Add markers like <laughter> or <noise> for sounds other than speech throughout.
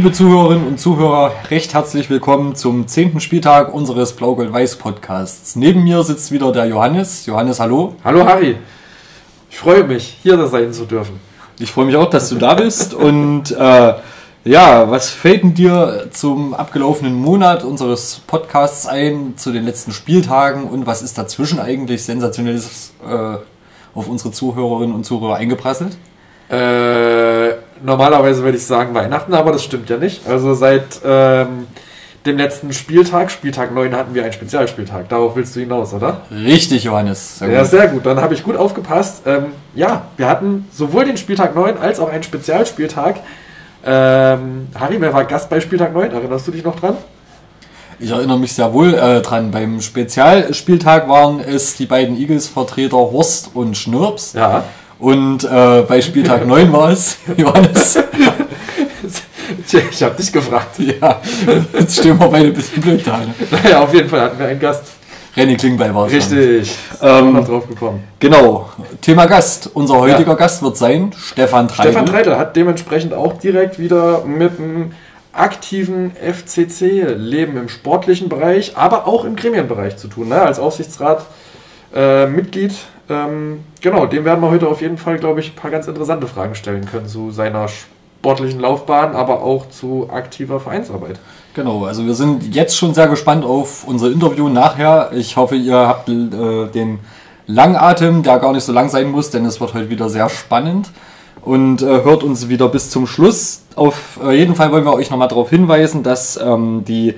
Liebe Zuhörerinnen und Zuhörer, recht herzlich willkommen zum zehnten Spieltag unseres Blau-Gold-Weiß-Podcasts. Neben mir sitzt wieder der Johannes. Johannes, hallo. Hallo Harry. Ich freue mich, hier sein zu dürfen. Ich freue mich auch, dass du da bist. Und äh, ja, was fällt denn dir zum abgelaufenen Monat unseres Podcasts ein, zu den letzten Spieltagen und was ist dazwischen eigentlich sensationelles äh, auf unsere Zuhörerinnen und Zuhörer eingeprasselt? Äh, normalerweise würde ich sagen Weihnachten, aber das stimmt ja nicht. Also seit ähm, dem letzten Spieltag, Spieltag 9, hatten wir einen Spezialspieltag. Darauf willst du hinaus, oder? Richtig, Johannes. Sehr ja, gut. sehr gut. Dann habe ich gut aufgepasst. Ähm, ja, wir hatten sowohl den Spieltag 9 als auch einen Spezialspieltag. Ähm, Harry, wer war Gast bei Spieltag 9? Erinnerst du dich noch dran? Ich erinnere mich sehr wohl äh, dran. Beim Spezialspieltag waren es die beiden Eagles-Vertreter Horst und Schnürps. Ja. Und äh, bei Spieltag 9 war es Johannes. ich habe dich gefragt. Ja, jetzt stehen wir beide ein bisschen blöd da. Ne? Naja, auf jeden Fall hatten wir einen Gast. Renny Klingbeil war es. Richtig, ähm, noch drauf gekommen. Genau, Thema Gast. Unser heutiger ja. Gast wird sein Stefan Treitel. Stefan Treitel hat dementsprechend auch direkt wieder mit einem aktiven FCC-Leben im sportlichen Bereich, aber auch im Gremienbereich zu tun. Ne? Als Aufsichtsrat äh, Mitglied ähm, genau, dem werden wir heute auf jeden Fall, glaube ich, ein paar ganz interessante Fragen stellen können zu seiner sportlichen Laufbahn, aber auch zu aktiver Vereinsarbeit. Genau, also wir sind jetzt schon sehr gespannt auf unser Interview nachher. Ich hoffe, ihr habt äh, den Langatem, der gar nicht so lang sein muss, denn es wird heute wieder sehr spannend. Und äh, hört uns wieder bis zum Schluss. Auf äh, jeden Fall wollen wir euch nochmal darauf hinweisen, dass ähm, die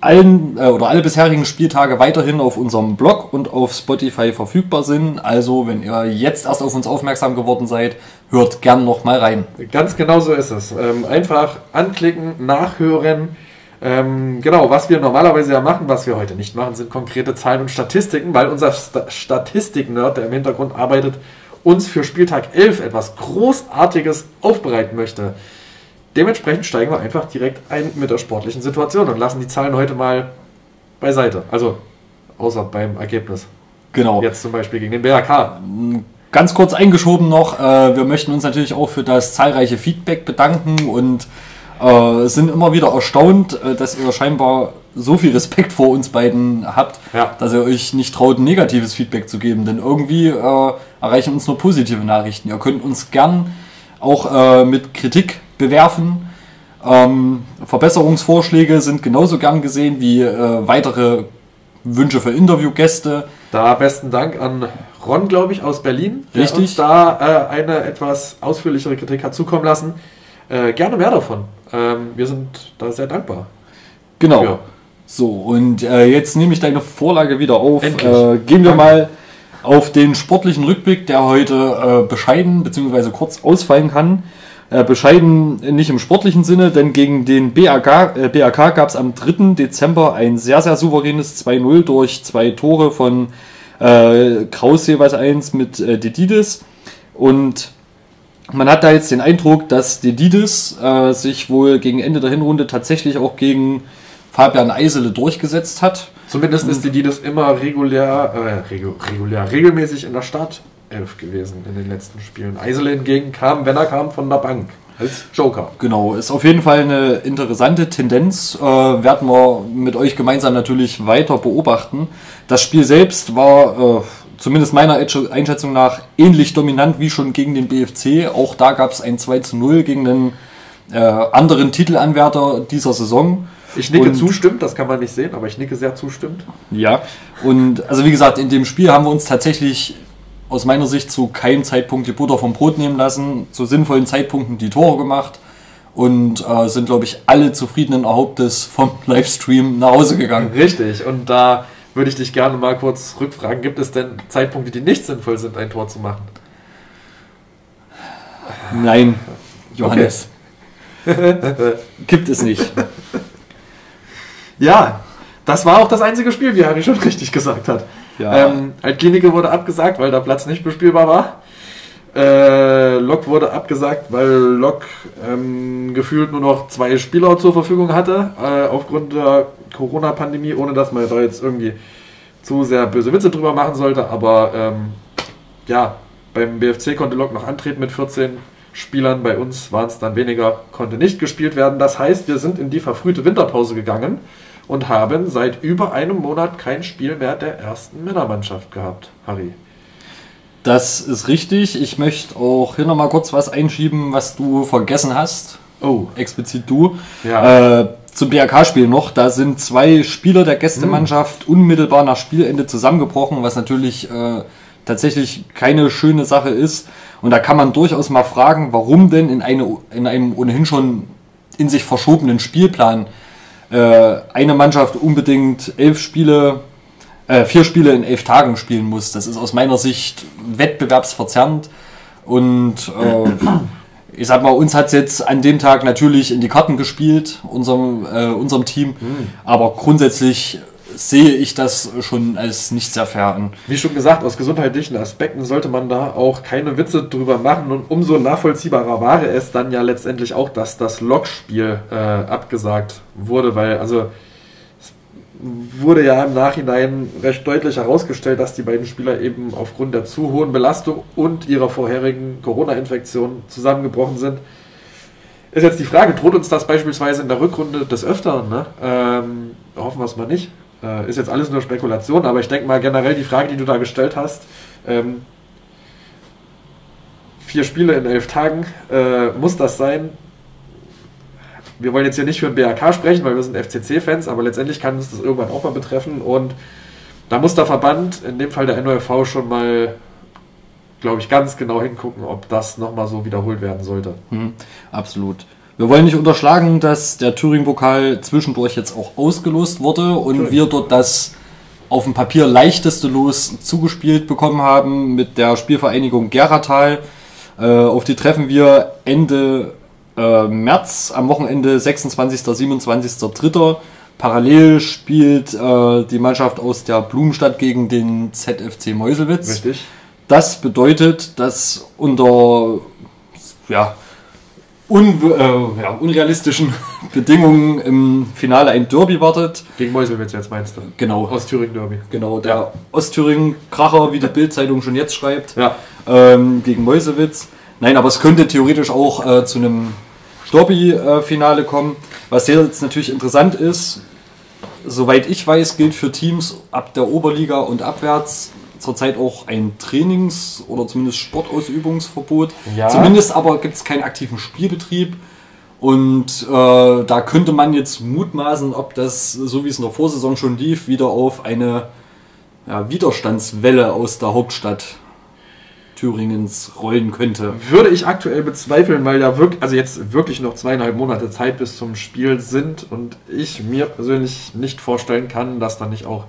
allen äh, oder alle bisherigen Spieltage weiterhin auf unserem Blog und auf Spotify verfügbar sind. Also, wenn ihr jetzt erst auf uns aufmerksam geworden seid, hört gern noch mal rein. Ganz genau so ist es. Ähm, einfach anklicken, nachhören. Ähm, genau, was wir normalerweise ja machen, was wir heute nicht machen, sind konkrete Zahlen und Statistiken, weil unser St Statistik-Nerd, der im Hintergrund arbeitet, uns für Spieltag 11 etwas Großartiges aufbereiten möchte. Dementsprechend steigen wir einfach direkt ein mit der sportlichen Situation und lassen die Zahlen heute mal beiseite. Also außer beim Ergebnis. Genau. Jetzt zum Beispiel gegen den BRK. Ganz kurz eingeschoben noch, äh, wir möchten uns natürlich auch für das zahlreiche Feedback bedanken und äh, sind immer wieder erstaunt, äh, dass ihr scheinbar so viel Respekt vor uns beiden habt, ja. dass ihr euch nicht traut, negatives Feedback zu geben. Denn irgendwie äh, erreichen uns nur positive Nachrichten. Ihr könnt uns gern auch äh, mit Kritik bewerfen. Ähm, Verbesserungsvorschläge sind genauso gern gesehen wie äh, weitere Wünsche für Interviewgäste. Da besten Dank an Ron, glaube ich, aus Berlin, der Richtig. uns da äh, eine etwas ausführlichere Kritik hat zukommen lassen. Äh, gerne mehr davon. Ähm, wir sind da sehr dankbar. Genau. Für. So, und äh, jetzt nehme ich deine Vorlage wieder auf. Äh, gehen wir mal auf den sportlichen Rückblick, der heute äh, bescheiden bzw. kurz ausfallen kann. Äh, bescheiden nicht im sportlichen Sinne, denn gegen den BAK, äh, BAK gab es am 3. Dezember ein sehr, sehr souveränes 2-0 durch zwei Tore von äh, Kraus jeweils eins mit äh, Dedidis. Und man hat da jetzt den Eindruck, dass Dedidis äh, sich wohl gegen Ende der Hinrunde tatsächlich auch gegen Fabian Eisele durchgesetzt hat. Zumindest ist Dedidis immer regulär, äh, regulär, regelmäßig in der Stadt elf gewesen in den letzten Spielen. Eisele hingegen kam, wenn er kam, von der Bank. Als Joker. Genau, ist auf jeden Fall eine interessante Tendenz. Äh, werden wir mit euch gemeinsam natürlich weiter beobachten. Das Spiel selbst war äh, zumindest meiner Einschätzung nach ähnlich dominant wie schon gegen den BFC. Auch da gab es ein 2 zu 0 gegen den äh, anderen Titelanwärter dieser Saison. Ich nicke und, zustimmt, das kann man nicht sehen, aber ich nicke sehr zustimmt. Ja, und also wie gesagt, in dem Spiel haben wir uns tatsächlich aus meiner Sicht zu keinem Zeitpunkt die Butter vom Brot nehmen lassen, zu sinnvollen Zeitpunkten die Tore gemacht und äh, sind, glaube ich, alle zufriedenen Erhauptes vom <laughs> Livestream nach Hause gegangen. Richtig, und da würde ich dich gerne mal kurz rückfragen, gibt es denn Zeitpunkte, die nicht sinnvoll sind, ein Tor zu machen? Nein, Johannes. Okay. <laughs> gibt es nicht. Ja, das war auch das einzige Spiel, wie Harry schon <laughs> richtig gesagt hat. Ja. Ähm, Altklinike wurde abgesagt, weil der Platz nicht bespielbar war. Äh, Lok wurde abgesagt, weil Lok ähm, gefühlt nur noch zwei Spieler zur Verfügung hatte, äh, aufgrund der Corona-Pandemie, ohne dass man da jetzt irgendwie zu sehr böse Witze drüber machen sollte. Aber ähm, ja, beim BFC konnte Lok noch antreten mit 14 Spielern. Bei uns waren es dann weniger, konnte nicht gespielt werden. Das heißt, wir sind in die verfrühte Winterpause gegangen und haben seit über einem Monat kein Spiel mehr der ersten Männermannschaft gehabt, Harry. Das ist richtig. Ich möchte auch hier nochmal kurz was einschieben, was du vergessen hast. Oh. Explizit du. Ja. Äh, zum BRK-Spiel noch. Da sind zwei Spieler der Gästemannschaft Hm. unmittelbar nach Spielende zusammengebrochen, was natürlich äh, tatsächlich keine schöne Sache ist. Und da kann man durchaus mal fragen, warum denn in, eine, in einem ohnehin schon in sich verschobenen Spielplan eine Mannschaft unbedingt elf Spiele, äh, vier Spiele in elf Tagen spielen muss. Das ist aus meiner Sicht wettbewerbsverzerrend. Und äh, ich sag mal, uns hat es jetzt an dem Tag natürlich in die Karten gespielt, unserem, äh, unserem Team. Aber grundsätzlich sehe ich das schon als nicht sehr fair an. Wie schon gesagt, aus gesundheitlichen Aspekten sollte man da auch keine Witze drüber machen und umso nachvollziehbarer war es dann ja letztendlich auch, dass das Lokspiel äh, abgesagt wurde, weil also es wurde ja im Nachhinein recht deutlich herausgestellt, dass die beiden Spieler eben aufgrund der zu hohen Belastung und ihrer vorherigen Corona-Infektion zusammengebrochen sind. Ist jetzt die Frage, droht uns das beispielsweise in der Rückrunde des Öfteren? Ne? Ähm, hoffen wir es mal nicht. Äh, ist jetzt alles nur Spekulation, aber ich denke mal generell die Frage, die du da gestellt hast, ähm, vier Spiele in elf Tagen, äh, muss das sein? Wir wollen jetzt hier nicht für den BRK sprechen, weil wir sind FCC-Fans, aber letztendlich kann uns das irgendwann auch mal betreffen und da muss der Verband, in dem Fall der NOFV, schon mal, glaube ich, ganz genau hingucken, ob das nochmal so wiederholt werden sollte. Hm, absolut. Wir wollen nicht unterschlagen, dass der Thüringen-Pokal zwischendurch jetzt auch ausgelost wurde und Natürlich. wir dort das auf dem Papier leichteste Los zugespielt bekommen haben mit der Spielvereinigung Geratal. Äh, auf die treffen wir Ende äh, März, am Wochenende 26. 27. 3. Parallel spielt äh, die Mannschaft aus der Blumenstadt gegen den ZFC Meuselwitz. Richtig? Das bedeutet, dass unter ja, un, äh, ja, unrealistischen <laughs> Bedingungen im Finale ein Derby wartet. Gegen Meuselwitz jetzt meinst du? Genau, Aus Thüringen Derby. genau der Ostthüringen-Kracher, wie die Bildzeitung schon jetzt schreibt, Ja. ähm, gegen Mäusewitz. Nein, aber es könnte theoretisch auch äh, zu einem Derby-Finale kommen. Was jetzt natürlich interessant ist, soweit ich weiß, gilt für Teams ab der Oberliga und abwärts zurzeit auch ein Trainings- oder zumindest Sportausübungsverbot. Ja. Zumindest aber gibt es keinen aktiven Spielbetrieb. Und äh, da könnte man jetzt mutmaßen, ob das, so wie es in der Vorsaison schon lief, wieder auf eine ja, Widerstandswelle aus der Hauptstadt Thüringens rollen könnte. Würde ich aktuell bezweifeln, weil ja wirklich, also jetzt wirklich noch zweieinhalb Monate Zeit bis zum Spiel sind und ich mir persönlich nicht vorstellen kann, dass dann nicht auch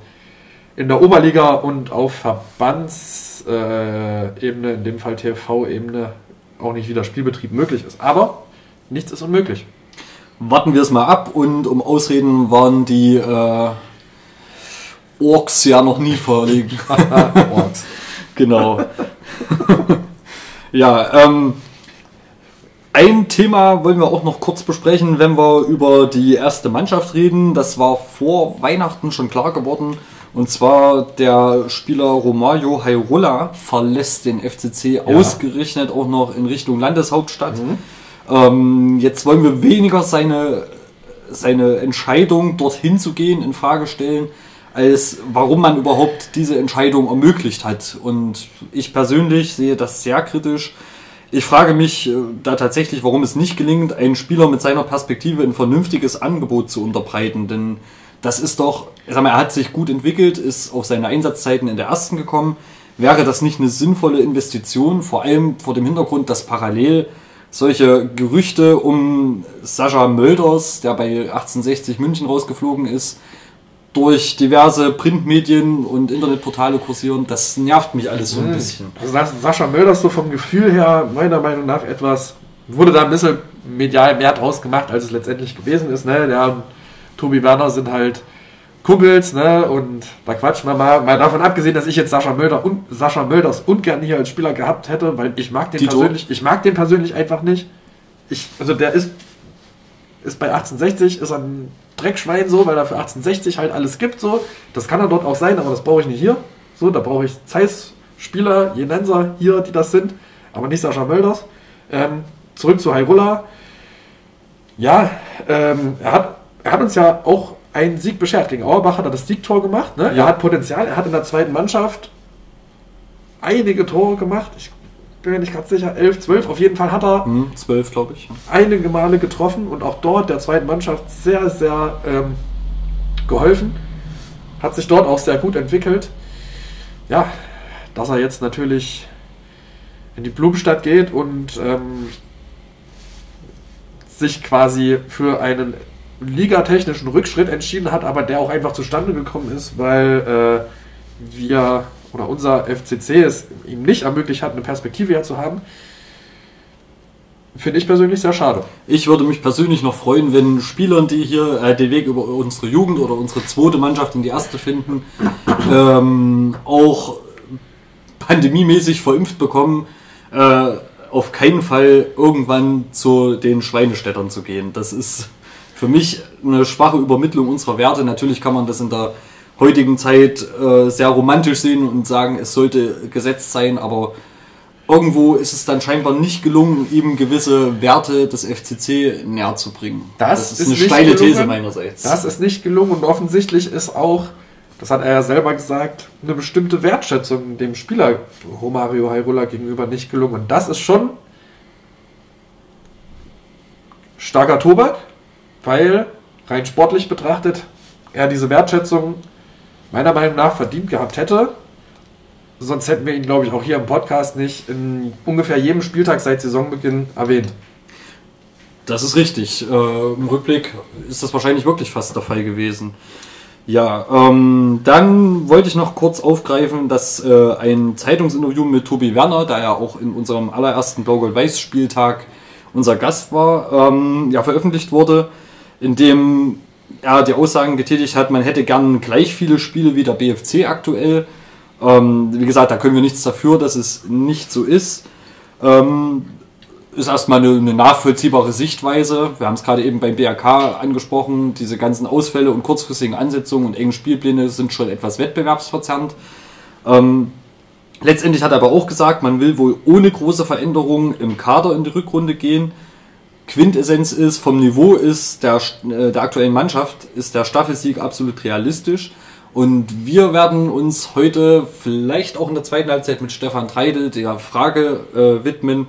in der Oberliga und auf Verbandsebene, Ebene, in dem Fall TV-Ebene, auch nicht wieder Spielbetrieb möglich ist. Aber nichts ist unmöglich. Warten wir es mal ab und um Ausreden waren die äh, Orks ja noch nie verlegen. <laughs> Orks. genau. ja, ähm, ein Thema wollen wir auch noch kurz besprechen, wenn wir über die erste Mannschaft reden. Das war vor Weihnachten schon klar geworden. Und zwar der Spieler Romario Hairola verlässt den FCC ausgerechnet auch noch in Richtung Landeshauptstadt. Ähm, jetzt wollen wir weniger seine, seine Entscheidung, dorthin zu gehen, in Frage stellen, als warum man überhaupt diese Entscheidung ermöglicht hat. Und ich persönlich sehe das sehr kritisch. Ich frage mich äh, da tatsächlich, warum es nicht gelingt, einen Spieler mit seiner Perspektive ein vernünftiges Angebot zu unterbreiten. Denn das ist doch, sag mal, er hat sich gut entwickelt, ist auf seine Einsatzzeiten in der ersten gekommen. Wäre das nicht eine sinnvolle Investition, vor allem vor dem Hintergrund, dass parallel solche Gerüchte um Sascha Mölders, der bei 1860 München rausgeflogen ist, durch diverse Printmedien und Internetportale kursieren, das nervt mich alles so ein bisschen. Also Sas- Sascha Mölders so vom Gefühl her, meiner Meinung nach, etwas, wurde da ein bisschen medial mehr draus gemacht, als es letztendlich gewesen ist. Ne? Der Tobi Werner sind halt Kumpels, ne? Und da quatschen wir mal. Mal davon abgesehen, dass ich jetzt Sascha Mölder und Sascha Mölders ungern hier als Spieler gehabt hätte, weil ich mag den Dito. persönlich, ich mag den persönlich einfach nicht. Ich, also der ist, ist bei 1860, ist ein Dreckschwein so, weil er für 1860 halt alles gibt, so. Das kann er dort auch sein, aber das brauche ich nicht hier. So, da brauche ich Zeiss-Spieler, Jenenser hier, die das sind, aber nicht Sascha Mölders. Ähm, zurück zu Hyrule. Ja, ähm, er, hat, er hat uns ja auch einen Sieg beschert. Gegen Auerbach hat er das Siegtor gemacht. Ne? Ja. Er hat Potenzial. Er hat in der zweiten Mannschaft einige Tore gemacht. Ich bin mir nicht ganz sicher, 11, 12. Auf jeden Fall hat er Hm, zwölf, glaube ich. einige Male getroffen und auch dort der zweiten Mannschaft sehr, sehr ähm, geholfen. Hat sich dort auch sehr gut entwickelt. Ja, dass er jetzt natürlich in die Blumenstadt geht und ähm, sich quasi für einen ligatechnischen Rückschritt entschieden hat, aber der auch einfach zustande gekommen ist, weil äh, wir oder unser FCC es ihm nicht ermöglicht hat, eine Perspektive hier zu haben. Finde ich persönlich sehr schade. Ich würde mich persönlich noch freuen, wenn Spielern, die hier äh, den Weg über unsere Jugend oder unsere zweite Mannschaft in die erste finden, <coughs> ähm, auch pandemiemäßig verimpft bekommen, äh, auf keinen Fall irgendwann zu den Schweinestädtern zu gehen. Das ist für mich eine schwache Übermittlung unserer Werte. Natürlich kann man das in der heutigen Zeit äh, sehr romantisch sehen und sagen, es sollte gesetzt sein, aber irgendwo ist es dann scheinbar nicht gelungen, ihm gewisse Werte des FCC näher zu bringen. Das ist eine nicht steile gelungen. These meinerseits. Das ist nicht gelungen und offensichtlich ist auch, das hat er ja selber gesagt, eine bestimmte Wertschätzung dem Spieler Romario Hairola gegenüber nicht gelungen. Und das ist schon starker Tobak, weil rein sportlich betrachtet er diese Wertschätzung meiner Meinung nach verdient gehabt hätte. Sonst hätten wir ihn, glaube ich, auch hier im Podcast nicht in ungefähr jedem Spieltag seit Saisonbeginn erwähnt. Das ist richtig. Äh, Im Rückblick ist das wahrscheinlich wirklich fast der Fall gewesen. Ja, ähm, dann wollte ich noch kurz aufgreifen, dass äh, ein Zeitungsinterview mit Tobi Werner, der ja auch in unserem allerersten Blau-Gold-Weiß-Spieltag unser Gast war, ähm, ja, veröffentlicht wurde, in dem er die Aussagen getätigt hat, man hätte gern gleich viele Spiele wie der BFC aktuell. Ähm, wie gesagt, da können wir nichts dafür, dass es nicht so ist. Ähm, ist erstmal eine, eine nachvollziehbare Sichtweise. Wir haben es gerade eben beim BRK angesprochen. Diese ganzen Ausfälle und kurzfristigen Ansetzungen und engen Spielpläne sind schon etwas wettbewerbsverzerrend. Ähm, letztendlich hat er aber auch gesagt, man will wohl ohne große Veränderungen im Kader in die Rückrunde gehen. Quintessenz ist, vom Niveau ist der, äh, der aktuellen Mannschaft ist der Staffelsieg absolut realistisch. Und wir werden uns heute vielleicht auch in der zweiten Halbzeit mit Stefan Treidel der Frage äh, widmen,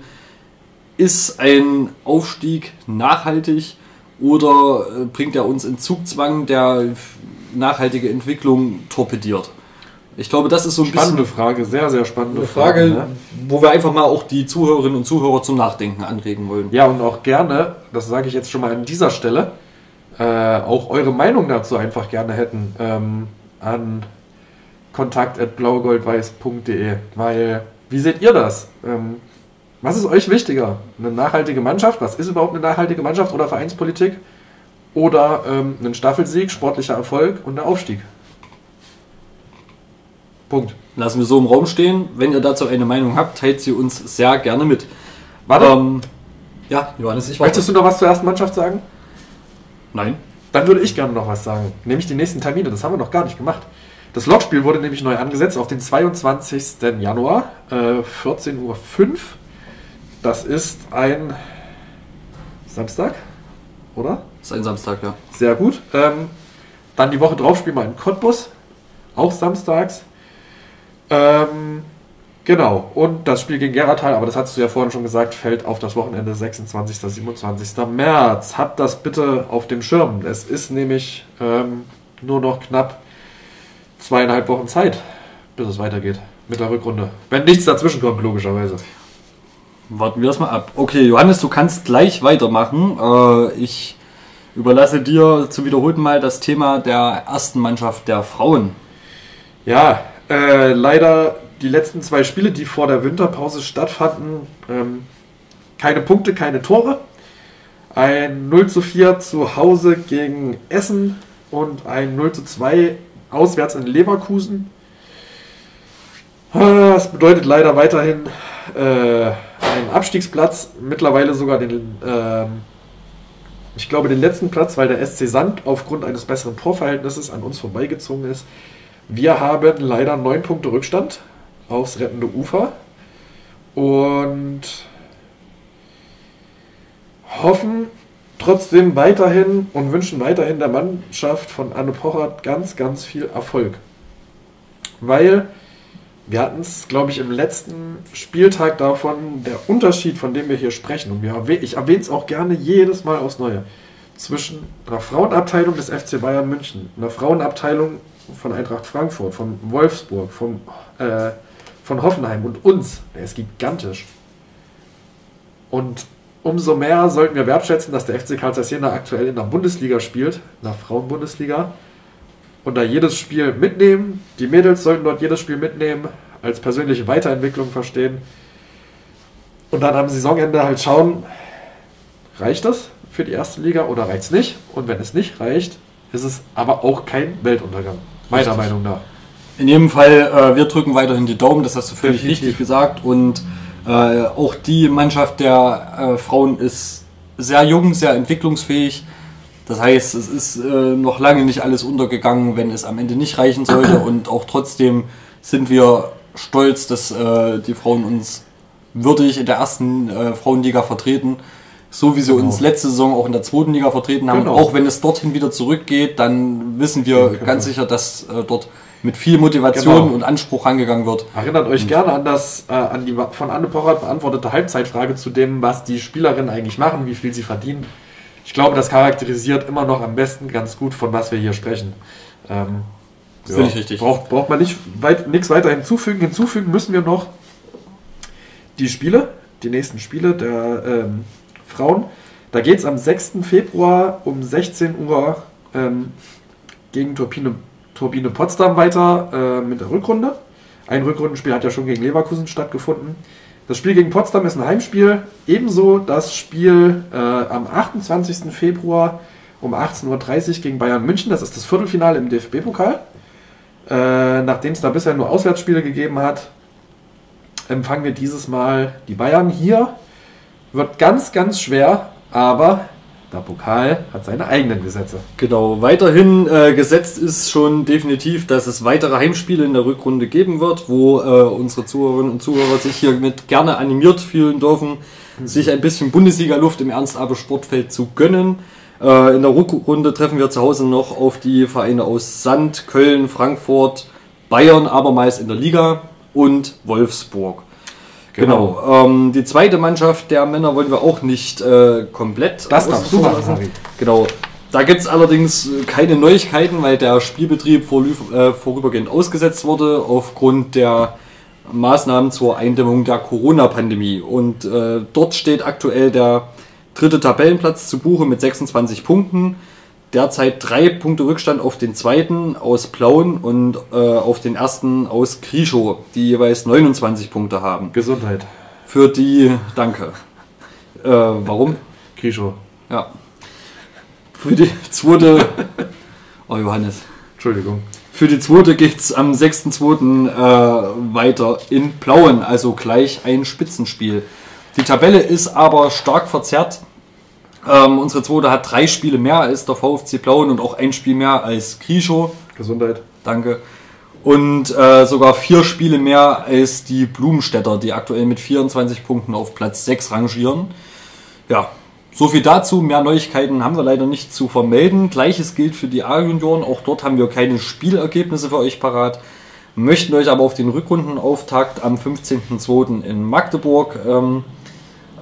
ist ein Aufstieg nachhaltig oder äh, bringt er uns in Zugzwang, der nachhaltige Entwicklung torpediert? Ich glaube, das ist so ein Spannende bisschen Frage, sehr, sehr spannende eine Frage, ne? wo wir einfach mal auch die Zuhörerinnen und Zuhörer zum Nachdenken anregen wollen. Ja, und auch gerne, das sage ich jetzt schon mal an dieser Stelle, äh, auch eure Meinung dazu einfach gerne hätten ähm, an kontakt.blaugoldweiß.de. Weil, wie seht ihr das? Ähm, was ist euch wichtiger? Eine nachhaltige Mannschaft? Was ist überhaupt eine nachhaltige Mannschaft oder Vereinspolitik? Oder ähm, ein Staffelsieg, sportlicher Erfolg und der Aufstieg? Punkt. Lassen wir so im Raum stehen. Wenn ihr dazu eine Meinung habt, teilt sie uns sehr gerne mit. Warte, Ähm, ja, Johannes, ich möchtest du noch was zur ersten Mannschaft sagen? Nein. Dann würde ich gerne noch was sagen. Nämlich die nächsten Termine. Das haben wir noch gar nicht gemacht. Das Logspiel wurde nämlich neu angesetzt auf den 22. Januar, äh, 14.05 Uhr. Das ist ein Samstag, oder? Das ist ein Samstag, ja. Sehr gut. Ähm, dann die Woche drauf spielen wir in Cottbus, auch samstags. Ähm, genau. Und das Spiel gegen Geratal, aber das hast du ja vorhin schon gesagt, fällt auf das Wochenende 26. 27. März. Habt das bitte auf dem Schirm. Es ist nämlich ähm, nur noch knapp zweieinhalb Wochen Zeit, bis es weitergeht mit der Rückrunde. Wenn nichts dazwischen kommt, logischerweise. Warten wir das mal ab. Okay, Johannes, du kannst gleich weitermachen. Äh, ich überlasse dir zu wiederholten Mal das Thema der ersten Mannschaft der Frauen. Ja, äh, leider die letzten zwei Spiele, die vor der Winterpause stattfanden, ähm, keine Punkte, keine Tore. Ein 0 zu 4 zu Hause gegen Essen und ein 0 zu 2 auswärts in Leverkusen. Ah, Das bedeutet leider weiterhin äh, einen Abstiegsplatz, mittlerweile sogar den, ähm, ich glaube, den letzten Platz, weil der SC Sand aufgrund eines besseren Torverhältnisses an uns vorbeigezogen ist. Wir haben leider neun Punkte Rückstand aufs rettende Ufer. Und hoffen trotzdem weiterhin und wünschen weiterhin der Mannschaft von Anne Pochert ganz, ganz viel Erfolg. Weil wir hatten es, glaube ich, im letzten Spieltag davon, der Unterschied, von dem wir hier sprechen, und ich erwähne es auch gerne jedes Mal aufs Neue, zwischen einer Frauenabteilung des FC Bayern München, einer Frauenabteilung von Eintracht Frankfurt, von Wolfsburg, von, äh, von Hoffenheim und uns, der ist gigantisch. Und umso mehr sollten wir wertschätzen, dass der FC Karl Zeiss Jena aktuell in der Bundesliga spielt, in der Frauenbundesliga. Und da jedes Spiel mitnehmen, die Mädels sollten dort jedes Spiel mitnehmen, als persönliche Weiterentwicklung verstehen. Und dann am Saisonende halt schauen, reicht das für die erste Liga oder reicht es nicht? Und wenn es nicht reicht, ist es aber auch kein Weltuntergang, meiner Richtig. Meinung nach. In jedem Fall, äh, wir drücken weiterhin die Daumen, das hast du völlig Definitiv. richtig gesagt. Und äh, auch die Mannschaft der äh, Frauen ist sehr jung, sehr entwicklungsfähig. Das heißt, es ist äh, noch lange nicht alles untergegangen, wenn es am Ende nicht reichen sollte. <clears throat> Und auch trotzdem sind wir stolz, dass äh, die Frauen uns würdig in der ersten äh, Frauenliga vertreten. So wie sie genau. uns letzte Saison auch in der zweiten Liga vertreten haben. Genau. Auch wenn es dorthin wieder zurückgeht, dann wissen wir genau. ganz sicher, dass äh, dort mit viel Motivation genau. und Anspruch angegangen wird. Erinnert euch und gerne an das äh, an die von Anne Pochert beantwortete Halbzeitfrage zu dem, was die Spielerinnen eigentlich machen, wie viel sie verdienen. Ich glaube, das charakterisiert immer noch am besten ganz gut, von was wir hier sprechen. Ähm, ja, Finde ich richtig. Braucht, braucht man nicht weit, nichts weiter hinzufügen. Hinzufügen müssen wir noch die Spiele, die nächsten Spiele der ähm, Frauen. Da geht es am 6. Februar um 16 Uhr ähm, gegen Turbine Turbine Potsdam weiter äh, mit der Rückrunde. Ein Rückrundenspiel hat ja schon gegen Leverkusen stattgefunden. Das Spiel gegen Potsdam ist ein Heimspiel. Ebenso das Spiel äh, am 28. Februar um 18.30 Uhr gegen Bayern München. Das ist das Viertelfinale im DFB-Pokal. Äh, nachdem es da bisher nur Auswärtsspiele gegeben hat, empfangen wir dieses Mal die Bayern hier. Wird ganz, ganz schwer, aber der Pokal hat seine eigenen Gesetze. Genau, weiterhin äh, gesetzt ist schon definitiv, dass es weitere Heimspiele in der Rückrunde geben wird, wo äh, unsere Zuhörerinnen und Zuhörer sich hiermit gerne animiert fühlen dürfen, mhm. sich ein bisschen Bundesliga-Luft im Ernst-Aber-Sportfeld zu gönnen. Äh, in der Rückrunde treffen wir zu Hause noch auf die Vereine aus Sand, Köln, Frankfurt, Bayern, abermals in der Liga und Wolfsburg. Genau. genau. Ähm, die zweite Mannschaft der Männer wollen wir auch nicht äh, komplett. Das darfst du. Genau. Da gibt es allerdings keine Neuigkeiten, weil der Spielbetrieb äh, vorübergehend ausgesetzt wurde aufgrund der Maßnahmen zur Eindämmung der Corona-Pandemie. Und äh, dort steht aktuell der dritte Tabellenplatz zu Buche mit 26 Punkten derzeit drei Punkte Rückstand auf den zweiten aus Plauen und äh, auf den ersten aus Krischow, die jeweils 29 Punkte haben. Gesundheit. Für die, danke. Äh, warum? Krischow. Ja. Für die zweite, oh Johannes. Entschuldigung. Für die zweite geht es am 6.2. Äh, weiter in Plauen, also gleich ein Spitzenspiel. Die Tabelle ist aber stark verzerrt ähm, unsere zweite hat drei Spiele mehr als der VfC Plauen und auch ein Spiel mehr als Grischow. Gesundheit. Danke. Und äh, sogar vier Spiele mehr als die Blumenstädter, die aktuell mit 24 Punkten auf Platz 6 rangieren. Ja, so viel dazu. Mehr Neuigkeiten haben wir leider nicht zu vermelden. Gleiches gilt für die A-Junioren. Auch dort haben wir keine Spielergebnisse für euch parat. Möchten euch aber auf den Rückrundenauftakt am 15.02. in Magdeburg ähm,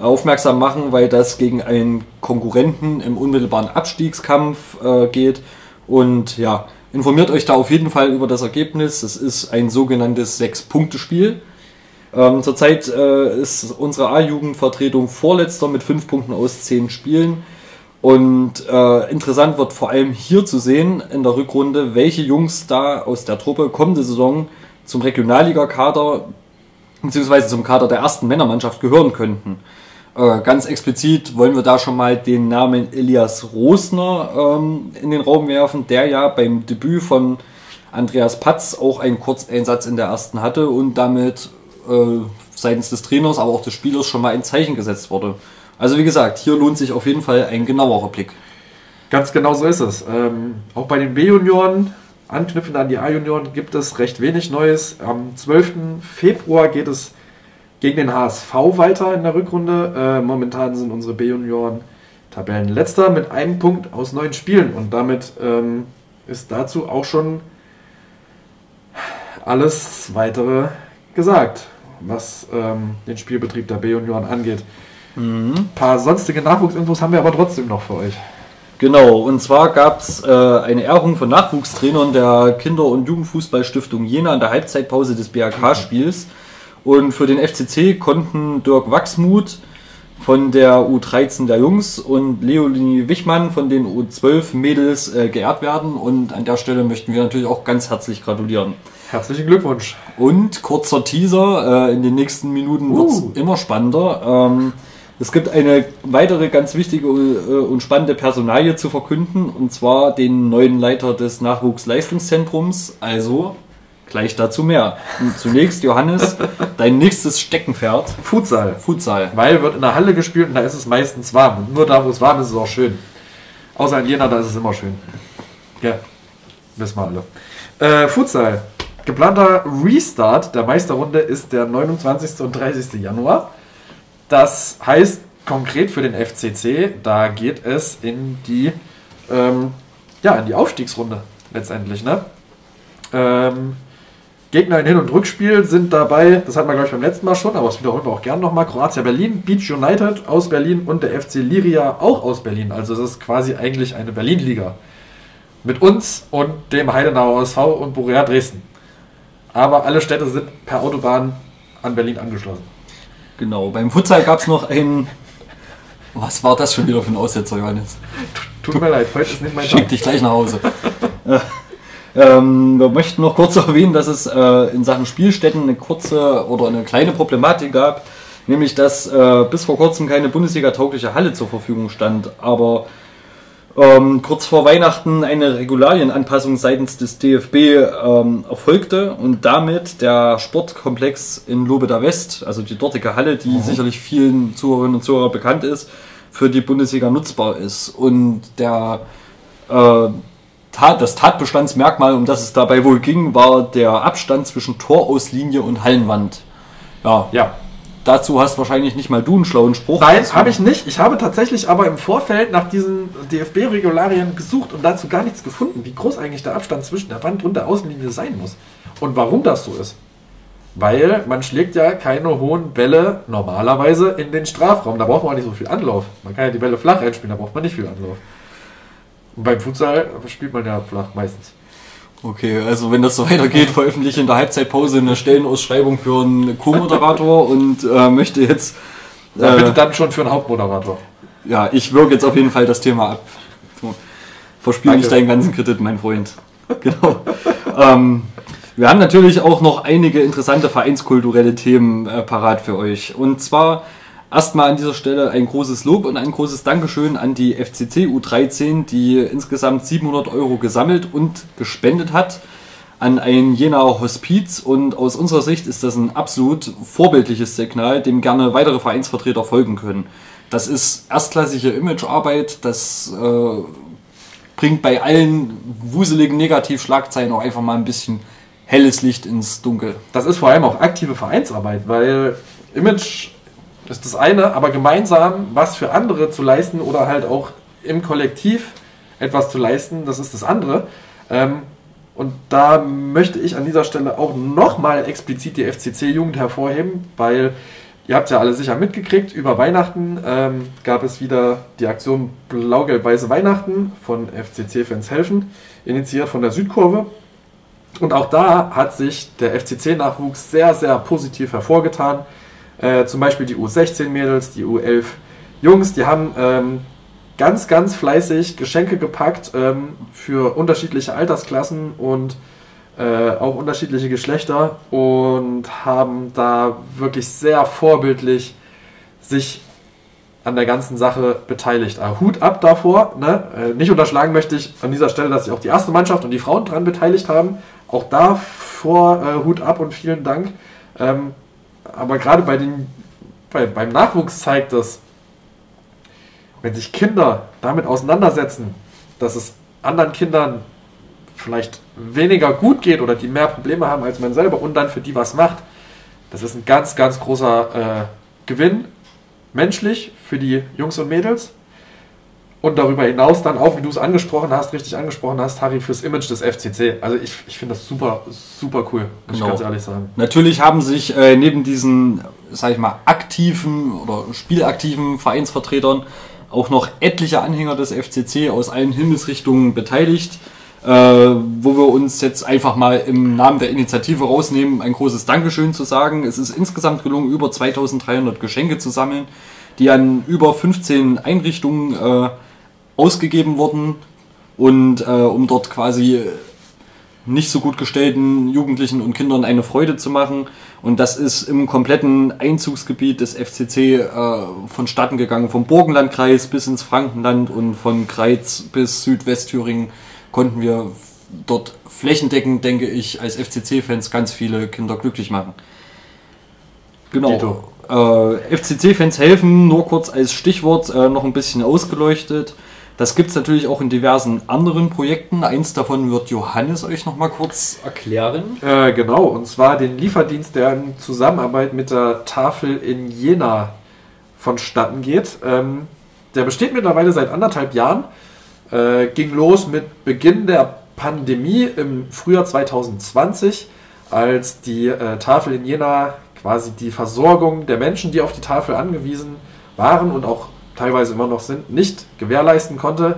aufmerksam machen, weil das gegen einen Konkurrenten im unmittelbaren Abstiegskampf äh, geht. Und ja, informiert euch da auf jeden Fall über das Ergebnis. Es ist ein sogenanntes Sechs-Punkte-Spiel. Ähm, zurzeit äh, ist unsere A-Jugendvertretung vorletzter mit fünf Punkten aus zehn Spielen. Und äh, interessant wird vor allem hier zu sehen in der Rückrunde, welche Jungs da aus der Truppe kommende Saison zum Regionalliga-Kader bzw. zum Kader der ersten Männermannschaft gehören könnten. Äh, ganz explizit wollen wir da schon mal den Namen Elias Rosner ähm, in den Raum werfen, der ja beim Debüt von Andreas Patz auch einen Kurzeinsatz in der ersten hatte und damit äh, seitens des Trainers, aber auch des Spielers schon mal ein Zeichen gesetzt wurde. Also wie gesagt, hier lohnt sich auf jeden Fall ein genauerer Blick. Ganz genau so ist es. Ähm, auch bei den B-Junioren, anknüpfend an die A-Junioren, gibt es recht wenig Neues. Am 12. Februar geht es gegen den HSV weiter in der Rückrunde. Äh, momentan sind unsere B-Junioren Tabellenletzter mit einem Punkt aus neun Spielen. Und damit ähm, ist dazu auch schon alles weitere gesagt, was ähm, den Spielbetrieb der B-Union angeht. Mhm. Ein paar sonstige Nachwuchsinfos haben wir aber trotzdem noch für euch. Genau, und zwar gab es äh, eine Ehrung von Nachwuchstrainern der Kinder- und Jugendfußballstiftung Jena in der Halbzeitpause des BAK-Spiels. Und für den FCC konnten Dirk Wachsmuth von der U13 der Jungs und Leonie Wichmann von den U12 Mädels äh, geehrt werden. Und an der Stelle möchten wir natürlich auch ganz herzlich gratulieren. Herzlichen Glückwunsch. Und kurzer Teaser, äh, in den nächsten Minuten wird es uh. immer spannender. Ähm, es gibt eine weitere ganz wichtige äh, und spannende Personalie zu verkünden, und zwar den neuen Leiter des Nachwuchsleistungszentrums. Also gleich dazu mehr. Und zunächst, Johannes, dein nächstes Steckenpferd. Futsal. Futsal. Weil wird in der Halle gespielt und da ist es meistens warm. Und nur da, wo es warm ist, ist es auch schön. Außer in Jena, da ist es immer schön. Ja, wissen wir alle. Äh, Futsal. Geplanter Restart der Meisterrunde ist der 29. und 30. Januar. Das heißt konkret für den FCC, da geht es in die, ähm, ja, in die Aufstiegsrunde letztendlich. Ne? Ähm, Gegner in Hin- und Rückspiel sind dabei, das hatten wir glaube ich beim letzten Mal schon, aber das wiederholen wir auch gerne nochmal, Kroatia Berlin, Beach United aus Berlin und der FC Liria auch aus Berlin. Also es ist quasi eigentlich eine Berlin-Liga. Mit uns und dem Heidenauer SV und Borea Dresden. Aber alle Städte sind per Autobahn an Berlin angeschlossen. Genau, beim Futsal gab es noch ein. Was war das schon wieder für ein Aussetzer, Johannes? Tut mir leid, heute ist nicht mein Tag. Schick dich gleich nach Hause. <laughs> ähm, wir möchten noch kurz <laughs> erwähnen, dass es äh, in Sachen Spielstätten eine kurze oder eine kleine Problematik gab, nämlich dass äh, bis vor kurzem keine Bundesliga-taugliche Halle zur Verfügung stand. Aber ähm, kurz vor Weihnachten eine Regularienanpassung seitens des DFB ähm, erfolgte und damit der Sportkomplex in Lobeda West, also die dortige Halle, die mhm. sicherlich vielen Zuhörerinnen und Zuhörern bekannt ist, für die Bundesliga nutzbar ist. Und der, äh, Tat, das Tatbestandsmerkmal, um das es dabei wohl ging, war der Abstand zwischen Torauslinie und Hallenwand. Ja. ja. Dazu hast wahrscheinlich nicht mal du einen schlauen Spruch. Nein, habe ich nicht. Ich habe tatsächlich aber im Vorfeld nach diesen DFB-Regularien gesucht und dazu gar nichts gefunden, wie groß eigentlich der Abstand zwischen der Wand und der Außenlinie sein muss. Und warum das so ist. Weil man schlägt ja keine hohen Bälle normalerweise in den Strafraum. Da braucht man auch nicht so viel Anlauf. Man kann ja die Bälle flach einspielen, da braucht man nicht viel Anlauf. Und beim Futsal spielt man ja flach meistens. Okay, also wenn das so weitergeht, <laughs> veröffentliche in der Halbzeitpause eine Stellenausschreibung für einen Co-Moderator und äh, möchte jetzt. Äh, ja, bitte dann schon für einen Hauptmoderator. Ja, ich wirke jetzt auf jeden Fall das Thema ab. Verspiel nicht deinen ganzen Kredit, mein Freund. Genau. ähm, wir haben natürlich auch noch einige interessante vereinskulturelle Themen äh, parat für euch. Und zwar Erstmal an dieser Stelle ein großes Lob und ein großes Dankeschön an die FCC U13, die insgesamt 700 Euro gesammelt und gespendet hat an ein Jenaer Hospiz und aus unserer Sicht ist das ein absolut vorbildliches Signal, dem gerne weitere Vereinsvertreter folgen können. Das ist erstklassige Imagearbeit, das äh, bringt bei allen wuseligen Negativschlagzeilen auch einfach mal ein bisschen helles Licht ins Dunkel. Das ist vor allem auch aktive Vereinsarbeit, weil Image das ist das eine, aber gemeinsam was für andere zu leisten oder halt auch im Kollektiv etwas zu leisten, das ist das andere. Ähm, und da möchte ich an dieser Stelle auch nochmal explizit die FCC-Jugend hervorheben, weil ihr habt ja alle sicher mitgekriegt, über Weihnachten ähm, gab es wieder die Aktion Blau-Gelb-Weiße Weihnachten von FCC-Fans helfen, initiiert von der Südkurve. Und auch da hat sich der FCC-Nachwuchs sehr, sehr positiv hervorgetan. Äh, zum Beispiel die U16-Mädels, die U11 Jungs, die haben ähm, ganz, ganz fleißig Geschenke gepackt ähm, für unterschiedliche Altersklassen und äh, auch unterschiedliche Geschlechter und haben da wirklich sehr vorbildlich sich an der ganzen Sache beteiligt. Äh, Hut ab davor. Ne? Äh, nicht unterschlagen möchte ich an dieser Stelle, dass sich auch die erste Mannschaft und die Frauen daran beteiligt haben. Auch davor äh, Hut ab und vielen Dank. Ähm, aber gerade bei den, bei, beim Nachwuchs zeigt das, wenn sich Kinder damit auseinandersetzen, dass es anderen Kindern vielleicht weniger gut geht oder die mehr Probleme haben als man selber und dann für die was macht, das ist ein ganz, ganz großer äh, Gewinn, menschlich für die Jungs und Mädels und darüber hinaus dann auch, wie du es angesprochen hast, richtig angesprochen hast, Harry, fürs Image des FCC. Also ich, ich finde das super, super cool, muss genau. ich ganz ehrlich sagen. Natürlich haben sich äh, neben diesen, sag ich mal, aktiven oder spielaktiven Vereinsvertretern auch noch etliche Anhänger des FCC aus allen Himmelsrichtungen beteiligt. Äh, wo wir uns jetzt einfach mal im Namen der Initiative rausnehmen, ein großes Dankeschön zu sagen. Es ist insgesamt gelungen, über 2300 Geschenke zu sammeln, die an über 15 Einrichtungen äh, ausgegeben wurden und äh, um dort quasi nicht so gut gestellten Jugendlichen und Kindern eine Freude zu machen. Und das ist im kompletten Einzugsgebiet des FCC äh, vonstatten gegangen, vom Burgenlandkreis bis ins Frankenland und von Kreiz bis Südwestthüringen konnten wir dort flächendeckend, denke ich, als FCC-Fans ganz viele Kinder glücklich machen. Genau. Äh, FCC-Fans helfen, nur kurz als Stichwort äh, noch ein bisschen ausgeleuchtet. Das gibt es natürlich auch in diversen anderen Projekten. Eins davon wird Johannes euch noch mal kurz erklären. Äh, genau, und zwar den Lieferdienst, der in Zusammenarbeit mit der Tafel in Jena vonstatten geht. Ähm, der besteht mittlerweile seit anderthalb Jahren. Äh, ging los mit Beginn der Pandemie im Frühjahr 2020, als die äh, Tafel in Jena quasi die Versorgung der Menschen, die auf die Tafel angewiesen waren und auch teilweise immer noch sind, nicht gewährleisten konnte,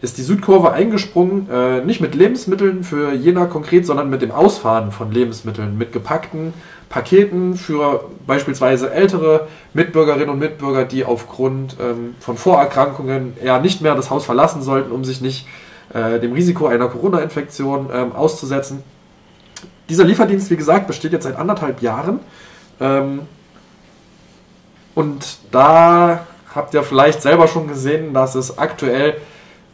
ist die Südkurve eingesprungen, äh, nicht mit Lebensmitteln für Jena konkret, sondern mit dem Ausfahren von Lebensmitteln, mit gepackten Paketen für beispielsweise ältere Mitbürgerinnen und Mitbürger, die aufgrund ähm, von Vorerkrankungen eher nicht mehr das Haus verlassen sollten, um sich nicht äh, dem Risiko einer Corona-Infektion ähm, auszusetzen. Dieser Lieferdienst, wie gesagt, besteht jetzt seit anderthalb Jahren. Ähm, und da habt ihr vielleicht selber schon gesehen, dass es aktuell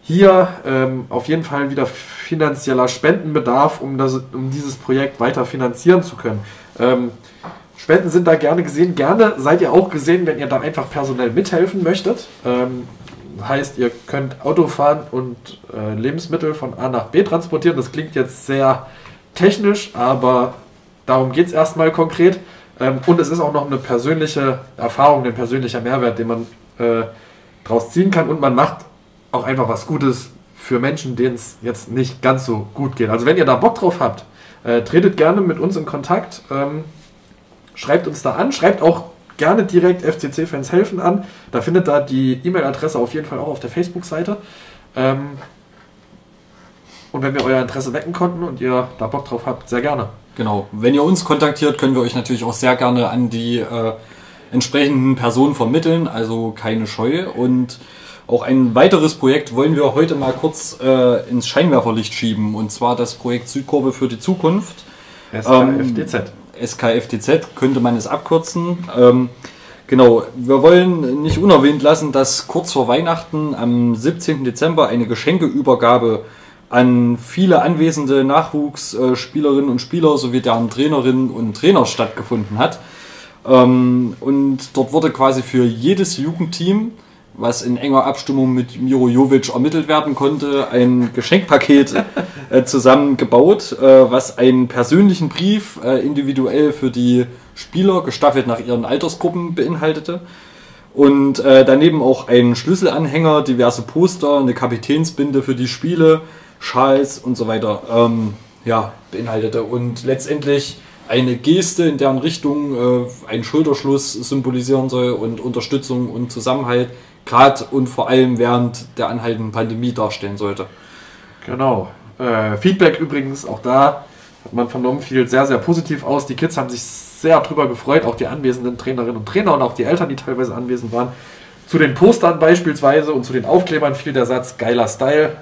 hier ähm, auf jeden Fall wieder finanzieller Spendenbedarf, um, das, um dieses Projekt weiter finanzieren zu können. Ähm, Spenden sind da gerne gesehen. Gerne seid ihr auch gesehen, wenn ihr da einfach personell mithelfen möchtet. Ähm, heißt, ihr könnt Auto fahren und äh, Lebensmittel von A nach B transportieren. Das klingt jetzt sehr technisch, aber darum geht es erstmal konkret. Ähm, und es ist auch noch eine persönliche Erfahrung, ein persönlicher Mehrwert, den man äh, draus ziehen kann und man macht auch einfach was Gutes für Menschen, denen es jetzt nicht ganz so gut geht. Also wenn ihr da Bock drauf habt, äh, tretet gerne mit uns in Kontakt, ähm, schreibt uns da an, schreibt auch gerne direkt FCC-Fans helfen an. Da findet da die E-Mail-Adresse auf jeden Fall auch auf der Facebook-Seite. Ähm, und wenn wir euer Interesse wecken konnten und ihr da Bock drauf habt, sehr gerne. Genau. Wenn ihr uns kontaktiert, können wir euch natürlich auch sehr gerne an die äh, entsprechenden Personen vermitteln, also keine Scheu. Und auch ein weiteres Projekt wollen wir heute mal kurz äh, ins Scheinwerferlicht schieben, und zwar das Projekt Südkurve für die Zukunft. SKFDZ. Ähm, SKFDZ könnte man es abkürzen. Ähm, genau, wir wollen nicht unerwähnt lassen, dass kurz vor Weihnachten am 17. Dezember eine Geschenkeübergabe an viele anwesende Nachwuchsspielerinnen und Spieler sowie deren Trainerinnen und Trainer stattgefunden hat. Ähm, und dort wurde quasi für jedes Jugendteam, was in enger Abstimmung mit Miro Jovic ermittelt werden konnte, ein Geschenkpaket <laughs> äh, zusammengebaut, äh, was einen persönlichen Brief äh, individuell für die Spieler, gestaffelt nach ihren Altersgruppen, beinhaltete. Und daneben auch einen Schlüsselanhänger, diverse Poster, eine Kapitänsbinde für die Spiele, Schals und so weiter ähm, ja, beinhaltete. Und letztendlich eine Geste, in deren Richtung äh, ein Schulterschluss symbolisieren soll und Unterstützung und Zusammenhalt, gerade und vor allem während der anhaltenden Pandemie darstellen sollte. Genau. Äh, Feedback übrigens auch da hat man vernommen, fiel sehr, sehr positiv aus. Die Kids haben sich sehr drüber gefreut, auch die anwesenden Trainerinnen und Trainer und auch die Eltern, die teilweise anwesend waren. Zu den Postern beispielsweise und zu den Aufklebern fiel der Satz geiler Style.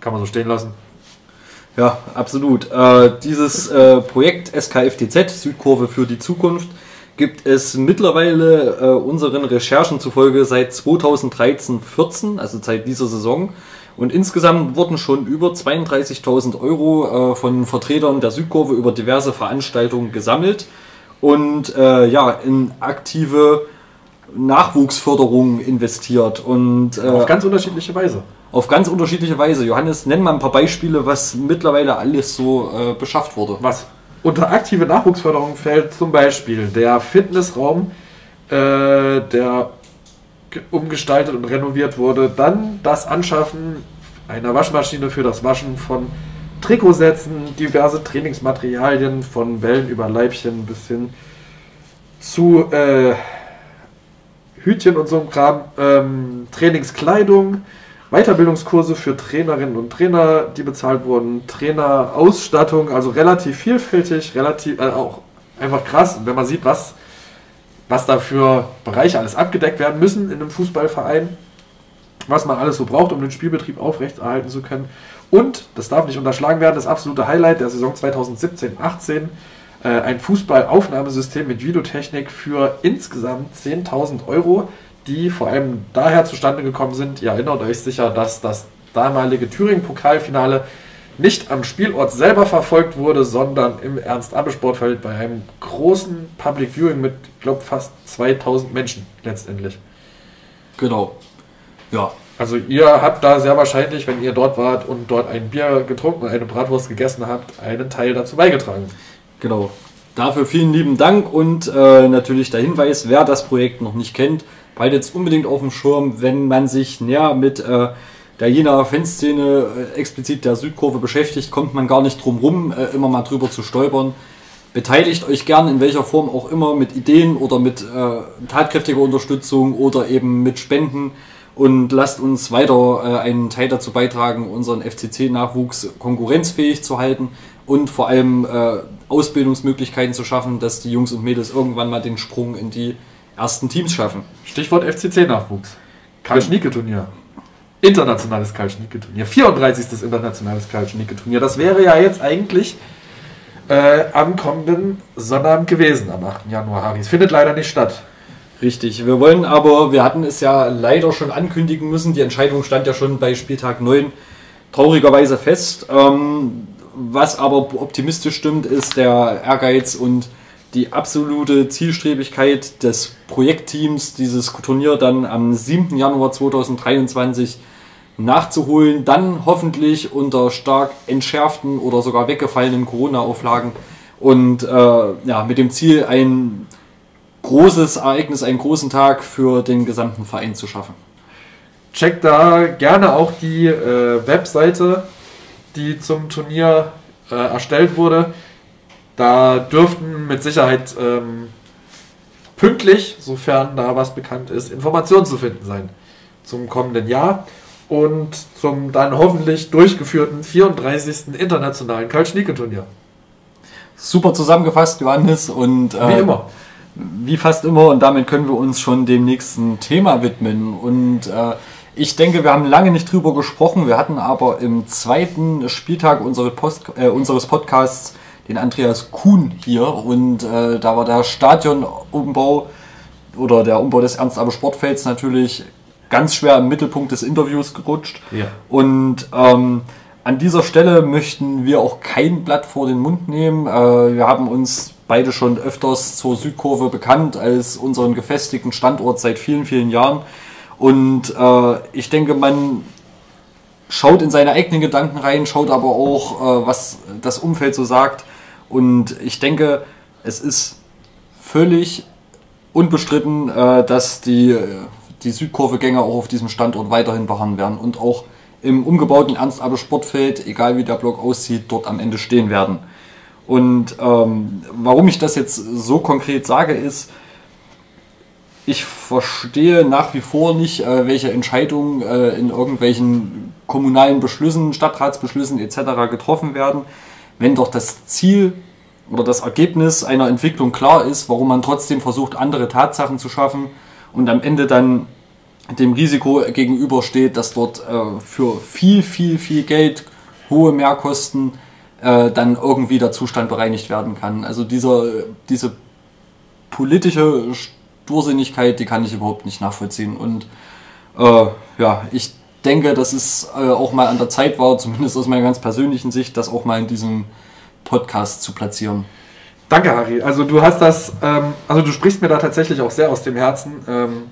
Kann man so stehen lassen. Ja, absolut. Äh, dieses äh, Projekt SKFTZ, Südkurve für die Zukunft, gibt es mittlerweile äh, unseren Recherchen zufolge seit 2013-14, also seit dieser Saison. Und insgesamt wurden schon über 32.000 Euro äh, von Vertretern der Südkurve über diverse Veranstaltungen gesammelt und äh, ja, in aktive Nachwuchsförderung investiert. Und, äh, Auf ganz unterschiedliche Weise auf ganz unterschiedliche Weise. Johannes, nenn mal ein paar Beispiele, was mittlerweile alles so äh, beschafft wurde. Was unter aktive Nachwuchsförderung fällt zum Beispiel der Fitnessraum, äh, der umgestaltet und renoviert wurde. Dann das Anschaffen einer Waschmaschine für das Waschen von Trikotsätzen, diverse Trainingsmaterialien von Wellen über Leibchen bis hin zu äh, Hütchen und so einem Kram, ähm, Trainingskleidung, Weiterbildungskurse für Trainerinnen und Trainer, die bezahlt wurden, Trainerausstattung, also relativ vielfältig, relativ äh, auch einfach krass, wenn man sieht, was, was da für Bereiche alles abgedeckt werden müssen in einem Fußballverein, was man alles so braucht, um den Spielbetrieb aufrechterhalten zu können. Und, das darf nicht unterschlagen werden, das absolute Highlight der Saison 2017-18, äh, ein Fußballaufnahmesystem mit Videotechnik für insgesamt 10.000 Euro, die vor allem daher zustande gekommen sind. Ihr erinnert euch sicher, dass das damalige Thüringen-Pokalfinale nicht am Spielort selber verfolgt wurde, sondern im Ernst-Abbe-Sportfeld bei einem großen Public Viewing mit, ich glaube, fast 2000 Menschen letztendlich. Genau. Ja. Also ihr habt da sehr wahrscheinlich, wenn ihr dort wart und dort ein Bier getrunken und eine Bratwurst gegessen habt, einen Teil dazu beigetragen. Genau. Dafür vielen lieben Dank und äh, natürlich der Hinweis, wer das Projekt noch nicht kennt, bald jetzt unbedingt auf dem Schirm, wenn man sich näher mit äh, der Jenaer Fanszene, äh, explizit der Südkurve beschäftigt, kommt man gar nicht drum rum, äh, immer mal drüber zu stolpern. Beteiligt euch gern in welcher Form auch immer mit Ideen oder mit äh, tatkräftiger Unterstützung oder eben mit Spenden und lasst uns weiter äh, einen Teil dazu beitragen, unseren FCC-Nachwuchs konkurrenzfähig zu halten und vor allem äh, Ausbildungsmöglichkeiten zu schaffen, dass die Jungs und Mädels irgendwann mal den Sprung in die ersten Teams schaffen. Stichwort FCC-Nachwuchs. Karl-Schnieke-Turnier. Internationales Karl-Schnieke-Turnier. 34. internationales Karl-Schnieke-Turnier. Das wäre ja jetzt eigentlich äh, am kommenden Sonnabend gewesen, am 8. Januar, Haris. Findet leider nicht statt. Richtig, wir wollen aber, wir hatten es ja leider schon ankündigen müssen, die Entscheidung stand ja schon bei Spieltag 9 traurigerweise fest. Ähm, was aber optimistisch stimmt, ist der Ehrgeiz und die absolute Zielstrebigkeit des Projektteams, dieses Turnier dann am 7. Januar 2023 nachzuholen, dann hoffentlich unter stark entschärften oder sogar weggefallenen Corona-Auflagen und äh, ja, mit dem Ziel, ein großes Ereignis, einen großen Tag für den gesamten Verein zu schaffen. Checkt da gerne auch die äh, Webseite, die zum Turnier äh, erstellt wurde. Da dürften mit Sicherheit ähm, pünktlich, sofern da was bekannt ist, Informationen zu finden sein zum kommenden Jahr und zum dann hoffentlich durchgeführten 34. internationalen Karl-Schnieke-Turnier. Super zusammengefasst, Johannes. Und, äh, wie immer. Wie fast immer. Und damit können wir uns schon dem nächsten Thema widmen. Und äh, ich denke, wir haben lange nicht drüber gesprochen. Wir hatten aber im zweiten Spieltag unsere Post, äh, unseres Podcasts den Andreas Kuhn hier. Und äh, da war der Stadionumbau oder der Umbau des Ernst-Aber-Sportfelds natürlich ganz schwer im Mittelpunkt des Interviews gerutscht. Ja. Und ähm, an dieser Stelle möchten wir auch kein Blatt vor den Mund nehmen. Äh, wir haben uns beide schon öfters zur Südkurve bekannt als unseren gefestigten Standort seit vielen, vielen Jahren. Und äh, ich denke, man schaut in seine eigenen Gedanken rein, schaut aber auch, äh, was das Umfeld so sagt. Und ich denke, es ist völlig unbestritten, äh, dass die die Südkurvegänger auch auf diesem Standort weiterhin beharren werden und auch im umgebauten Ernst-Abbe-Sportfeld, egal wie der Block aussieht, dort am Ende stehen werden. Und ähm, warum ich das jetzt so konkret sage, ist, ich verstehe nach wie vor nicht, äh, welche Entscheidungen äh, in irgendwelchen kommunalen Beschlüssen, Stadtratsbeschlüssen etc. getroffen werden, wenn doch das Ziel oder das Ergebnis einer Entwicklung klar ist, warum man trotzdem versucht, andere Tatsachen zu schaffen und am Ende dann dem Risiko gegenübersteht, dass dort äh, für viel, viel, viel Geld hohe Mehrkosten äh, dann irgendwie der Zustand bereinigt werden kann. Also dieser, diese politische Stursinnigkeit, die kann ich überhaupt nicht nachvollziehen. Und äh, ja, ich denke, dass es äh, auch mal an der Zeit war, zumindest aus meiner ganz persönlichen Sicht, das auch mal in diesem Podcast zu platzieren. Danke, Harry. Also du hast das, ähm, also du sprichst mir da tatsächlich auch sehr aus dem Herzen. Ähm,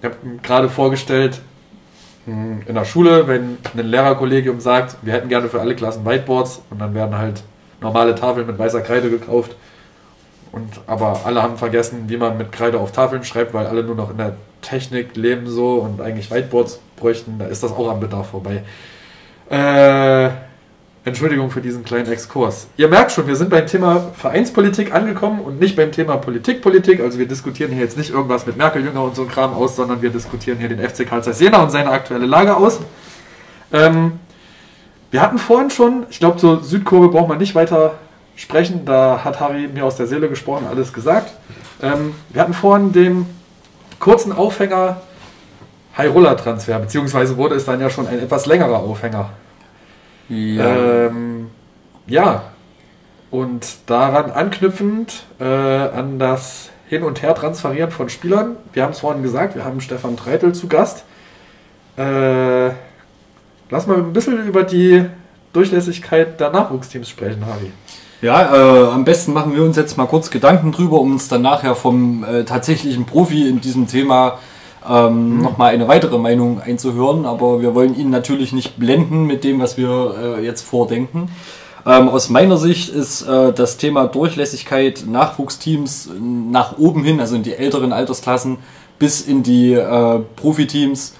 ich habe gerade vorgestellt, hm, in der Schule, wenn ein Lehrerkollegium sagt, wir hätten gerne für alle Klassen Whiteboards und dann werden halt normale Tafeln mit weißer Kreide gekauft. Und aber alle haben vergessen, wie man mit Kreide auf Tafeln schreibt, weil alle nur noch in der Technik leben so und eigentlich Whiteboards bräuchten, da ist das auch am Bedarf vorbei. Äh, Entschuldigung für diesen kleinen Exkurs. Ihr merkt schon, wir sind beim Thema Vereinspolitik angekommen und nicht beim Thema Politikpolitik. Also wir diskutieren hier jetzt nicht irgendwas mit Merkel, Jünger und so ein Kram aus, sondern wir diskutieren hier den FC Karl Zeiss Jena und seine aktuelle Lage aus. Ähm, wir hatten vorhin schon, ich glaube, zur Südkurve braucht man nicht weiter sprechen, da hat Harry mir aus der Seele gesprochen, alles gesagt. Ähm, wir hatten vorhin den kurzen Aufhänger High-Roller-Transfer, beziehungsweise wurde es dann ja schon ein etwas längerer Aufhänger. Ja. Ähm, ja. Und daran anknüpfend äh, an das Hin- und Her-Transferieren von Spielern. Wir haben es vorhin gesagt, wir haben Stefan Treitel zu Gast. Äh, lass mal ein bisschen über die Durchlässigkeit der Nachwuchsteams sprechen, Harry. Ja, äh, am besten machen wir uns jetzt mal kurz Gedanken drüber, um uns dann nachher vom äh, tatsächlichen Profi in diesem Thema ähm, mhm. nochmal eine weitere Meinung einzuhören. Aber wir wollen ihn natürlich nicht blenden mit dem, was wir äh, jetzt vordenken. Ähm, aus meiner Sicht ist äh, das Thema Durchlässigkeit Nachwuchsteams nach oben hin, also in die älteren Altersklassen bis in die äh, Profiteams,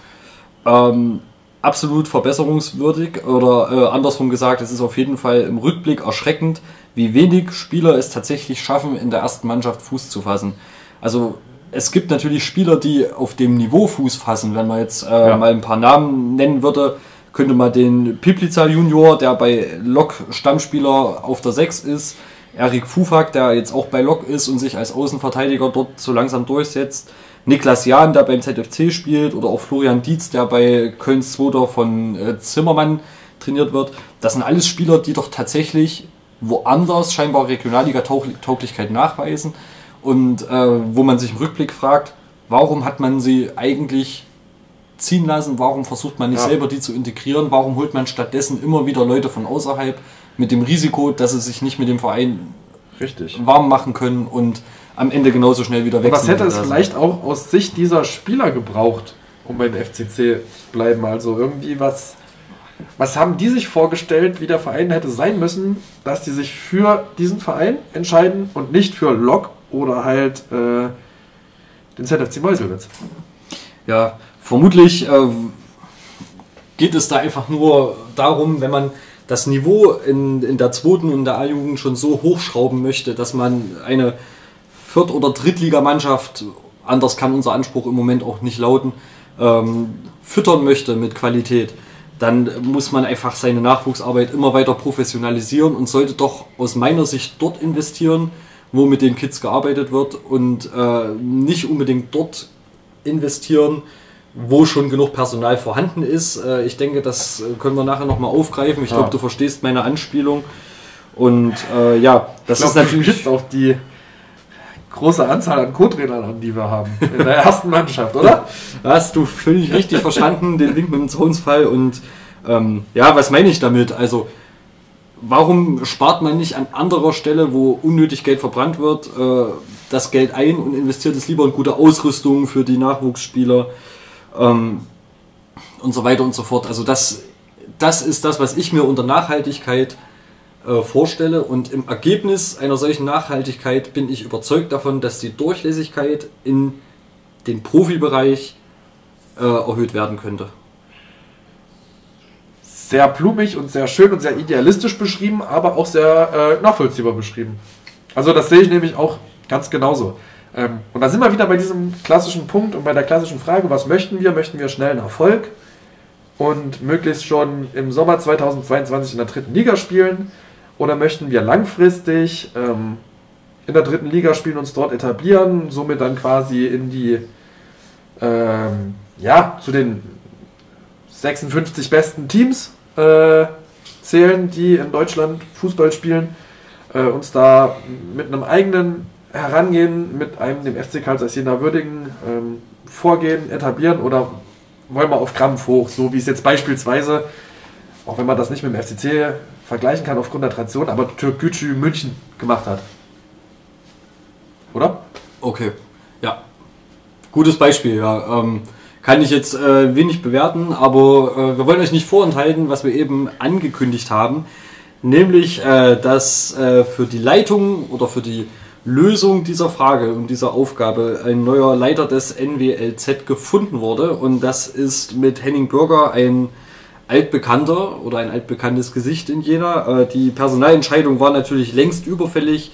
ähm, absolut verbesserungswürdig oder äh, andersrum gesagt, es ist auf jeden Fall im Rückblick erschreckend, wie wenig Spieler es tatsächlich schaffen, in der ersten Mannschaft Fuß zu fassen. Also es gibt natürlich Spieler, die auf dem Niveau Fuß fassen. Wenn man jetzt äh, ja. mal ein paar Namen nennen würde, könnte man den Piplica Junior, der bei Lok Stammspieler auf der 6 ist, Erik Fufak, der jetzt auch bei Lok ist und sich als Außenverteidiger dort so langsam durchsetzt, Niklas Jahn, der beim ZFC spielt, oder auch Florian Dietz, der bei Kölns Zweiter von äh, Zimmermann trainiert wird. Das sind alles Spieler, die doch tatsächlich woanders scheinbar Regionalliga-Tauglichkeit nachweisen und äh, wo man sich im Rückblick fragt, warum hat man sie eigentlich ziehen lassen, warum versucht man nicht ja. selber die zu integrieren, warum holt man stattdessen immer wieder Leute von außerhalb mit dem Risiko, dass sie sich nicht mit dem Verein Richtig. warm machen können und am Ende genauso schnell wieder wechseln. Was hätte es vielleicht auch aus Sicht dieser Spieler gebraucht, um bei den FCC zu bleiben? Also irgendwie was, was haben die sich vorgestellt, wie der Verein hätte sein müssen, dass die sich für diesen Verein entscheiden und nicht für Lok oder halt äh, den ZFC Meuselwitz. Ja, vermutlich äh, geht es da einfach nur darum, wenn man das Niveau in, in der zweiten und der A-Jugend schon so hochschrauben möchte, dass man eine Viert- oder Drittligamannschaft, anders kann unser Anspruch im Moment auch nicht lauten, ähm, füttern möchte mit Qualität, dann muss man einfach seine Nachwuchsarbeit immer weiter professionalisieren und sollte doch aus meiner Sicht dort investieren, wo mit den Kids gearbeitet wird und äh, nicht unbedingt dort investieren, wo schon genug Personal vorhanden ist. Äh, ich denke, das äh, können wir nachher nochmal aufgreifen. Ich ja. glaube, du verstehst meine Anspielung. Und äh, ja, das glaub, ist natürlich. Auf die große Anzahl an Co-Trainern an, die wir haben in der ersten Mannschaft, oder? <laughs> Hast du völlig richtig verstanden, den Link mit dem Zonsfall. Und ähm, ja, was meine ich damit? Also warum spart man nicht an anderer Stelle, wo unnötig Geld verbrannt wird, äh, das Geld ein und investiert es lieber in gute Ausrüstung für die Nachwuchsspieler ähm, und so weiter und so fort. Also das, das ist das, was ich mir unter Nachhaltigkeit äh, vorstelle und im Ergebnis einer solchen Nachhaltigkeit bin ich überzeugt davon, dass die Durchlässigkeit in den Profibereich äh, erhöht werden könnte sehr blumig und sehr schön und sehr idealistisch beschrieben, aber auch sehr äh, nachvollziehbar beschrieben. Also das sehe ich nämlich auch ganz genauso. Ähm, und da sind wir wieder bei diesem klassischen Punkt und bei der klassischen Frage, was möchten wir? Möchten wir schnellen Erfolg und möglichst schon im Sommer 2022 in der dritten Liga spielen? Oder möchten wir langfristig ähm, in der dritten Liga spielen, uns dort etablieren, somit dann quasi in die, ähm, ja, zu den 56 besten Teams äh, zählen, die in Deutschland Fußball spielen, äh, uns da mit einem eigenen Herangehen, mit einem dem FC Karl Zeiss Jena würdigen ähm, Vorgehen etablieren oder wollen wir auf Krampf hoch, so wie es jetzt beispielsweise, auch wenn man das nicht mit dem FCC vergleichen kann aufgrund der Tradition, aber Türk Gücü München gemacht hat. Oder? Okay, ja. Gutes Beispiel, ja. Ähm, kann ich jetzt äh, wenig bewerten, aber äh, wir wollen euch nicht vorenthalten, was wir eben angekündigt haben, nämlich, äh, dass äh, für die Leitung oder für die Lösung dieser Frage und dieser Aufgabe ein neuer Leiter des NWLZ gefunden wurde. Und das ist mit Henning Bürger ein altbekannter oder ein altbekanntes Gesicht in Jena. Äh, die Personalentscheidung war natürlich längst überfällig.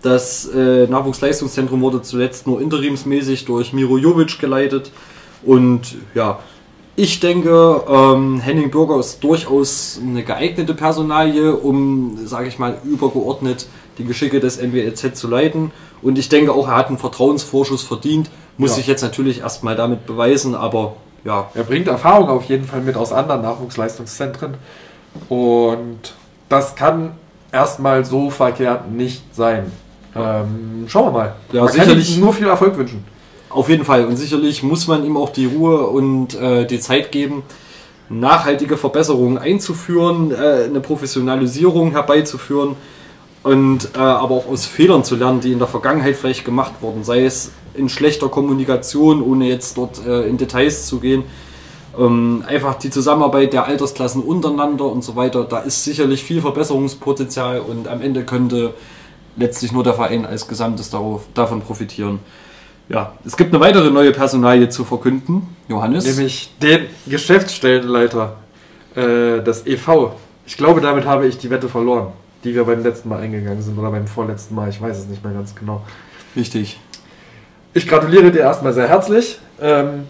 Das äh, Nachwuchsleistungszentrum wurde zuletzt nur interimsmäßig durch Miro Jovic geleitet. Und ja, ich denke, ähm, Henning Bürger ist durchaus eine geeignete Personalie, um, sage ich mal, übergeordnet die Geschicke des NWLZ zu leiten. Und ich denke auch, er hat einen Vertrauensvorschuss verdient. Muss ja. sich jetzt natürlich erstmal damit beweisen, aber ja. Er bringt Erfahrung auf jeden Fall mit aus anderen Nachwuchsleistungszentren. Und das kann erstmal so verkehrt nicht sein. Ähm, schauen wir mal. Ja, Man sicherlich kann ihm nur viel Erfolg wünschen. Auf jeden Fall. Und sicherlich muss man ihm auch die Ruhe und äh, die Zeit geben, nachhaltige Verbesserungen einzuführen, äh, eine Professionalisierung herbeizuführen und äh, aber auch aus Fehlern zu lernen, die in der Vergangenheit vielleicht gemacht wurden, sei es in schlechter Kommunikation, ohne jetzt dort äh, in Details zu gehen. Ähm, einfach die Zusammenarbeit der Altersklassen untereinander und so weiter, da ist sicherlich viel Verbesserungspotenzial und am Ende könnte letztlich nur der Verein als Gesamtes darauf, davon profitieren. Ja, es gibt eine weitere neue Personalie zu verkünden, Johannes. Nämlich den Geschäftsstellenleiter äh, des EV. Ich glaube, damit habe ich die Wette verloren die wir beim letzten Mal eingegangen sind oder beim vorletzten Mal, ich weiß es nicht mehr ganz genau. Richtig. Ich gratuliere dir erstmal sehr herzlich. Ähm,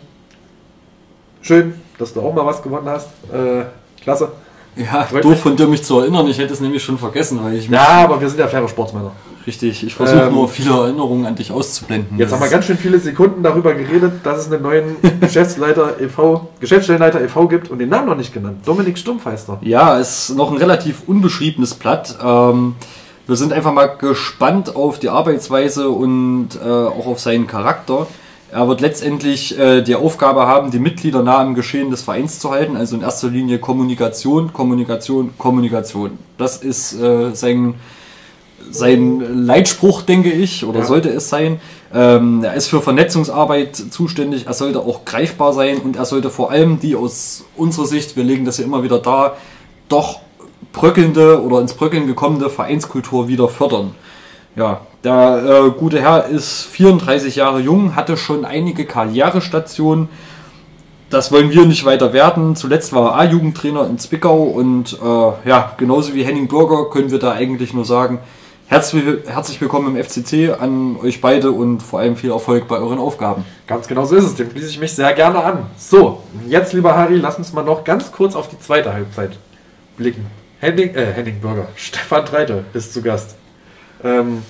schön, dass du auch mal was gewonnen hast. Äh, klasse. Ja, Freut doof von dir mich zu erinnern, ich hätte es nämlich schon vergessen, weil ich Ja, aber wir sind ja faire Sportsmänner. Richtig, ich versuche ähm, nur viele Erinnerungen an dich auszublenden. Jetzt haben wir ganz schön viele Sekunden darüber geredet, dass es einen neuen <laughs> Geschäftsleiter e.V., Geschäftsstellenleiter e.V. gibt und den Namen noch nicht genannt. Dominik Stumpf heißt er. Ja, ist noch ein relativ unbeschriebenes Blatt. Ähm, wir sind einfach mal gespannt auf die Arbeitsweise und äh, auch auf seinen Charakter. Er wird letztendlich äh, die Aufgabe haben, die Mitglieder nah am Geschehen des Vereins zu halten. Also in erster Linie Kommunikation, Kommunikation, Kommunikation. Das ist äh, sein sein Leitspruch, denke ich, oder ja. sollte es sein. Ähm, er ist für Vernetzungsarbeit zuständig, er sollte auch greifbar sein und er sollte vor allem die aus unserer Sicht, wir legen das ja immer wieder da, doch bröckelnde oder ins Bröckeln gekommene Vereinskultur wieder fördern. Ja, der äh, gute Herr ist 34 Jahre jung, hatte schon einige Karrierestationen. Das wollen wir nicht weiter werden. Zuletzt war er A-Jugendtrainer in Zwickau und äh, ja, genauso wie Henning Bürger können wir da eigentlich nur sagen, Herzlich, willkommen im FCC an euch beide und vor allem viel Erfolg bei euren Aufgaben. Ganz genau so ist es, dem schließe ich mich sehr gerne an. So, jetzt lieber Harry, lass uns mal noch ganz kurz auf die zweite Halbzeit blicken. Henning, äh, Henning Bürger, <laughs> Stefan Treitel ist zu Gast. Ähm,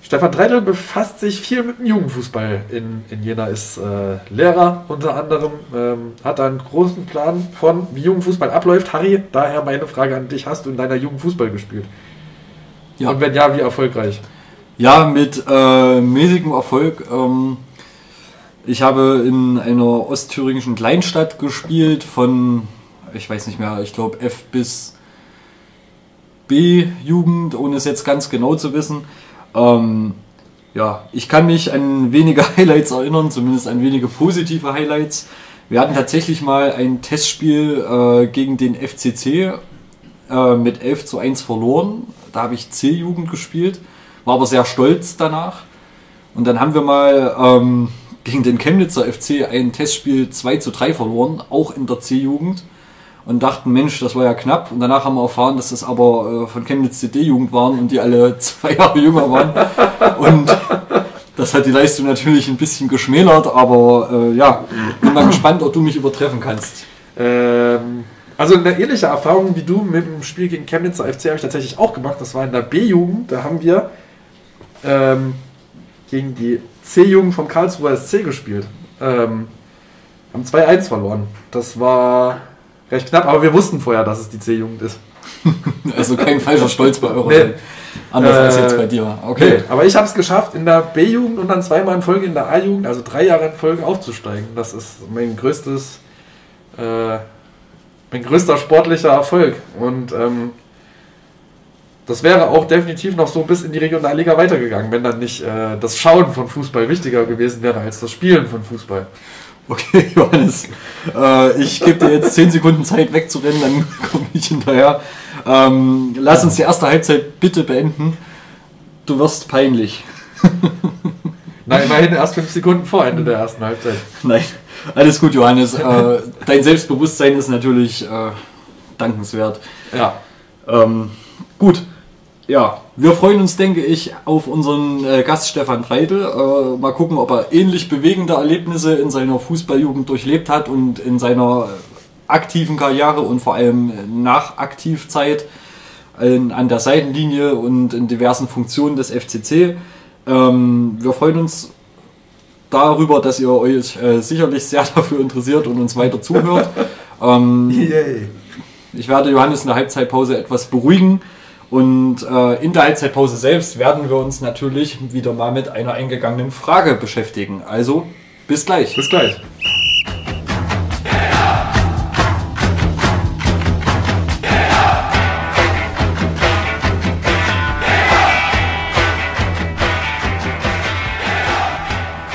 Stefan Treitel befasst sich viel mit dem Jugendfußball in, in Jena, ist äh, Lehrer unter anderem, ähm, hat einen großen Plan von, wie Jugendfußball abläuft. Harry, daher meine Frage an dich, hast du in deiner Jugend Fußball gespielt? Ja. Und wenn ja, wie erfolgreich? Ja, mit äh, mäßigem Erfolg. Ähm, ich habe in einer ostthüringischen Kleinstadt gespielt, von, ich weiß nicht mehr, ich glaube F bis B-Jugend, ohne es jetzt ganz genau zu wissen. Ähm, ja, ich kann mich an wenige <laughs> Highlights erinnern, zumindest an wenige positive Highlights. Wir hatten tatsächlich mal ein Testspiel äh, gegen den FCC äh, mit 11 zu 1 verloren. Da habe ich C-Jugend gespielt, war aber sehr stolz danach. Und dann haben wir mal ähm, gegen den Chemnitzer FC ein Testspiel 2 zu 3 verloren, auch in der C-Jugend. Und dachten, Mensch, das war ja knapp. Und danach haben wir erfahren, dass das aber äh, von Chemnitz CD-Jugend waren und die alle <laughs> zwei Jahre jünger waren. und das hat die Leistung natürlich ein bisschen geschmälert, aber äh, ja, bin mal gespannt, ob du mich übertreffen kannst. Ähm, also eine ähnliche Erfahrung wie du mit dem Spiel gegen Chemnitzer FC habe ich tatsächlich auch gemacht. Das war in der B-Jugend. Da haben wir ähm, gegen die C-Jugend vom Karlsruher SC gespielt. Ähm, haben 2-1 verloren. Das war recht knapp, aber wir wussten vorher, dass es die C-Jugend ist. <laughs> also kein falscher Stolz bei Euro. Nee. Anders äh, als jetzt bei dir. Okay. Nee, aber ich habe es geschafft, in der B-Jugend und dann zweimal in Folge in der A-Jugend, also drei Jahre in Folge aufzusteigen. Das ist mein größtes äh, mein größter sportlicher Erfolg. Und ähm, das wäre auch definitiv noch so bis in die Regionalliga weitergegangen, wenn dann nicht äh, das Schauen von Fußball wichtiger gewesen wäre als das Spielen von Fußball. Okay, <laughs> Johannes, äh, ich gebe dir jetzt 10 Sekunden Zeit wegzurennen, dann <laughs> komme ich hinterher. Ähm, lass uns die erste Halbzeit bitte beenden. du wirst peinlich. Nein, immerhin erst fünf Sekunden vor Ende der ersten Halbzeit. Nein, alles gut, Johannes. Äh, dein Selbstbewusstsein ist natürlich äh, dankenswert. Ja. Ähm, gut, ja, wir freuen uns, denke ich, auf unseren äh, Gast Stefan Freidel. Äh, mal gucken, ob er ähnlich bewegende Erlebnisse in seiner Fußballjugend durchlebt hat und in seiner aktiven Karriere und vor allem nach Aktivzeit in, an der Seitenlinie und in diversen Funktionen des FCC. Ähm, wir freuen uns darüber, dass ihr euch äh, sicherlich sehr <laughs> dafür interessiert und uns weiter zuhört. ähm, ich werde Johannes in der Halbzeitpause etwas beruhigen. Und äh, in der Halbzeitpause selbst werden wir uns natürlich wieder mal mit einer eingegangenen Frage beschäftigen. Also bis gleich. Bis gleich.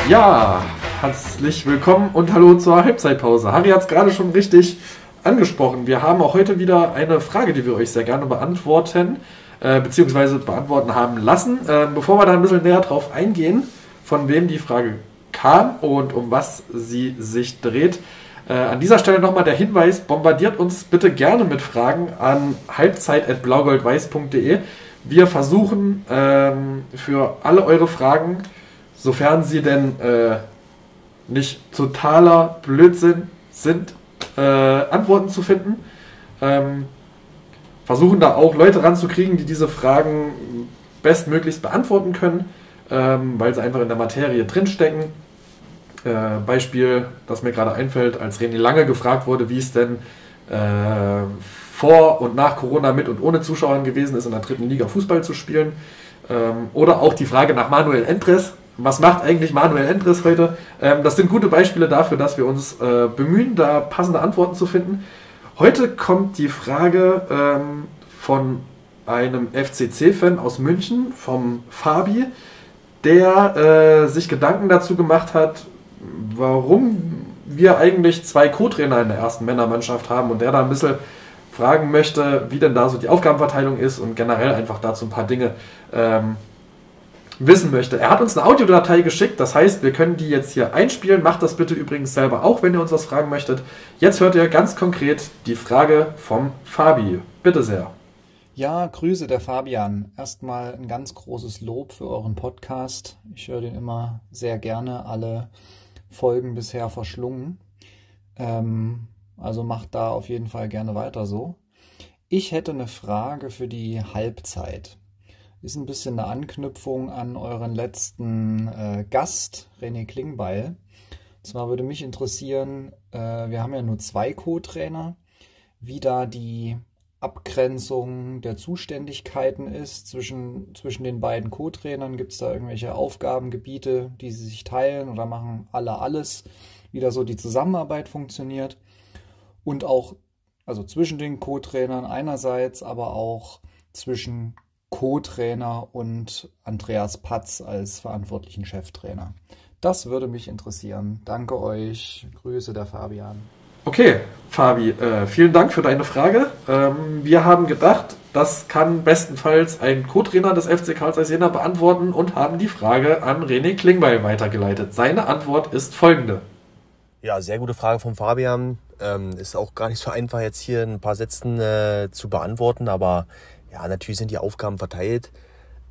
Ja, herzlich willkommen und hallo zur Halbzeitpause. Harry hat es gerade schon richtig angesprochen. Wir haben auch heute wieder eine Frage, die wir euch sehr gerne beantworten, äh, beziehungsweise beantworten haben lassen. Äh, bevor wir da ein bisschen näher drauf eingehen, von wem die Frage kam und um was sie sich dreht, äh, an dieser Stelle nochmal der Hinweis, bombardiert uns bitte gerne mit Fragen an halbzeit.blaugoldweiß.de. Wir versuchen ähm, für alle eure Fragen sofern sie denn äh, nicht totaler Blödsinn sind, äh, Antworten zu finden. Ähm, versuchen da auch Leute ranzukriegen, die diese Fragen bestmöglichst beantworten können, ähm, weil sie einfach in der Materie drinstecken. Äh, Beispiel, das mir gerade einfällt, als René Lange gefragt wurde, wie es denn äh, vor und nach Corona mit und ohne Zuschauern gewesen ist, in der dritten Liga Fußball zu spielen. Ähm, oder auch die Frage nach Manuel Endres, was macht eigentlich Manuel Endres heute? Ähm, das sind gute Beispiele dafür, dass wir uns äh, bemühen, da passende Antworten zu finden. Heute kommt die Frage ähm, von einem FCC-Fan aus München, vom Fabi, der äh, sich Gedanken dazu gemacht hat, warum wir eigentlich zwei Co-Trainer in der ersten Männermannschaft haben und der da ein bisschen fragen möchte, wie denn da so die Aufgabenverteilung ist und generell einfach dazu ein paar Dinge ähm, wissen möchte. Er hat uns eine Audiodatei geschickt, das heißt, wir können die jetzt hier einspielen. Macht das bitte übrigens selber auch, wenn ihr uns was fragen möchtet. Jetzt hört ihr ganz konkret die Frage vom Fabi. Bitte sehr. Ja, Grüße der Fabian. Erstmal ein ganz großes Lob für euren Podcast. Ich höre den immer sehr gerne, alle Folgen bisher verschlungen. Ähm, also macht da auf jeden Fall gerne weiter so. Ich hätte eine Frage für die Halbzeit ist ein bisschen eine Anknüpfung an euren letzten äh, Gast, René Klingbeil. Und zwar würde mich interessieren, äh, wir haben ja nur zwei Co-Trainer, wie da die Abgrenzung der Zuständigkeiten ist zwischen, zwischen den beiden Co-Trainern. Gibt es da irgendwelche Aufgabengebiete, die sie sich teilen oder machen alle alles, wie da so die Zusammenarbeit funktioniert? Und auch, also zwischen den Co-Trainern einerseits, aber auch zwischen Co-Trainer und Andreas Patz als verantwortlichen Cheftrainer. Das würde mich interessieren. Danke euch. Grüße der Fabian. Okay, Fabi, äh, vielen Dank für deine Frage. Ähm, wir haben gedacht, das kann bestenfalls ein Co-Trainer des FC Karl Zeiss Jena beantworten und haben die Frage an René Klingbeil weitergeleitet. Seine Antwort ist folgende. Ja, sehr gute Frage von Fabian. Ähm, ist auch gar nicht so einfach jetzt hier ein paar Sätzen äh, zu beantworten, aber ja, natürlich sind die Aufgaben verteilt.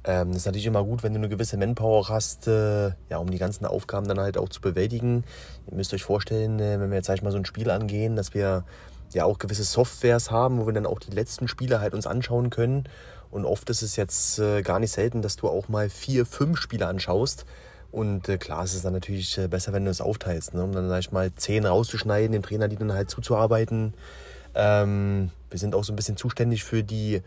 Ähm, das ist natürlich immer gut, wenn du eine gewisse Manpower hast, äh, ja, um die ganzen Aufgaben dann halt auch zu bewältigen. Ihr müsst euch vorstellen, äh, wenn wir jetzt, sag ich mal, so ein Spiel angehen, dass wir ja auch gewisse Softwares haben, wo wir dann auch die letzten Spiele halt uns anschauen können. Und oft ist es jetzt äh, gar nicht selten, dass du auch mal vier, fünf Spiele anschaust. Und äh, klar, es ist dann natürlich äh, besser, wenn du es aufteilst, ne? um dann, sag ich mal, zehn rauszuschneiden, dem Trainer die dann halt zuzuarbeiten. Ähm, wir sind auch so ein bisschen zuständig für die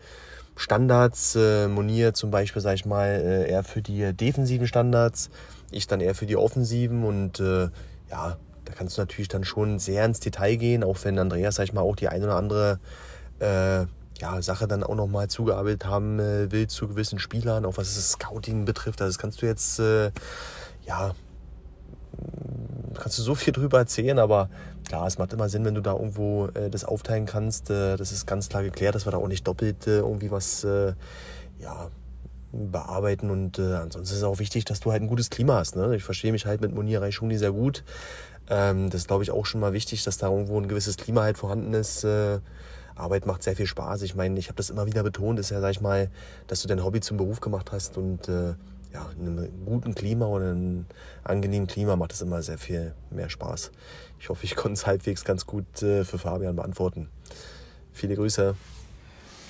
Standards. Äh, Monier zum Beispiel, sag ich mal, äh, eher für die defensiven Standards, ich dann eher für die offensiven und äh, ja, da kannst du natürlich dann schon sehr ins Detail gehen, auch wenn Andreas, sag ich mal, auch die eine oder andere äh, ja, Sache dann auch nochmal zugearbeitet haben äh, will zu gewissen Spielern, auch was das Scouting betrifft. Also das kannst du jetzt, äh, ja, kannst du so viel drüber erzählen, aber klar, es macht immer Sinn, wenn du da irgendwo äh, das aufteilen kannst. Äh, das ist ganz klar geklärt, dass wir da auch nicht doppelt äh, irgendwie was, äh, ja, bearbeiten und äh, ansonsten ist es auch wichtig, dass du halt ein gutes Klima hast. Ne? Ich verstehe mich halt mit Munir Reichuni sehr gut. Ähm, das ist, glaube ich, auch schon mal wichtig, dass da irgendwo ein gewisses Klima halt vorhanden ist. Äh, Arbeit macht sehr viel Spaß. Ich meine, ich habe das immer wieder betont, ist ja, sag ich mal, dass du dein Hobby zum Beruf gemacht hast und ja, in einem guten Klima und einem angenehmen Klima macht es immer sehr viel mehr Spaß. Ich hoffe, ich <laughs> konnte es halbwegs ganz gut äh, für Fabian beantworten. Viele Grüße.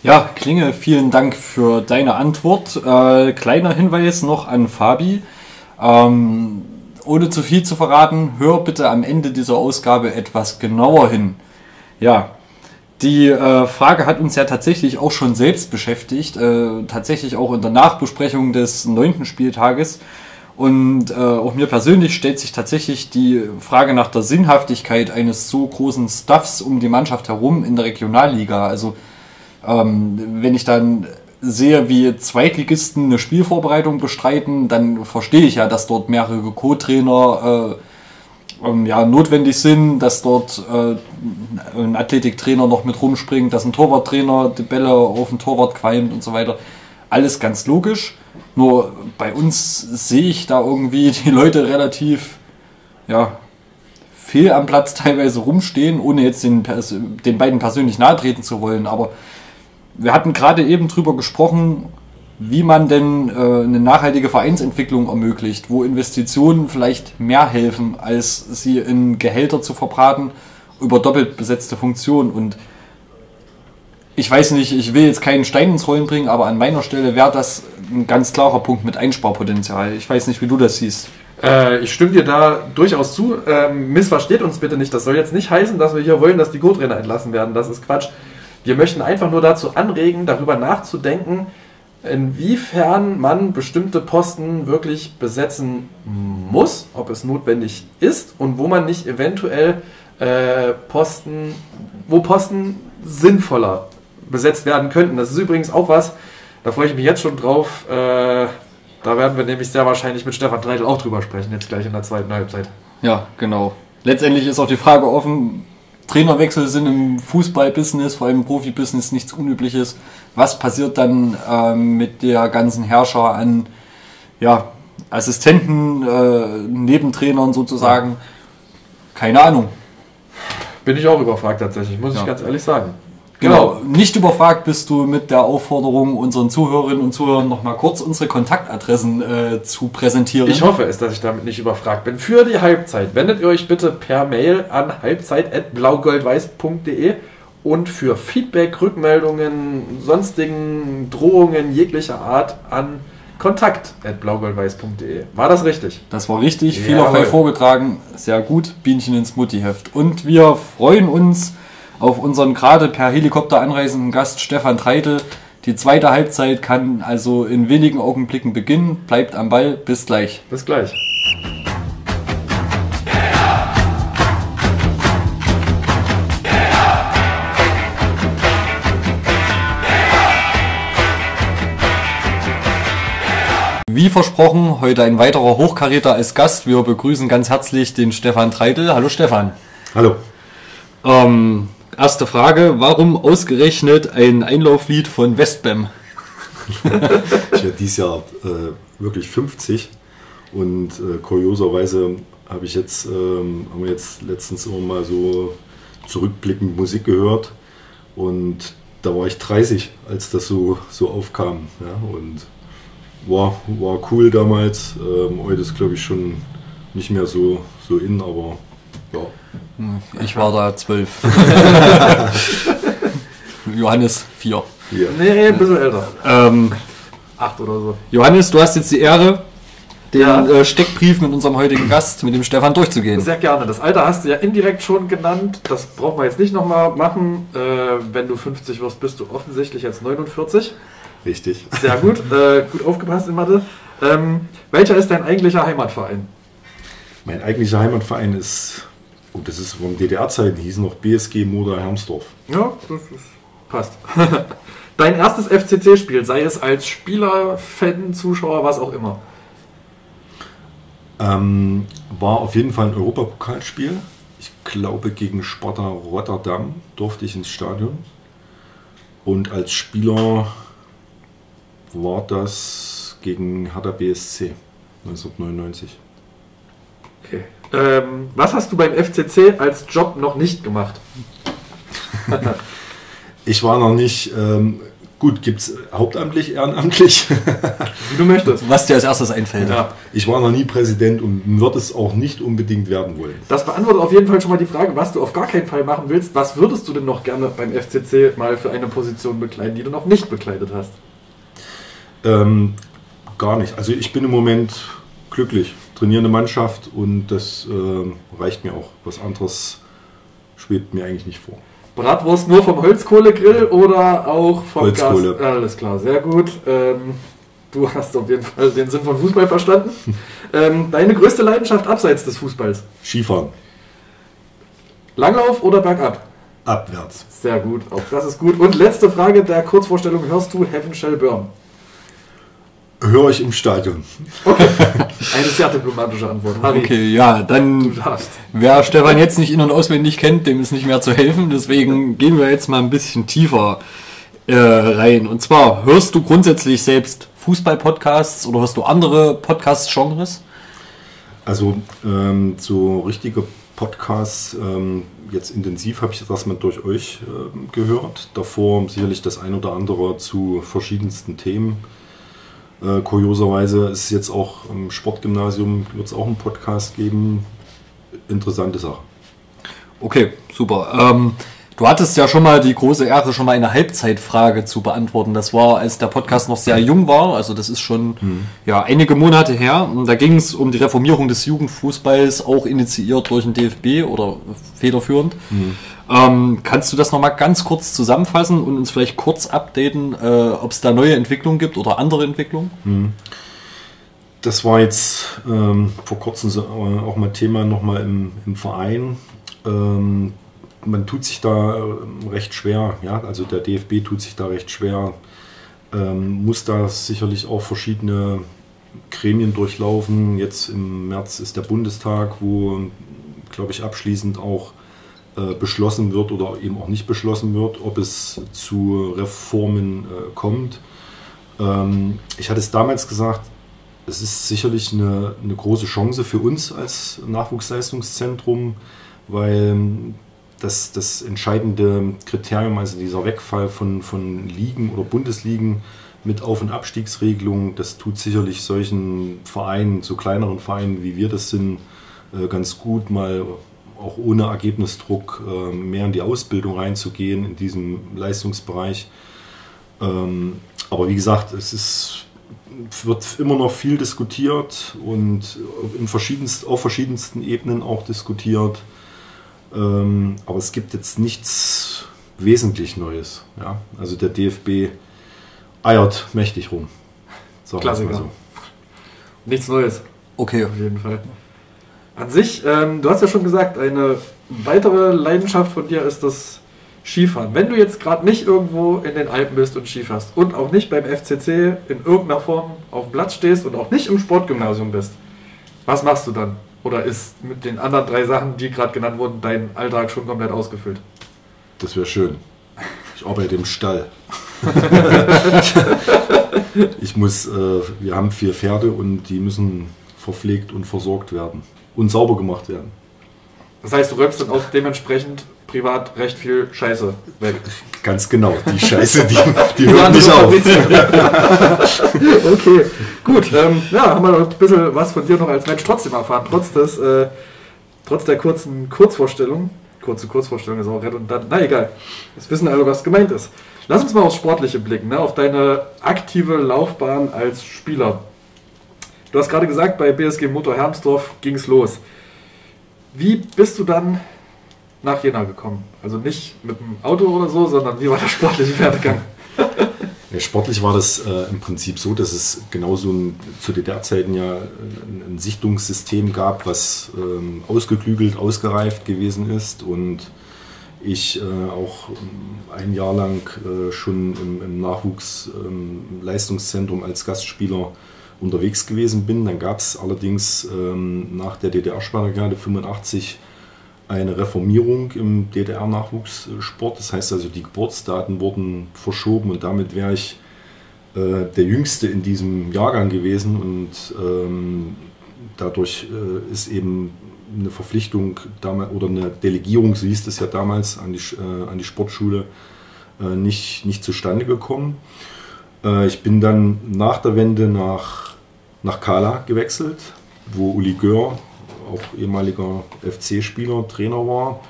Ja, Klinge, vielen Dank für deine Antwort. Äh, kleiner Hinweis noch an Fabi. Ähm, ohne zu viel zu verraten, hör bitte am Ende dieser Ausgabe etwas genauer hin. Ja, die äh, Frage hat uns ja tatsächlich auch schon selbst beschäftigt, äh, tatsächlich auch in der Nachbesprechung des neunten Spieltages. Und äh, auch mir persönlich stellt sich tatsächlich die Frage nach der Sinnhaftigkeit eines so großen Stuffs um die Mannschaft herum in der Regionalliga. Also ähm, wenn ich dann sehe, wie Zweitligisten eine Spielvorbereitung bestreiten, dann verstehe ich ja, dass dort mehrere Co-Trainer äh, ähm, ja, notwendig sind, dass dort äh, ein Athletiktrainer noch mit rumspringt, dass ein Torwarttrainer die Bälle auf den Torwart qualmt und so weiter. Alles ganz logisch. Nur bei uns sehe ich da irgendwie <laughs> die Leute relativ ja, fehl am Platz teilweise rumstehen, ohne jetzt den, den beiden persönlich nahe treten zu wollen. Aber wir hatten gerade eben drüber gesprochen, wie man denn äh, eine nachhaltige Vereinsentwicklung ermöglicht, wo Investitionen vielleicht mehr helfen, als sie in Gehälter zu verbraten über doppelt besetzte Funktionen. Und ich weiß nicht, ich will jetzt keinen Stein ins Rollen bringen, aber an meiner Stelle wäre das ein ganz klarer Punkt mit Einsparpotenzial. Ich weiß nicht, wie du das siehst. Äh, ich stimme dir da durchaus zu. Ähm, missversteht uns bitte nicht. Das soll jetzt nicht heißen, dass wir hier wollen, dass die Co-Trainer entlassen werden. Das ist Quatsch. Wir möchten einfach nur dazu anregen, darüber nachzudenken, inwiefern man bestimmte Posten wirklich besetzen muss, ob es notwendig ist und wo man nicht eventuell äh, Posten, wo Posten sinnvoller besetzt werden könnten. Das ist übrigens auch was, da freue ich mich jetzt schon drauf. Äh, da werden wir nämlich sehr wahrscheinlich mit Stefan Treidel auch drüber sprechen, jetzt gleich in der zweiten Halbzeit. Ja, genau. Letztendlich ist auch die Frage offen, Trainerwechsel sind im Fußballbusiness, vor allem im Profibusiness, nichts Unübliches. Was passiert dann ähm, mit der ganzen Herrscher an ja, Assistenten, äh, Nebentrainern sozusagen? Keine Ahnung. Bin ich auch überfragt tatsächlich, muss ja. ich ganz ehrlich sagen. Genau. genau. Nicht überfragt bist du mit der Aufforderung, unseren Zuhörerinnen und Zuhörern noch mal kurz unsere Kontaktadressen äh, zu präsentieren. Ich hoffe es, dass ich damit nicht überfragt bin. Für die Halbzeit wendet ihr euch bitte per Mail an halbzeit.blaugoldweiß.de und für Feedback, Rückmeldungen, sonstigen Drohungen jeglicher Art an kontakt.blaugoldweiß.de. War das richtig? Das war richtig, fehlerfrei vorgetragen, sehr gut, Bienchen ins Muttiheft. Und wir freuen uns auf unseren gerade per Helikopter anreisenden Gast Stefan Treitel. Die zweite Halbzeit kann also in wenigen Augenblicken beginnen. Bleibt am Ball. Bis gleich. Bis gleich. Wie versprochen, heute ein weiterer Hochkaräter als Gast. Wir begrüßen ganz herzlich den Stefan Treitel. Hallo Stefan. Hallo. Ähm, Erste Frage, warum ausgerechnet ein Einlauflied von Westbam? ich werde dieses Jahr äh, wirklich 50 und äh, kurioserweise habe ich jetzt, ähm, haben wir jetzt letztens immer mal so zurückblickend Musik gehört und da war ich 30, als das so, so aufkam. Ja, und war, war cool damals. Ähm, heute ist glaube ich schon nicht mehr so, so in, aber ja. Ich war da zwölf. <laughs> Johannes vier. Ja. Nee, ein bisschen älter. Ähm, Acht oder so. Johannes, du hast jetzt die Ehre, den ja. äh, Steckbrief mit unserem heutigen Gast, mit dem Stefan, durchzugehen. Sehr gerne. Das Alter hast du ja indirekt schon genannt. Das brauchen wir jetzt nicht nochmal machen. Äh, wenn du 50 wirst, bist du offensichtlich jetzt 49. Richtig. Sehr gut. Äh, gut aufgepasst in Mathe. Ähm, welcher ist dein eigentlicher Heimatverein? Mein eigentlicher Heimatverein ist und das ist von DDR-Zeiten, hieß noch BSG Moder Hermsdorf. Ja, das ist, passt. <laughs> Dein erstes FCC-Spiel, sei es als Spieler, Fan, Zuschauer, was auch immer. Ähm, war auf jeden Fall ein Europapokalspiel. Ich glaube, gegen Sparta Rotterdam durfte ich ins Stadion. Und als Spieler war das gegen Hertha BSC 1999. Okay. Ähm, was hast du beim FCC als Job noch nicht gemacht? <laughs> Ich war noch nicht, ähm, gut, gibt es hauptamtlich, ehrenamtlich. Wie du möchtest. Was dir als erstes einfällt. Ja. Ich war noch nie Präsident und würde es auch nicht unbedingt werden wollen. Das beantwortet auf jeden Fall schon mal die Frage, was du auf gar keinen Fall machen willst. Was würdest du denn noch gerne beim FCC mal für eine Position bekleiden, die du noch nicht bekleidet hast? Ähm, gar nicht. Also ich bin im Moment glücklich. Trainierende Mannschaft und das ähm, reicht mir auch. Was anderes schwebt mir eigentlich nicht vor. Bratwurst nur vom Holzkohlegrill oder auch vom Holzkohle. Gas? Alles klar, sehr gut. Ähm, du hast auf jeden Fall den Sinn von Fußball verstanden. <laughs> ähm, deine größte Leidenschaft abseits des Fußballs? Skifahren, Langlauf oder bergab? abwärts. Sehr gut, auch das ist gut. Und letzte Frage der Kurzvorstellung: Hörst du Heaven Shall Burn? Höre ich im Stadion. <laughs> Eine sehr diplomatische Antwort. Harry, Okay, ja, du dann, darfst. wer Stefan jetzt nicht in- und auswendig kennt, dem ist nicht mehr zu helfen. Deswegen gehen wir jetzt mal ein bisschen tiefer äh, rein. Und zwar, hörst du grundsätzlich selbst Fußball-Podcasts oder hörst du andere Podcast-Genres? Also ähm, so richtige Podcasts, ähm, jetzt intensiv habe ich das mal durch euch ähm, gehört. Davor sicherlich das ein oder andere zu verschiedensten Themen. Äh, kurioserweise ist es jetzt auch im Sportgymnasium, wird es auch einen Podcast geben. Interessante Sache. Okay, super. Ähm, du hattest ja schon mal die große Ehre, schon mal eine Halbzeitfrage zu beantworten. Das war, als der Podcast noch sehr jung war, also das ist schon ja, einige Monate her. Und da ging es um die Reformierung des Jugendfußballs, auch initiiert durch den DFB oder federführend. Ähm, kannst du das nochmal ganz kurz zusammenfassen und uns vielleicht kurz updaten, äh, ob es da neue Entwicklungen gibt oder andere Entwicklungen? Das war jetzt ähm, vor kurzem äh, auch mal Thema nochmal im, im Verein. Ähm, man tut sich da ähm, recht schwer, ja, also der DFB tut sich da recht schwer, ähm, muss da sicherlich auch verschiedene Gremien durchlaufen. Jetzt im März ist der Bundestag, wo, glaube ich, abschließend auch äh, beschlossen wird oder eben auch nicht beschlossen wird, ob es zu Reformen äh, kommt. Ähm, ich hatte es damals gesagt, es ist sicherlich eine, eine große Chance für uns als Nachwuchsleistungszentrum, weil das, das entscheidende Kriterium, also dieser Wegfall von, von Ligen oder Bundesligen mit Auf- und Abstiegsregelungen, das tut sicherlich solchen Vereinen, so kleineren Vereinen wie wir das sind, äh, ganz gut, mal auch ohne Ergebnisdruck äh, mehr in die Ausbildung reinzugehen in diesem Leistungsbereich. Ähm, aber wie gesagt, es ist wird immer noch viel diskutiert und in verschiedenst, auf verschiedensten Ebenen auch diskutiert. Ähm, aber es gibt jetzt nichts wesentlich Neues. Ja? Also der DFB eiert mächtig rum. Sagen wir es mal Klassiker. Nichts Neues. Okay. Auf jeden Fall. An sich, ähm, du hast ja schon gesagt, eine weitere Leidenschaft von dir ist das Skifahren. Wenn du jetzt gerade nicht irgendwo in den Alpen bist und Skifährst und auch nicht beim FCC in irgendeiner Form auf dem Platz stehst und auch nicht im Sportgymnasium bist, was machst du dann? Oder ist mit den anderen drei Sachen, die gerade genannt wurden, dein Alltag schon komplett ausgefüllt? Das wäre schön. Ich arbeite im Stall. <laughs> ich muss, äh, wir haben vier Pferde und die müssen verpflegt und versorgt werden und sauber gemacht werden. Das heißt, du räumst dann auch dementsprechend privat recht viel Scheiße weg. Ganz genau, die Scheiße, die, die hört nicht das auf. <laughs> okay, gut. Ähm, ja, haben wir noch ein bisschen was von dir noch als Mensch trotzdem erfahren. Trotz des, äh, trotz der kurzen Kurzvorstellung. Kurze Kurzvorstellung ist auch redundant. Na egal. Jetzt wissen alle, was gemeint ist. Lass uns mal aufs Sportliche blicken, ne? auf deine aktive Laufbahn als Spieler. Du hast gerade gesagt, bei BSG Motor Hermsdorf ging es los. Wie bist du dann nach Jena gekommen? Also nicht mit dem Auto oder so, sondern wie war der sportliche Werdegang? <laughs> Ja, sportlich war das äh, im Prinzip so, dass es genauso ein, zu DDR-Zeiten ja ein, ein Sichtungssystem gab, was ähm, ausgeklügelt, ausgereift gewesen ist und ich äh, auch ähm, ein Jahr lang äh, schon im, im Nachwuchsleistungszentrum als Gastspieler unterwegs gewesen bin. Dann gab es allerdings ähm, nach der DDR-Spartakiade 85 eine Reformierung im DDR-Nachwuchssport. Das heißt also, die Geburtsdaten wurden verschoben und damit wäre ich äh, der Jüngste in diesem Jahrgang gewesen und ähm, dadurch äh, ist eben eine Verpflichtung oder eine Delegierung, so hieß es ja damals, an die, äh, an die Sportschule äh, nicht, nicht zustande gekommen. Äh, ich bin dann nach der Wende nach, nach Kala gewechselt, wo Uli Gör, auch ehemaliger FC-Spieler, Trainer war.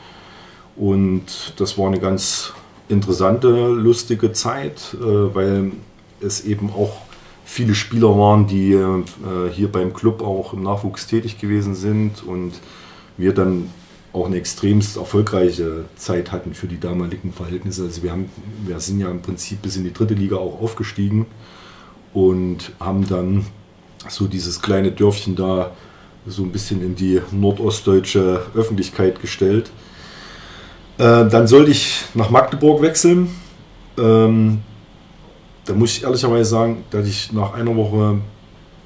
Und das war eine ganz interessante, lustige Zeit, äh, weil es eben auch viele Spieler waren, die äh, hier beim Club auch im Nachwuchs tätig gewesen sind und wir dann auch eine extremst erfolgreiche Zeit hatten für die damaligen Verhältnisse. Also wir, haben, wir sind ja im Prinzip bis in die dritte Liga auch aufgestiegen und haben dann so dieses kleine Dörfchen da so ein bisschen in die nordostdeutsche Öffentlichkeit gestellt. Äh, dann sollte ich nach Magdeburg wechseln. Ähm, da muss ich ehrlicherweise sagen, dass ich nach einer Woche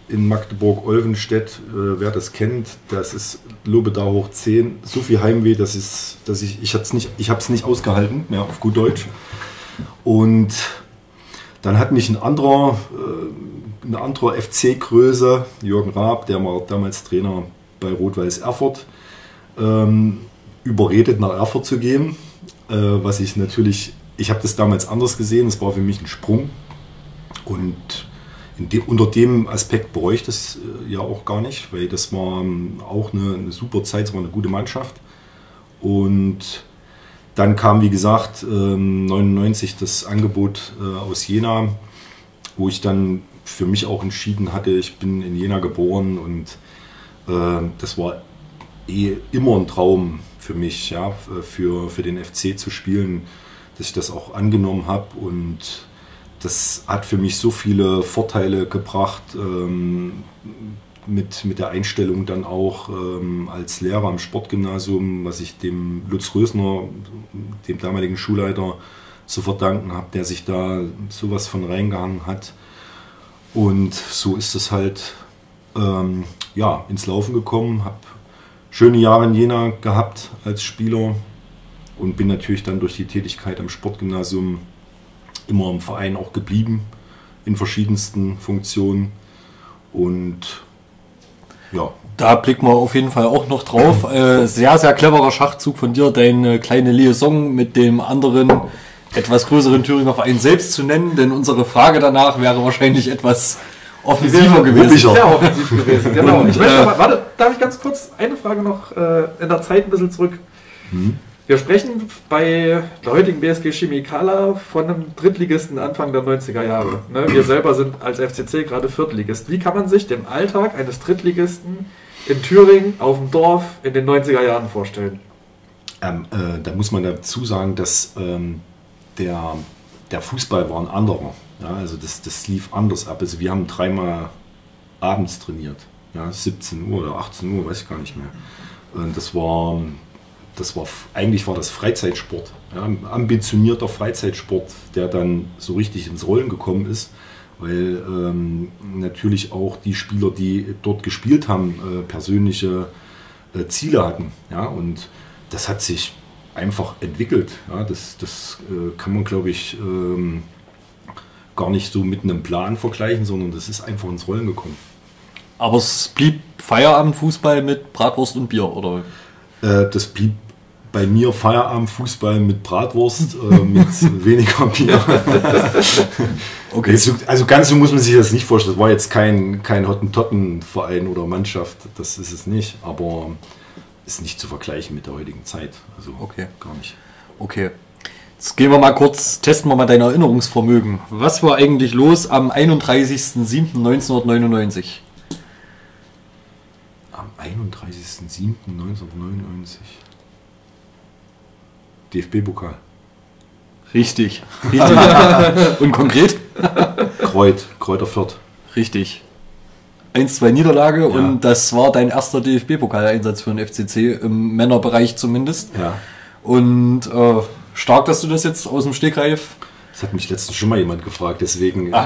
in Magdeburg-Olvenstedt, äh, wer das kennt, das ist Lobedau hoch 10, so viel Heimweh, dass, ist, dass ich, ich es nicht, nicht ausgehalten, mehr auf gut Deutsch. Und dann hat mich ein anderer, äh, eine andere FC-Größe, Jürgen Raab, der war damals Trainer bei Rot-Weiß Erfurt, ähm, überredet, nach Erfurt zu gehen. Äh, was ich natürlich, ich habe das damals anders gesehen, es war für mich ein Sprung. Und de, unter dem Aspekt bereue ich das äh, ja auch gar nicht, weil das war ähm, auch eine, eine, super Zeit, es war eine gute Mannschaft. Und dann kam, wie gesagt, 99 ähm, das Angebot äh, aus Jena, wo ich dann für mich auch entschieden hatte, ich bin in Jena geboren und äh, das war eh immer ein Traum für mich, ja, für, für den FC zu spielen, dass ich das auch angenommen habe und das hat für mich so viele Vorteile gebracht, ähm, mit, mit der Einstellung dann auch ähm, als Lehrer am Sportgymnasium, was ich dem Lutz Rösner, dem damaligen Schulleiter, zu verdanken habe, der sich da sowas von reingehangen hat. Und so ist es halt ähm, ja, ins Laufen gekommen, habe schöne Jahre in Jena gehabt als Spieler und bin natürlich dann durch die Tätigkeit am Sportgymnasium immer im Verein auch geblieben, in verschiedensten Funktionen. Und ja. Da blicken wir auf jeden Fall auch noch drauf. Äh, sehr, sehr cleverer Schachzug von dir, deine kleine Liaison mit dem anderen, etwas größeren Thüringer Verein selbst zu nennen, denn unsere Frage danach wäre wahrscheinlich etwas offensiver gewesen. Sehr offensiv gewesen, <laughs> genau. Ich möchte aber, warte, darf ich ganz kurz eine Frage noch äh, in der Zeit ein bisschen zurück? Hm. Wir sprechen bei der heutigen BSG Chemikala von einem Drittligisten Anfang der 90er Jahre. Ne? Wir selber sind als FCC gerade Viertligist. Wie kann man sich den Alltag eines Drittligisten in Thüringen auf dem Dorf in den 90er Jahren vorstellen? Ähm, äh, da muss man dazu sagen, dass ähm, der, der Fußball war ein anderer. Ja, also das, das lief anders ab. Also wir haben dreimal abends trainiert. Ja, 17 Uhr oder 18 Uhr, weiß ich gar nicht mehr. Und das war das war eigentlich war das Freizeitsport, ja, ambitionierter Freizeitsport, der dann so richtig ins Rollen gekommen ist, weil ähm, natürlich auch die Spieler, die dort gespielt haben, äh, persönliche äh, Ziele hatten, ja, und das hat sich einfach entwickelt. Ja, das das äh, kann man, glaube ich, ähm, gar nicht so mit einem Plan vergleichen, sondern das ist einfach ins Rollen gekommen. Aber es blieb Feierabendfußball mit Bratwurst und Bier, oder? Äh, das blieb bei mir Feierabendfußball mit Bratwurst, äh, mit <laughs> weniger Bier. <laughs> okay. Also ganz so muss man sich das nicht vorstellen. Das war jetzt kein, kein Hottentottenverein oder Mannschaft, das ist es nicht, aber ist nicht zu vergleichen mit der heutigen Zeit. Also okay. gar nicht. Okay. Jetzt gehen wir mal kurz, testen wir mal dein Erinnerungsvermögen. Was war eigentlich los am 31.07.1999? Am 31.07.1999. DFB-Pokal. Richtig. <laughs> Richtig. Und konkret? Kreut, Kräuter Fürth. Richtig. 1-2 Niederlage ja. und das war dein erster DFB-Pokaleinsatz für den FCC, im Männerbereich zumindest. Ja. Und äh, stark, dass du das jetzt aus dem Stegreif das hat mich letztens schon mal jemand gefragt, deswegen äh,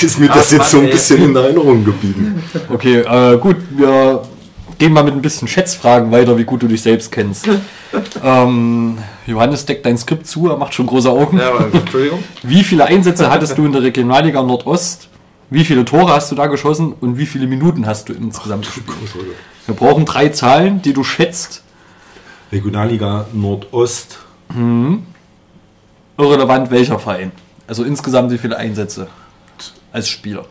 <laughs> ist mir das Ach, jetzt Mann, so ein bisschen ey. in Erinnerung geblieben. Okay, äh, gut, wir gehen mal mit ein bisschen Schätzfragen weiter, wie gut du dich selbst kennst. <laughs> ähm, Johannes deckt dein Skript zu, er macht schon große Augen. Ja, aber, Entschuldigung. Wie viele Einsätze hattest du in der Regionalliga Nordost? Wie viele Tore hast du da geschossen und wie viele Minuten hast du insgesamt gespielt? Wir brauchen drei Zahlen, die du schätzt. Regionalliga Nordost. Irrelevant welcher Verein. Also insgesamt wie viele Einsätze als Spieler.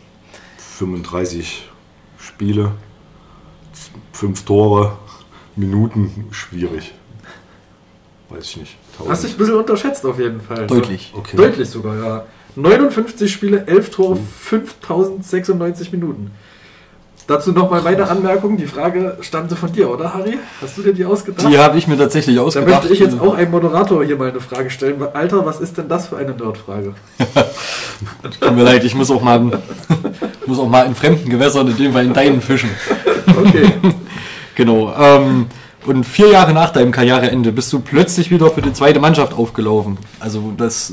35 Spiele, 5 Tore, Minuten, schwierig. Weiß ich nicht. Hast dich ein bisschen unterschätzt auf jeden Fall. Deutlich. Okay. Deutlich sogar, ja. 59 Spiele, 11 Tore, 5096 Minuten. Dazu nochmal meine Anmerkung. Die Frage stammte von dir, oder Harry? Hast du dir die ausgedacht? Die habe ich mir tatsächlich da ausgedacht. möchte ich jetzt auch einem Moderator hier mal eine Frage stellen. Alter, was ist denn das für eine Nerdfrage? <laughs> Tut mir leid, ich muss auch mal, <laughs> muss auch mal in fremden Gewässern, in dem Fall in deinen fischen. Okay. <laughs> Genau. Ähm, und vier Jahre nach deinem Karriereende bist du plötzlich wieder für die zweite Mannschaft aufgelaufen. Also das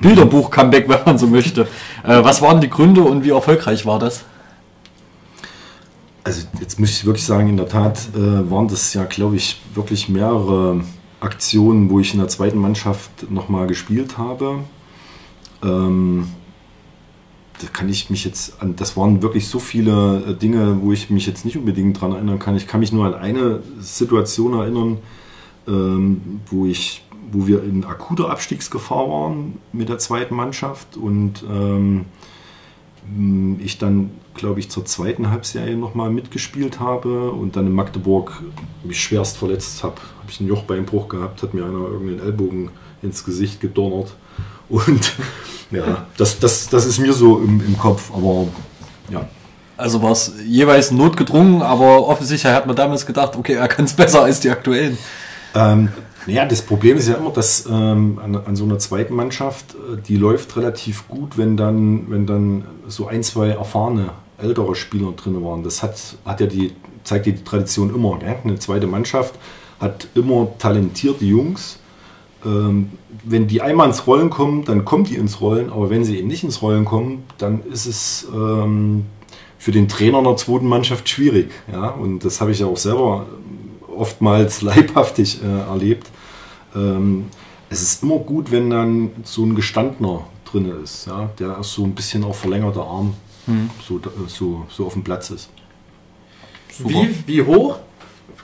Bilderbuch-Comeback, wenn man so möchte. Äh, was waren die Gründe und wie erfolgreich war das? Also jetzt muss ich wirklich sagen, in der Tat äh, waren das ja, glaube ich, wirklich mehrere Aktionen, wo ich in der zweiten Mannschaft nochmal gespielt habe. Ähm, da kann ich mich jetzt an, das waren wirklich so viele äh, Dinge, wo ich mich jetzt nicht unbedingt dran erinnern kann. Ich kann mich nur an eine Situation erinnern, ähm, wo ich, wo wir in akuter Abstiegsgefahr waren mit der zweiten Mannschaft und ähm, ich dann, glaube ich, zur zweiten Halbserie nochmal mitgespielt habe und dann in Magdeburg mich schwerst verletzt habe. Habe ich einen Jochbeinbruch gehabt, hat mir einer irgendeinen Ellbogen ins Gesicht gedonnert. Und <laughs> ja, das, das, das ist mir so im, im Kopf, aber ja. Also war es jeweils notgedrungen, aber offensichtlich hat man damals gedacht, okay, er kann es besser als die aktuellen. Ähm, naja, das Problem ist ja immer, dass ähm, an, an so einer zweiten Mannschaft, äh, die läuft relativ gut, wenn dann, wenn dann so ein, zwei erfahrene, ältere Spieler drin waren. Das hat, hat ja die, zeigt ja die Tradition immer. Gell? Eine zweite Mannschaft hat immer talentierte Jungs. Ähm, wenn die einmal ins Rollen kommen, dann kommt die ins Rollen, aber wenn sie eben nicht ins Rollen kommen, dann ist es ähm, für den Trainer einer zweiten Mannschaft schwierig. Ja? Und das habe ich ja auch selber oftmals <laughs> leibhaftig äh, erlebt. Ähm, es ist immer gut, wenn dann so ein Gestandener drin ist, ja? der so ein bisschen auch verlängerter Arm so, so, so auf dem Platz ist. Super. Wie, wie hoch,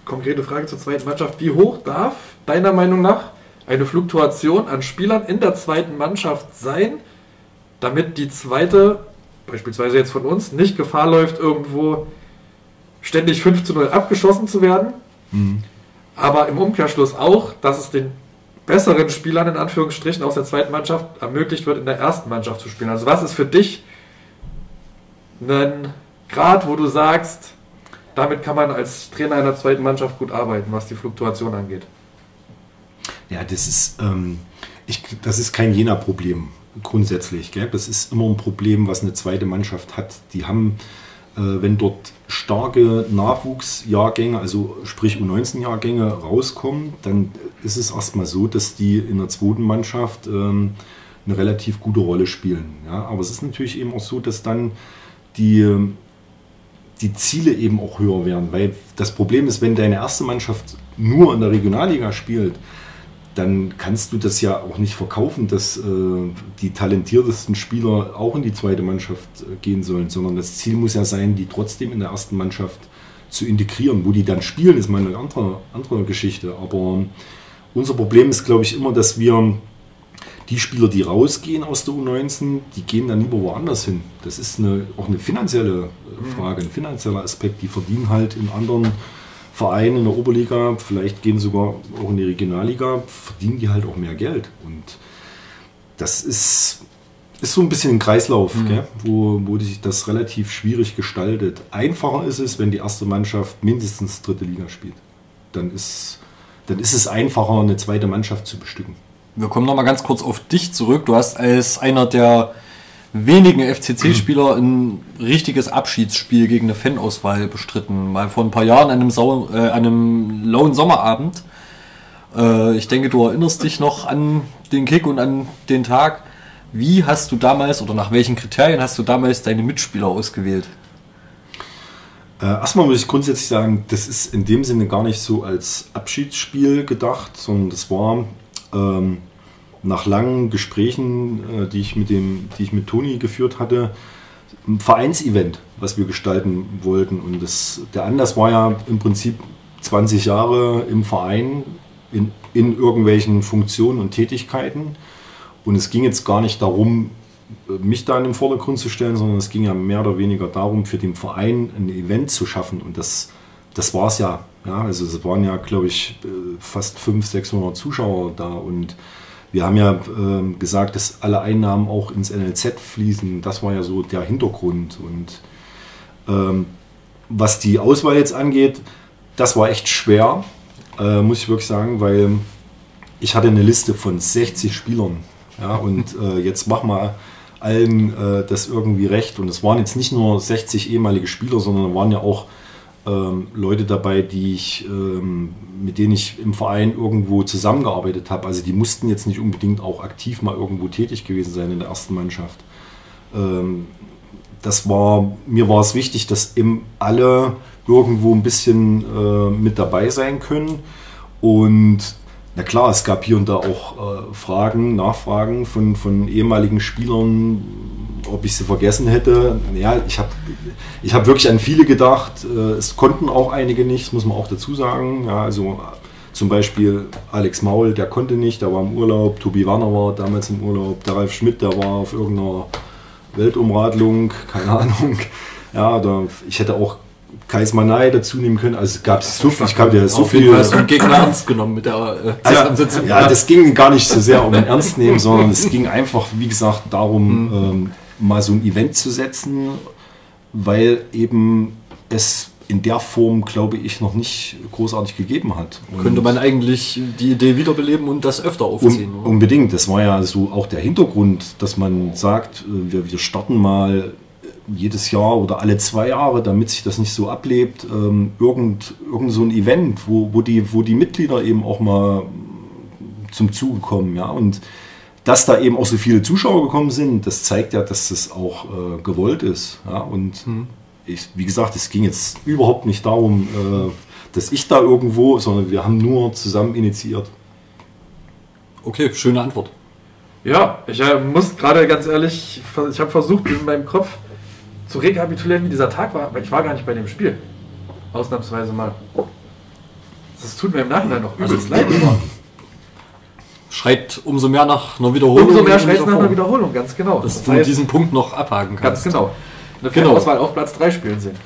konkrete Frage zur zweiten Mannschaft, wie hoch darf deiner Meinung nach eine Fluktuation an Spielern in der zweiten Mannschaft sein, damit die zweite, beispielsweise jetzt von uns, nicht Gefahr läuft, irgendwo ständig 5 zu 0 abgeschossen zu werden, aber im Umkehrschluss auch, dass es den besseren Spielern in Anführungsstrichen aus der zweiten Mannschaft ermöglicht wird, in der ersten Mannschaft zu spielen. Also was ist für dich ein Grad, wo du sagst, damit kann man als Trainer einer zweiten Mannschaft gut arbeiten, was die Fluktuation angeht? Ja, das ist, ähm, ich, das ist kein Jena-Problem grundsätzlich. Gell? Das ist immer ein Problem, was eine zweite Mannschaft hat. Die haben, wenn dort starke Nachwuchsjahrgänge, also sprich U19-Jahrgänge rauskommen, dann ist es erstmal so, dass die in der zweiten Mannschaft ähm, eine relativ gute Rolle spielen. Ja? Aber es ist natürlich eben auch so, dass dann die, die Ziele eben auch höher werden. Weil das Problem ist, wenn deine erste Mannschaft nur in der Regionalliga spielt, dann kannst du das ja auch nicht verkaufen, dass äh, die talentiertesten Spieler auch in die zweite Mannschaft äh, gehen sollen, sondern das Ziel muss ja sein, die trotzdem in der ersten Mannschaft zu integrieren. Wo die dann spielen, ist mal eine andere, andere Geschichte. Aber unser Problem ist, glaube ich, immer, dass wir die Spieler, die rausgehen aus der U19, die gehen dann lieber woanders hin. Das ist eine, auch eine finanzielle äh, Frage, ein finanzieller Aspekt. Die verdienen halt in anderen Vereinen in der Oberliga, vielleicht gehen sogar auch in die Regionalliga, verdienen die halt auch mehr Geld. Und das ist, ist so ein bisschen ein Kreislauf, gell, wo, wo sich das relativ schwierig gestaltet. Einfacher ist es, wenn die erste Mannschaft mindestens dritte Liga spielt. Dann ist, dann ist es einfacher, eine zweite Mannschaft zu bestücken. Wir kommen nochmal ganz kurz auf dich zurück. Du hast als einer der wenigen FCC-Spieler ein richtiges Abschiedsspiel gegen eine Fanauswahl bestritten. Mal vor ein paar Jahren an einem, Sau äh, einem lauen Sommerabend. Äh, ich denke, du erinnerst dich noch an den Kick und an den Tag. Wie hast du damals oder nach welchen Kriterien hast du damals deine Mitspieler ausgewählt? Äh, erstmal muss ich grundsätzlich sagen, das ist in dem Sinne gar nicht so als Abschiedsspiel gedacht, sondern das war ähm, nach langen Gesprächen, äh, die, ich mit dem, die ich mit Toni geführt hatte, ein Vereinsevent, was wir gestalten wollten. Und das, der Anlass war ja im Prinzip 20 Jahre im Verein in, in irgendwelchen Funktionen und Tätigkeiten. Und es ging jetzt gar nicht darum, mich da in den Vordergrund zu stellen, sondern es ging ja mehr oder weniger darum, für den Verein ein Event zu schaffen. Und das, das war es ja. ja. Also es waren ja, glaube ich, fast 500, 600 Zuschauer da. Und wir haben ja äh, gesagt, dass alle Einnahmen auch ins NLZ fließen. Das war ja so der Hintergrund. Und ähm, was die Auswahl jetzt angeht, das war echt schwer, äh, muss ich wirklich sagen, weil ich hatte eine Liste von 60 Spielern. Ja, und äh, jetzt mach mal allen äh, das irgendwie recht. Und es waren jetzt nicht nur 60 ehemalige Spieler, sondern waren ja auch ähm, Leute dabei, die ich, ähm, mit denen ich im Verein irgendwo zusammengearbeitet habe. Also die mussten jetzt nicht unbedingt auch aktiv mal irgendwo tätig gewesen sein in der ersten Mannschaft. Ähm, das war, mir war es wichtig, dass eben alle irgendwo ein bisschen äh, mit dabei sein können. Und na klar, es gab hier und da auch äh, Fragen, Nachfragen von, von ehemaligen Spielern, ob ich sie vergessen hätte. Ja, ich habe ich hab wirklich an viele gedacht. Äh, es konnten auch einige nicht, muss man auch dazu sagen. Ja, also zum Beispiel Alex Maul, der konnte nicht, der war im Urlaub. Tobi Werner war damals im Urlaub. Der Ralf Schmidt, der war auf irgendeiner Weltumradlung, keine <laughs> Ahnung. Ja, da, ich hätte auch Kais Manai dazu nehmen können. Also es gab so viel, ich glaube, der so viel. Hast du Gegner ernst genommen mit der äh, ja, ja, das ging gar nicht so sehr um Ernst nehmen, sondern es ging einfach, wie gesagt, darum, mhm. ähm, mal so ein Event zu setzen, weil eben es in der Form, glaube ich, noch nicht großartig gegeben hat. Und Könnte man eigentlich die Idee wiederbeleben und das öfter aufziehen? Un unbedingt. Das war ja so auch der Hintergrund, dass man sagt, äh, wir, wir starten mal jedes Jahr oder alle zwei Jahre, damit sich das nicht so ablebt, ähm, irgend, irgend so ein Event, wo, wo, die, wo die Mitglieder eben auch mal zum Zuge kommen. Ja? Und dass da eben auch so viele Zuschauer gekommen sind, das zeigt ja, dass das auch äh, gewollt ist. Ja? Und mhm. ich, wie gesagt, es ging jetzt überhaupt nicht darum, äh, dass ich da irgendwo, sondern wir haben nur zusammen initiiert. Okay, schöne Antwort. Ja, ich äh, muss gerade ganz ehrlich, ich habe versucht in meinem Kopf zu rekapitulieren, wie dieser Tag war, aber ich war gar nicht bei dem Spiel. Ausnahmsweise mal. Das tut mir im Nachhinein noch übelst leid. Schreit umso mehr nach einer Wiederholung. Umso mehr schreit nach einer Wiederholung, ganz genau. Dass das du heißt, diesen Punkt noch abhaken kannst. Ganz genau. Eine genau. Auswahl auf Platz 3 spielen sehen.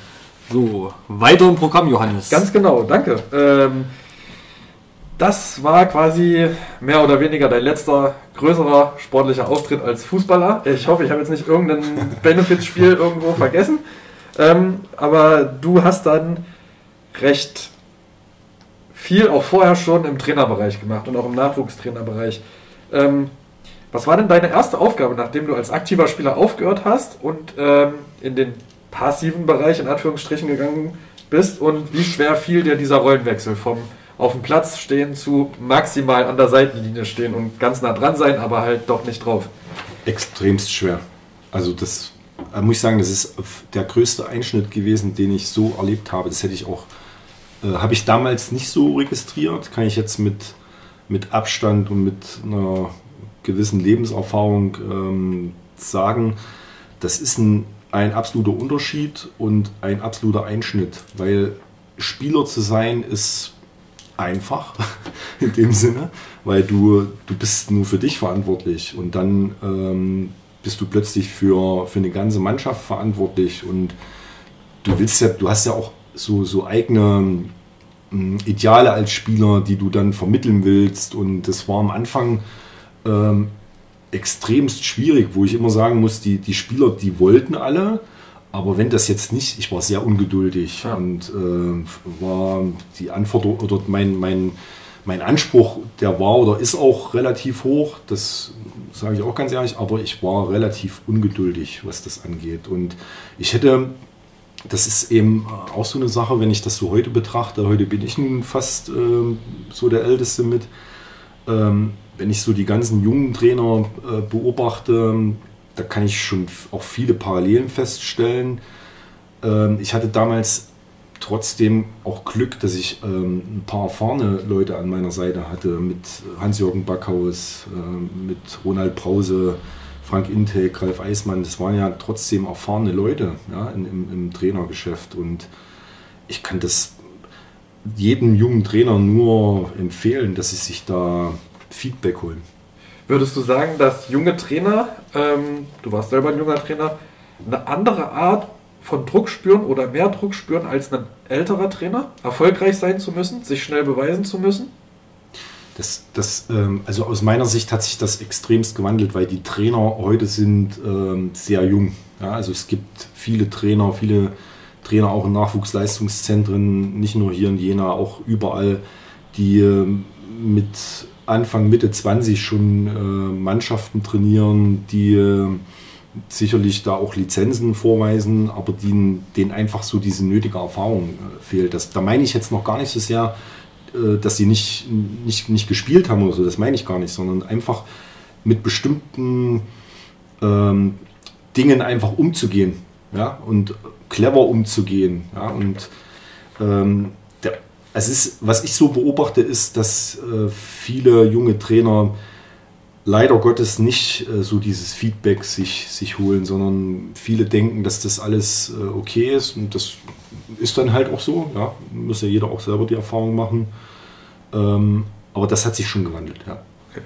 So, weiter im Programm, Johannes. Ganz genau, danke. Ähm, das war quasi mehr oder weniger dein letzter größerer sportlicher Auftritt als Fußballer. Ich hoffe, ich habe jetzt nicht irgendein <laughs> Benefits-Spiel irgendwo vergessen. Ähm, aber du hast dann recht viel auch vorher schon im Trainerbereich gemacht und auch im Nachwuchstrainerbereich. Ähm, was war denn deine erste Aufgabe, nachdem du als aktiver Spieler aufgehört hast und ähm, in den passiven Bereich in Anführungsstrichen gegangen bist? Und wie schwer fiel dir dieser Rollenwechsel vom auf dem Platz stehen zu maximal an der Seitenlinie stehen und ganz nah dran sein, aber halt doch nicht drauf. Extremst schwer. Also das muss ich sagen, das ist der größte Einschnitt gewesen, den ich so erlebt habe. Das hätte ich auch, äh, habe ich damals nicht so registriert, kann ich jetzt mit, mit Abstand und mit einer gewissen Lebenserfahrung ähm, sagen. Das ist ein, ein absoluter Unterschied und ein absoluter Einschnitt, weil Spieler zu sein ist einfach <laughs> in dem Sinne, weil du, du bist nur für dich verantwortlich und dann ähm, bist du plötzlich für, für eine ganze Mannschaft verantwortlich und du willst ja, du hast ja auch so, so eigene ähm, Ideale als Spieler, die du dann vermitteln willst und das war am Anfang ähm, extremst schwierig, wo ich immer sagen muss, die, die Spieler, die wollten alle, aber wenn das jetzt nicht, ich war sehr ungeduldig ja. und äh, war die Anforderung oder mein, mein, mein Anspruch, der war oder ist auch relativ hoch, das sage ich auch ganz ehrlich, aber ich war relativ ungeduldig, was das angeht. Und ich hätte, das ist eben auch so eine Sache, wenn ich das so heute betrachte, heute bin ich nun fast äh, so der Älteste mit, ähm, wenn ich so die ganzen jungen Trainer äh, beobachte, da kann ich schon auch viele Parallelen feststellen. Ähm, ich hatte damals trotzdem auch Glück, dass ich ähm, ein paar erfahrene Leute an meiner Seite hatte, mit Hans-Jürgen Backhaus, äh, mit Ronald Brause, Frank Integ, Ralf Eismann. Das waren ja trotzdem erfahrene Leute ja, im, im Trainergeschäft. Und ich kann das jedem jungen Trainer nur empfehlen, dass sie sich da Feedback holen. Würdest du sagen, dass junge Trainer, ähm, du warst selber ein junger Trainer, eine andere Art von Druck spüren oder mehr Druck spüren als ein älterer Trainer, erfolgreich sein zu müssen, sich schnell beweisen zu müssen? Das, das, ähm, also aus meiner Sicht hat sich das extremst gewandelt, weil die Trainer heute sind ähm, sehr jung. Ja, also es gibt viele Trainer, viele Trainer auch in Nachwuchsleistungszentren, nicht nur hier in Jena, auch überall, die ähm, mit Anfang, Mitte 20 schon äh, Mannschaften trainieren, die äh, sicherlich da auch Lizenzen vorweisen, aber denen, denen einfach so diese nötige Erfahrung äh, fehlt. Das, da meine ich jetzt noch gar nicht so sehr, äh, dass sie nicht, nicht, nicht gespielt haben oder so, das meine ich gar nicht, sondern einfach mit bestimmten ähm, Dingen einfach umzugehen ja, und clever umzugehen. Ja, und ähm, es ist, was ich so beobachte, ist, dass äh, viele junge Trainer leider Gottes nicht äh, so dieses Feedback sich, sich holen, sondern viele denken, dass das alles äh, okay ist und das ist dann halt auch so. Ja, muss ja jeder auch selber die Erfahrung machen. Ähm, aber das hat sich schon gewandelt, ja. Okay.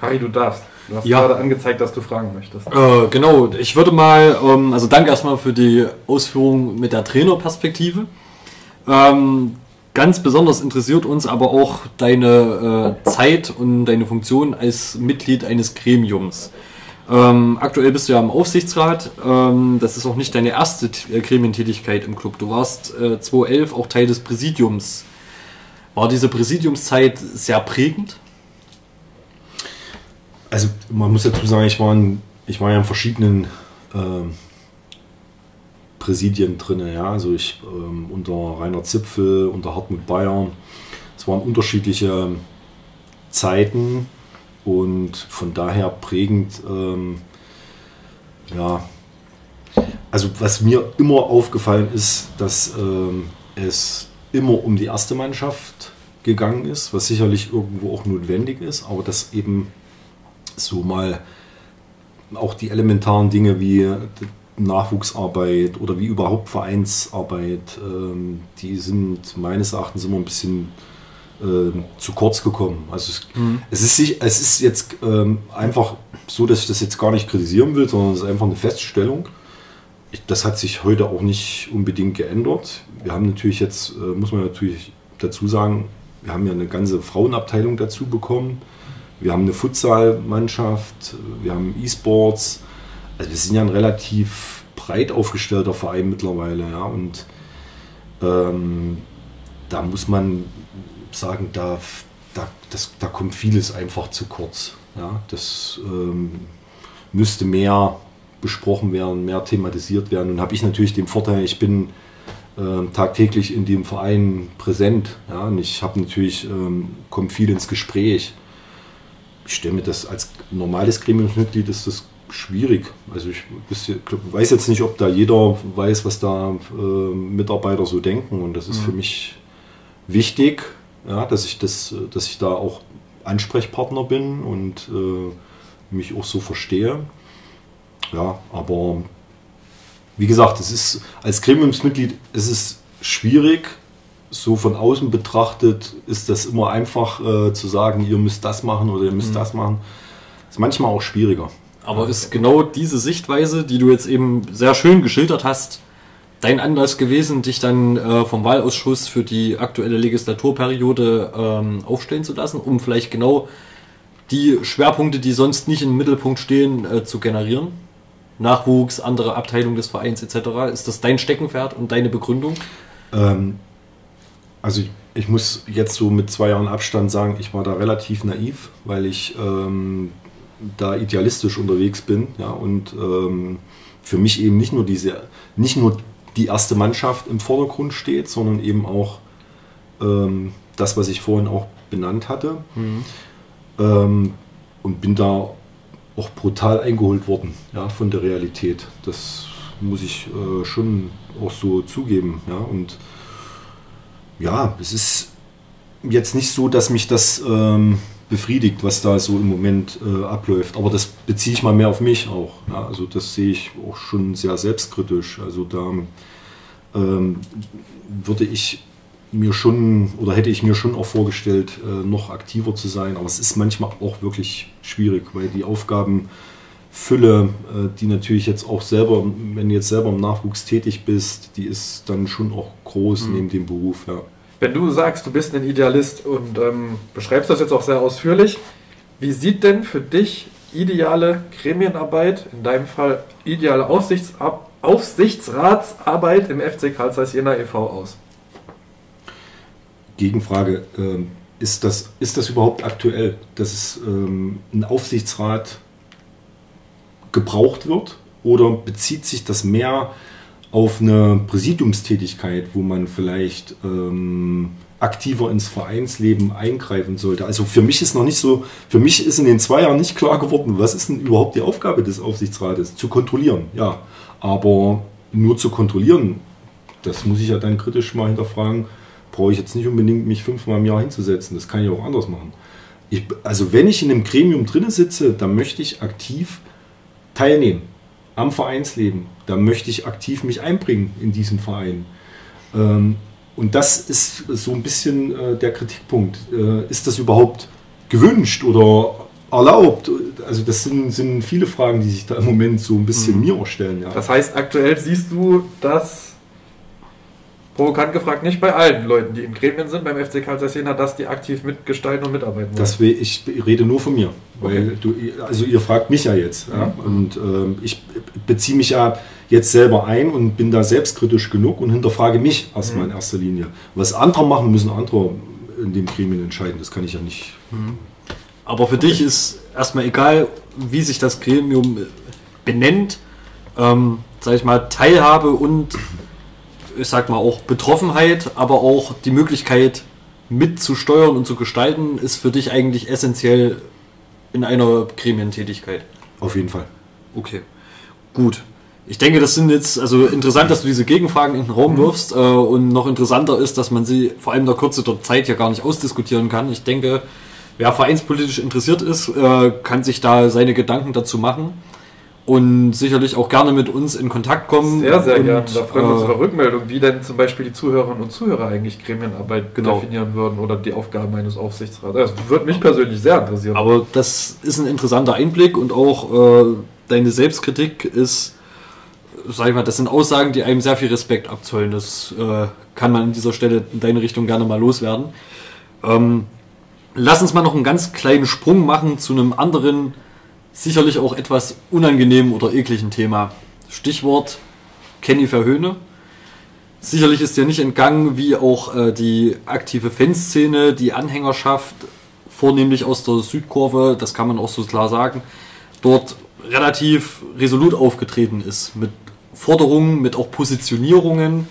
Kari, du darfst. Du hast Ja. gerade angezeigt, dass du fragen möchtest. Äh, genau, ich würde mal, ähm, also danke erstmal für die Ausführung mit der Trainerperspektive. Ähm, ganz besonders interessiert uns aber auch deine äh, Zeit und deine Funktion als Mitglied eines Gremiums. Ähm, aktuell bist du ja im Aufsichtsrat. Ähm, das ist auch nicht deine erste T- äh, Gremientätigkeit im Club. Du warst äh, 2011 auch Teil des Präsidiums. War diese Präsidiumszeit sehr prägend? Also man muss dazu sagen, ich war, in, ich war ja in verschiedenen ähm, Präsidien drin. Ja? Also ich ähm, unter Rainer Zipfel, unter Hartmut Bayer. Es waren unterschiedliche Zeiten und von daher prägend. Ähm, ja, also was mir immer aufgefallen ist, dass ähm, es immer um die erste Mannschaft gegangen ist, was sicherlich irgendwo auch notwendig ist, aber dass eben so mal auch die elementaren Dinge wie Nachwuchsarbeit oder wie überhaupt Vereinsarbeit, ähm, die sind meines Erachtens immer ein bisschen ähm, zu kurz gekommen. Also es, es, ist, sich- es ist jetzt ähm, einfach so, dass ich das jetzt gar nicht kritisieren will, sondern es ist einfach eine Feststellung. Ich, das hat sich heute auch nicht unbedingt geändert. Wir haben natürlich jetzt, äh, muss man natürlich dazu sagen, wir haben ja eine ganze Frauenabteilung dazu bekommen. Wir haben eine Futsal-Mannschaft, wir haben E-Sports. Also wir sind ja ein relativ breit aufgestellter Verein mittlerweile. Ja, und ähm, da muss man sagen, da, da, das, da kommt vieles einfach zu kurz. Ja, das ähm, müsste mehr besprochen werden, mehr thematisiert werden. Und habe ich natürlich den Vorteil, ich bin ähm, tagtäglich in dem Verein präsent. Ja, und ich habe natürlich, ähm, kommt viel ins Gespräch. Ich stelle mir das als normales Gremiumsmitglied ist das schwierig. Also ich weiß jetzt nicht, ob da jeder weiß, was da äh, Mitarbeiter so denken. Und das ist für mich wichtig, ja, dass ich das, dass ich da auch Ansprechpartner bin und äh, mich auch so verstehe. Ja, aber wie gesagt, es ist als Gremiumsmitglied ist es schwierig. So von außen betrachtet ist das immer einfach äh, zu sagen, ihr müsst das machen oder ihr müsst das machen. Ist manchmal auch schwieriger. Aber ist genau diese Sichtweise, die du jetzt eben sehr schön geschildert hast, dein Anlass gewesen, dich dann äh, vom Wahlausschuss für die aktuelle Legislaturperiode ähm, aufstellen zu lassen, um vielleicht genau die Schwerpunkte, die sonst nicht im Mittelpunkt stehen, äh, zu generieren? Nachwuchs, andere Abteilung des Vereins etc. Ist das dein Steckenpferd und deine Begründung? Ähm, also ich, ich muss jetzt so mit zwei Jahren Abstand sagen, ich war da relativ naiv, weil ich ähm, da idealistisch unterwegs bin. Ja, und ähm, für mich eben nicht nur diese, nicht nur die erste Mannschaft im Vordergrund steht, sondern eben auch ähm, das, was ich vorhin auch benannt hatte. Ähm, und bin da auch brutal eingeholt worden ja, von der Realität. Das muss ich äh, schon auch so zugeben. Ja, und ja, es ist jetzt nicht so, dass mich das ähm, befriedigt, was da so im Moment äh, abläuft. Aber das beziehe ich mal mehr auf mich auch. Ja, also das sehe ich auch schon sehr selbstkritisch. Also da ähm, würde ich mir schon oder hätte ich mir schon auch vorgestellt, äh, noch aktiver zu sein. Aber es ist manchmal auch wirklich schwierig, weil die Aufgabenfülle, äh, die natürlich jetzt auch selber, wenn du jetzt selber im Nachwuchs tätig bist, die ist dann schon auch groß mhm. neben dem Beruf. Ja. Wenn du sagst, du bist ein Idealist und ähm, beschreibst das jetzt auch sehr ausführlich, wie sieht denn für dich ideale Gremienarbeit, in deinem Fall ideale Aufsichtsab Aufsichtsratsarbeit im FC Karl Zeiss Jena e.V. aus? Gegenfrage, äh, ist, das, ist das überhaupt aktuell, dass es ähm, ein Aufsichtsrat gebraucht wird? Oder bezieht sich das mehr auf eine Präsidiumstätigkeit, wo man vielleicht ähm, aktiver ins Vereinsleben eingreifen sollte. Also für mich ist noch nicht so, für mich ist in den zwei Jahren nicht klar geworden, was ist denn überhaupt die Aufgabe des Aufsichtsrates? Zu kontrollieren, ja. Aber nur zu kontrollieren, das muss ich ja dann kritisch mal hinterfragen, brauche ich jetzt nicht unbedingt mich fünfmal im Jahr hinzusetzen. Das kann ich auch anders machen. Ich, also wenn ich in einem Gremium drinne sitze, dann möchte ich aktiv teilnehmen am Vereinsleben. Da möchte ich aktiv mich einbringen in diesem Verein. Ähm, und das ist so ein bisschen äh, der Kritikpunkt. Äh, ist das überhaupt gewünscht oder erlaubt? Also das sind, sind viele Fragen, die sich da im Moment so ein bisschen mhm. mir auch stellen. Ja. Das heißt, aktuell siehst du, dass provokant gefragt, nicht bei allen Leuten, die in Gremien sind, beim FC Karl Jena, dass die aktiv mitgestalten und mitarbeiten wollen. Das will, ich rede nur von mir, weil okay. du, also ihr fragt mich ja jetzt. Mhm. Ja, und ähm, ich beziehe mich ja jetzt selber ein und bin da selbstkritisch genug und hinterfrage mich erstmal mhm. in erster Linie. Was andere machen, müssen andere in dem Gremien entscheiden. Das kann ich ja nicht. Mhm. Aber für dich ist erstmal egal, wie sich das Gremium benennt, ähm, sag ich mal, Teilhabe und ich sag mal, auch Betroffenheit, aber auch die Möglichkeit mitzusteuern und zu gestalten, ist für dich eigentlich essentiell in einer Gremientätigkeit. Auf jeden Fall. Okay, gut. Ich denke, das sind jetzt, also interessant, dass du diese Gegenfragen in den Raum mhm. wirfst äh, und noch interessanter ist, dass man sie vor allem in der Kürze der Zeit ja gar nicht ausdiskutieren kann. Ich denke, wer vereinspolitisch interessiert ist, äh, kann sich da seine Gedanken dazu machen und sicherlich auch gerne mit uns in Kontakt kommen. Sehr, sehr und, gerne. Da freuen wir uns äh, über Rückmeldung, wie denn zum Beispiel die Zuhörerinnen und Zuhörer eigentlich Gremienarbeit genau. definieren würden oder die Aufgaben eines Aufsichtsrats. Das würde mich persönlich sehr interessieren. Aber das ist ein interessanter Einblick und auch äh, deine Selbstkritik ist, sag ich mal, das sind Aussagen, die einem sehr viel Respekt abzollen. Das äh, kann man an dieser Stelle in deine Richtung gerne mal loswerden. Ähm, lass uns mal noch einen ganz kleinen Sprung machen zu einem anderen sicherlich auch etwas unangenehmen oder ekligen Thema. Stichwort Kenny Verhöhne. Sicherlich ist dir nicht entgangen, wie auch äh, die aktive Fanszene, die Anhängerschaft, vornehmlich aus der Südkurve, das kann man auch so klar sagen, dort relativ resolut aufgetreten ist. Mit Forderungen, mit auch Positionierungen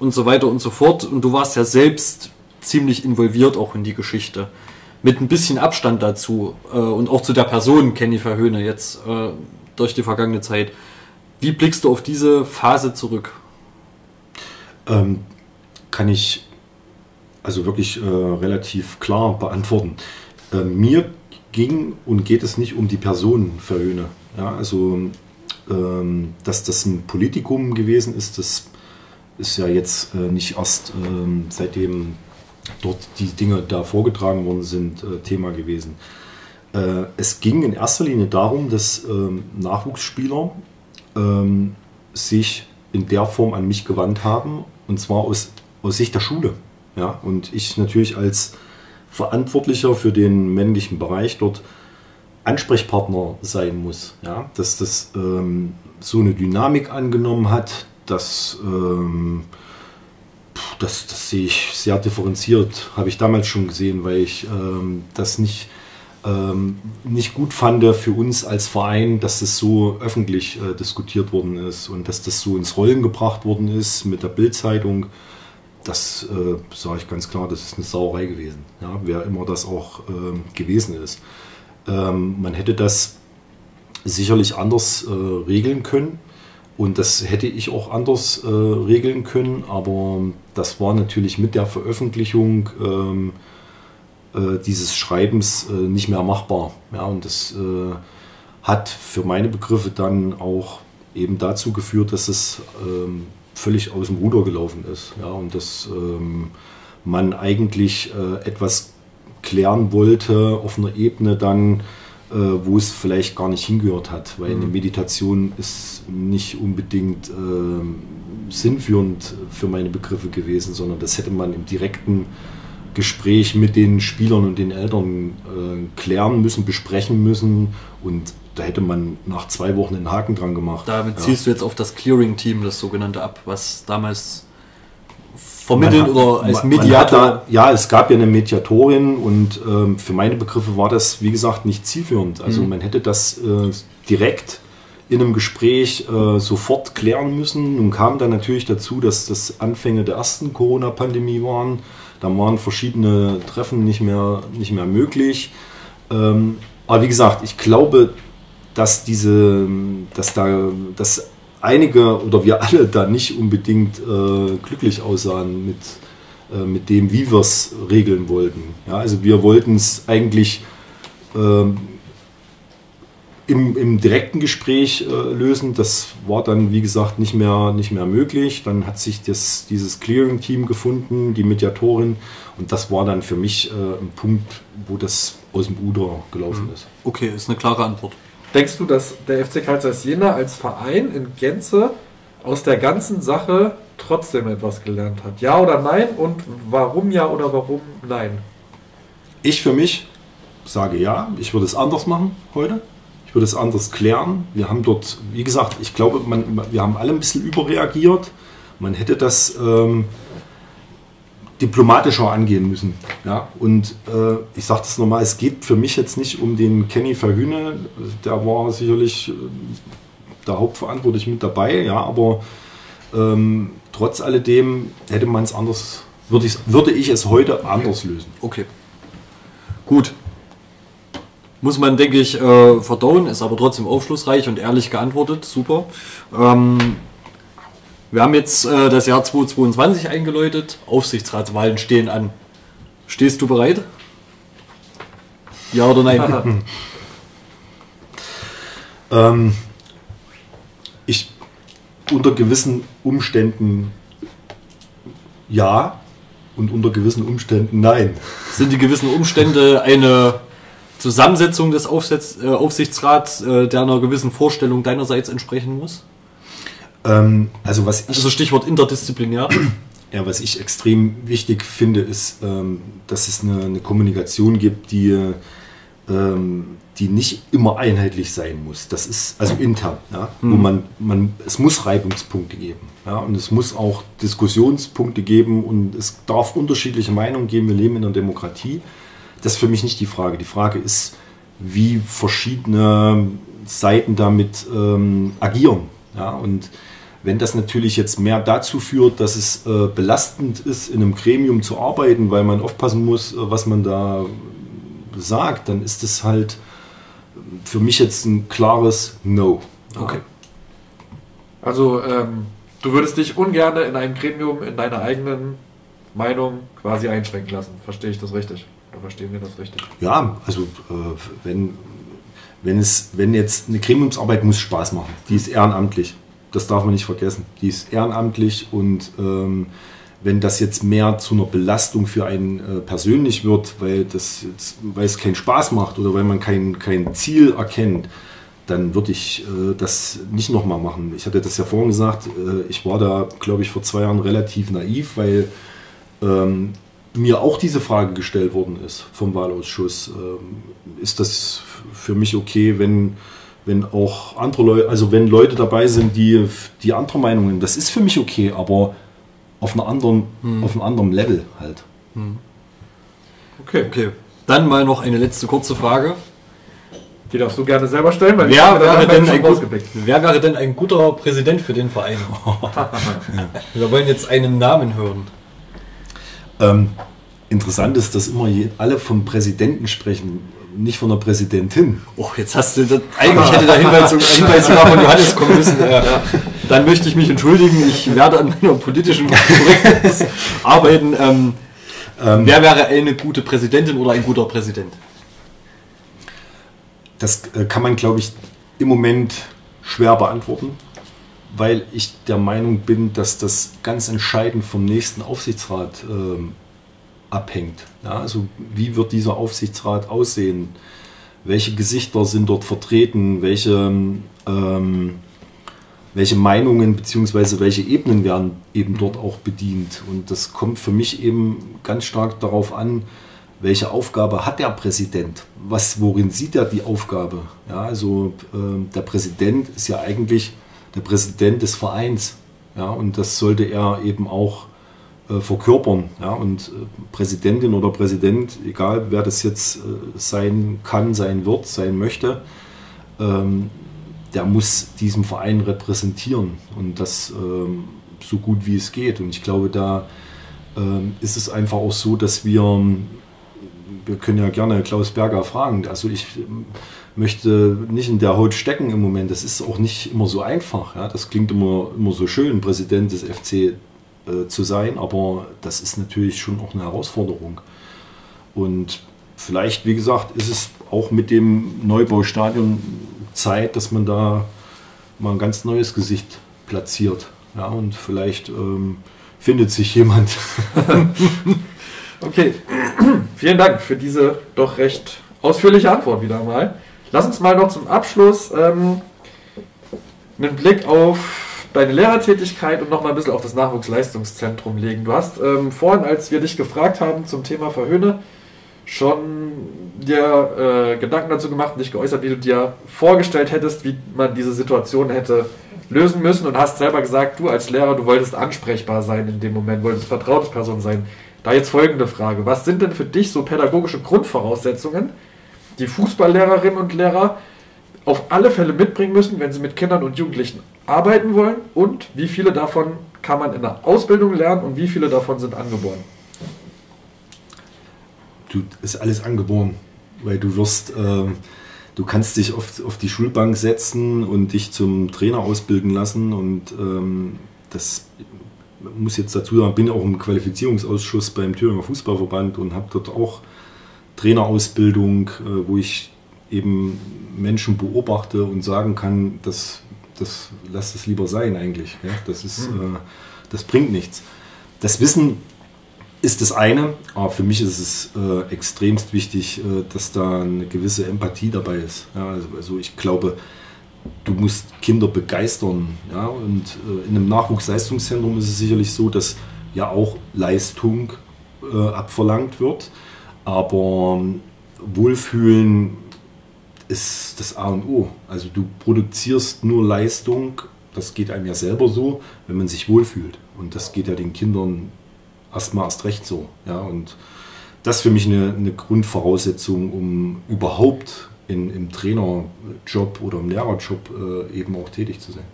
und so weiter und so fort. Und du warst ja selbst ziemlich involviert auch in die Geschichte mit ein bisschen Abstand dazu äh, und auch zu der Person Kenny Verhöhne jetzt äh, durch die vergangene Zeit. Wie blickst du auf diese Phase zurück? Ähm, kann ich also wirklich äh, relativ klar beantworten. Äh, mir ging und geht es nicht um die Person Verhöhne. Ja, also, ähm, dass das ein Politikum gewesen ist, das ist ja jetzt äh, nicht erst ähm, seitdem dort die Dinge da vorgetragen worden sind, äh, Thema gewesen. Äh, es ging in erster Linie darum, dass ähm, Nachwuchsspieler ähm, sich in der Form an mich gewandt haben, und zwar aus, aus Sicht der Schule. Ja? Und ich natürlich als Verantwortlicher für den männlichen Bereich dort Ansprechpartner sein muss. Ja? Dass das ähm, so eine Dynamik angenommen hat, dass ähm, das, das sehe ich sehr differenziert, habe ich damals schon gesehen, weil ich ähm, das nicht, ähm, nicht gut fand für uns als Verein, dass das so öffentlich äh, diskutiert worden ist und dass das so ins Rollen gebracht worden ist mit der Bildzeitung. Das äh, sage ich ganz klar, das ist eine Sauerei gewesen, ja, wer immer das auch äh, gewesen ist. Ähm, man hätte das sicherlich anders äh, regeln können. Und das hätte ich auch anders äh, regeln können, aber das war natürlich mit der Veröffentlichung ähm, äh, dieses Schreibens äh, nicht mehr machbar. Ja, und das äh, hat für meine Begriffe dann auch eben dazu geführt, dass es ähm, völlig aus dem Ruder gelaufen ist. Ja, und dass ähm, man eigentlich äh, etwas klären wollte auf einer Ebene dann, äh, wo es vielleicht gar nicht hingehört hat, weil eine Meditation ist nicht unbedingt äh, sinnführend für meine Begriffe gewesen, sondern das hätte man im direkten Gespräch mit den Spielern und den Eltern äh, klären müssen, besprechen müssen und da hätte man nach zwei Wochen einen Haken dran gemacht. Damit ziehst du jetzt auf das Clearing-Team, das sogenannte, ab, was damals vermittelt Man hat- oder als Mediator. Da, ja, es gab ja eine Mediatorin und ähm, für meine Begriffe war das, wie gesagt, nicht zielführend. Also man hätte das äh, direkt in einem Gespräch äh, sofort klären müssen. Nun kam dann natürlich dazu, dass das Anfänge der ersten Corona-Pandemie waren. Da waren verschiedene Treffen nicht mehr, nicht mehr möglich. Ähm, aber wie gesagt, ich glaube, dass diese, dass da, dass einige oder wir alle da nicht unbedingt äh, glücklich aussahen mit, äh, mit dem, wie wir es regeln wollten. Ja, also wir wollten es eigentlich ähm, im, im direkten Gespräch äh, lösen. Das war dann, wie gesagt, nicht mehr, nicht mehr möglich. Dann hat sich das, dieses Clearing-Team gefunden, die Mediatorin. Und das war dann für mich äh, ein Punkt, wo das aus dem Uder gelaufen ist. Okay, ist eine klare Antwort. Denkst du, dass der FC Karl Zeiss Jena als Verein in Gänze aus der ganzen Sache trotzdem etwas gelernt hat? Ja oder nein? Und warum ja oder warum nein? Ich für mich sage ja, ich würde es anders machen heute. Ich würde es anders klären. Wir haben dort, wie gesagt, ich glaube, man, wir haben alle ein bisschen überreagiert. Man hätte das ähm, diplomatischer angehen müssen. Ja? Und äh, ich sage das nochmal, es geht für mich jetzt nicht um den Kenny Verhühne. Der war sicherlich äh, der Hauptverantwortliche mit dabei, ja, aber ähm, trotz alledem hätte man es anders, würde ich, würde ich es heute anders lösen. Okay. Gut. Muss man, denke ich, äh, verdauen, ist aber trotzdem aufschlussreich und ehrlich geantwortet. Super. Ähm, wir haben jetzt äh, das Jahr 2022 eingeläutet. Aufsichtsratswahlen stehen an. Stehst du bereit? Ja oder nein? <laughs> Ähm, ich unter gewissen Umständen ja und unter gewissen Umständen nein. <laughs> Sind die gewissen Umstände eine Zusammensetzung des Aufsitz, äh, Aufsichtsrats, äh, der einer gewissen Vorstellung deinerseits entsprechen muss? Ähm, also was ich, Also Stichwort interdisziplinär. ja, was ich extrem wichtig finde, ist, ähm, dass es eine, eine Kommunikation gibt, die, ähm, die nicht immer einheitlich sein muss. Das ist also intern, ja, wo man, man, es muss Reibungspunkte geben. Ja, und es muss auch Diskussionspunkte geben und es darf unterschiedliche Meinungen geben. Wir leben in einer Demokratie. Das ist für mich nicht die Frage. Die Frage ist, wie verschiedene Seiten damit ähm, agieren. Ja, und wenn das natürlich jetzt mehr dazu führt, dass es äh, belastend ist, in einem Gremium zu arbeiten, weil man aufpassen muss, äh, was man da sagt, dann ist das halt für mich jetzt ein klares No. Okay. Also, ähm, du würdest dich ungern in einem Gremium in deiner eigenen Meinung quasi einschränken lassen. Verstehe ich das richtig? Oder verstehen wir das richtig? Ja, also äh, wenn, wenn, es, wenn jetzt eine Gremiumsarbeit muss Spaß machen, die ist ehrenamtlich. Das darf man nicht vergessen. Die ist ehrenamtlich und ähm, wenn das jetzt mehr zu einer Belastung für einen äh, persönlich wird, weil, das jetzt, weil es keinen Spaß macht oder weil man kein, kein Ziel erkennt, dann würde ich äh, das nicht nochmal machen. Ich hatte das ja vorhin gesagt, äh, ich war da, glaube ich, vor zwei Jahren relativ naiv, weil ähm, mir auch diese Frage gestellt worden ist vom Wahlausschuss. Ähm, ist das für mich okay, wenn, wenn auch andere Leute, also wenn Leute dabei sind, die, die andere Meinungen, das ist für mich okay, aber auf, einer anderen, auf einem anderen Level halt. Okay. Okay. Dann mal noch eine letzte kurze Frage. Die darfst du gerne selber stellen, weil Wer wäre, denn gut, rausgepickt. wer wäre denn ein guter Präsident für den Verein? <laughs> Wir wollen jetzt einen Namen hören. Ähm, interessant ist, dass immer alle vom Präsidenten sprechen. Nicht von der Präsidentin. Oh, jetzt hast du das, <laughs> eigentlich hätte der Hinweis, Hinweis sogar von Johannes kommen müssen. Äh, dann möchte ich mich entschuldigen. Ich werde an meiner politischen Korrektheit <laughs> arbeiten. Ähm, ähm, wer wäre eine gute Präsidentin oder ein guter Präsident? Das äh, kann man, glaube ich, im Moment schwer beantworten, weil ich der Meinung bin, dass das ganz entscheidend vom nächsten Aufsichtsrat ähm, abhängt. Ja, also wie wird dieser Aufsichtsrat aussehen? Welche Gesichter sind dort vertreten? Welche, ähm, welche Meinungen bzw. welche Ebenen werden eben dort auch bedient? Und das kommt für mich eben ganz stark darauf an, welche Aufgabe hat der Präsident? Was, worin sieht er die Aufgabe? Ja, also äh, der Präsident ist ja eigentlich der Präsident des Vereins. Ja, und das sollte er eben auch verkörpern. Ja? Und äh, Präsidentin oder Präsident, egal wer das jetzt äh, sein kann, sein wird, sein möchte, ähm, der muss diesen Verein repräsentieren und das ähm, so gut wie es geht. Und ich glaube, da ähm, ist es einfach auch so, dass wir, wir können ja gerne Klaus Berger fragen, also ich möchte nicht in der Haut stecken im Moment. Das ist auch nicht immer so einfach. Ja? Das klingt immer, immer so schön, Präsident des FC äh, zu sein, aber das ist natürlich schon auch eine Herausforderung. Und vielleicht, wie gesagt, ist es auch mit dem Neubaustadion Zeit, dass man da mal ein ganz neues Gesicht platziert. Ja, und vielleicht ähm, findet sich jemand. <laughs> okay, vielen Dank für diese doch recht ausführliche Antwort wieder mal. Lass uns mal noch zum Abschluss ähm, einen Blick auf deine Lehrertätigkeit und nochmal ein bisschen auf das Nachwuchsleistungszentrum legen. Du hast ähm, vorhin, als wir dich gefragt haben zum Thema Verhöhne, schon dir äh, Gedanken dazu gemacht und dich geäußert, wie du dir vorgestellt hättest, wie man diese Situation hätte lösen müssen und hast selber gesagt, du als Lehrer, du wolltest ansprechbar sein in dem Moment, wolltest Vertrauensperson sein. Da jetzt folgende Frage. Was sind denn für dich so pädagogische Grundvoraussetzungen, die Fußballlehrerinnen und Lehrer auf alle Fälle mitbringen müssen, wenn sie mit Kindern und Jugendlichen arbeiten wollen und wie viele davon kann man in der Ausbildung lernen und wie viele davon sind angeboren? Du ist alles angeboren, weil du wirst, äh, du kannst dich auf, auf die Schulbank setzen und dich zum Trainer ausbilden lassen und ähm, das muss jetzt dazu sagen, bin auch im Qualifizierungsausschuss beim Thüringer Fußballverband und habe dort auch Trainerausbildung, äh, wo ich eben Menschen beobachte und sagen kann, das, das lass es lieber sein eigentlich. Ja? Das, ist, mhm. äh, das bringt nichts. Das Wissen ist das eine, aber für mich ist es äh, extremst wichtig, äh, dass da eine gewisse Empathie dabei ist. Ja? Also, also, ich glaube, du musst Kinder begeistern. Ja? Und äh, in einem Nachwuchsleistungszentrum ist es sicherlich so, dass ja auch Leistung äh, abverlangt wird, aber ähm, Wohlfühlen ist das A und O. Also du produzierst nur Leistung, das geht einem ja selber so, wenn man sich wohlfühlt. Und das geht ja den Kindern erstmal erst recht so. Ja, und das ist für mich eine, eine Grundvoraussetzung, um überhaupt in, im Trainerjob oder im Lehrerjob äh, eben auch tätig zu sein.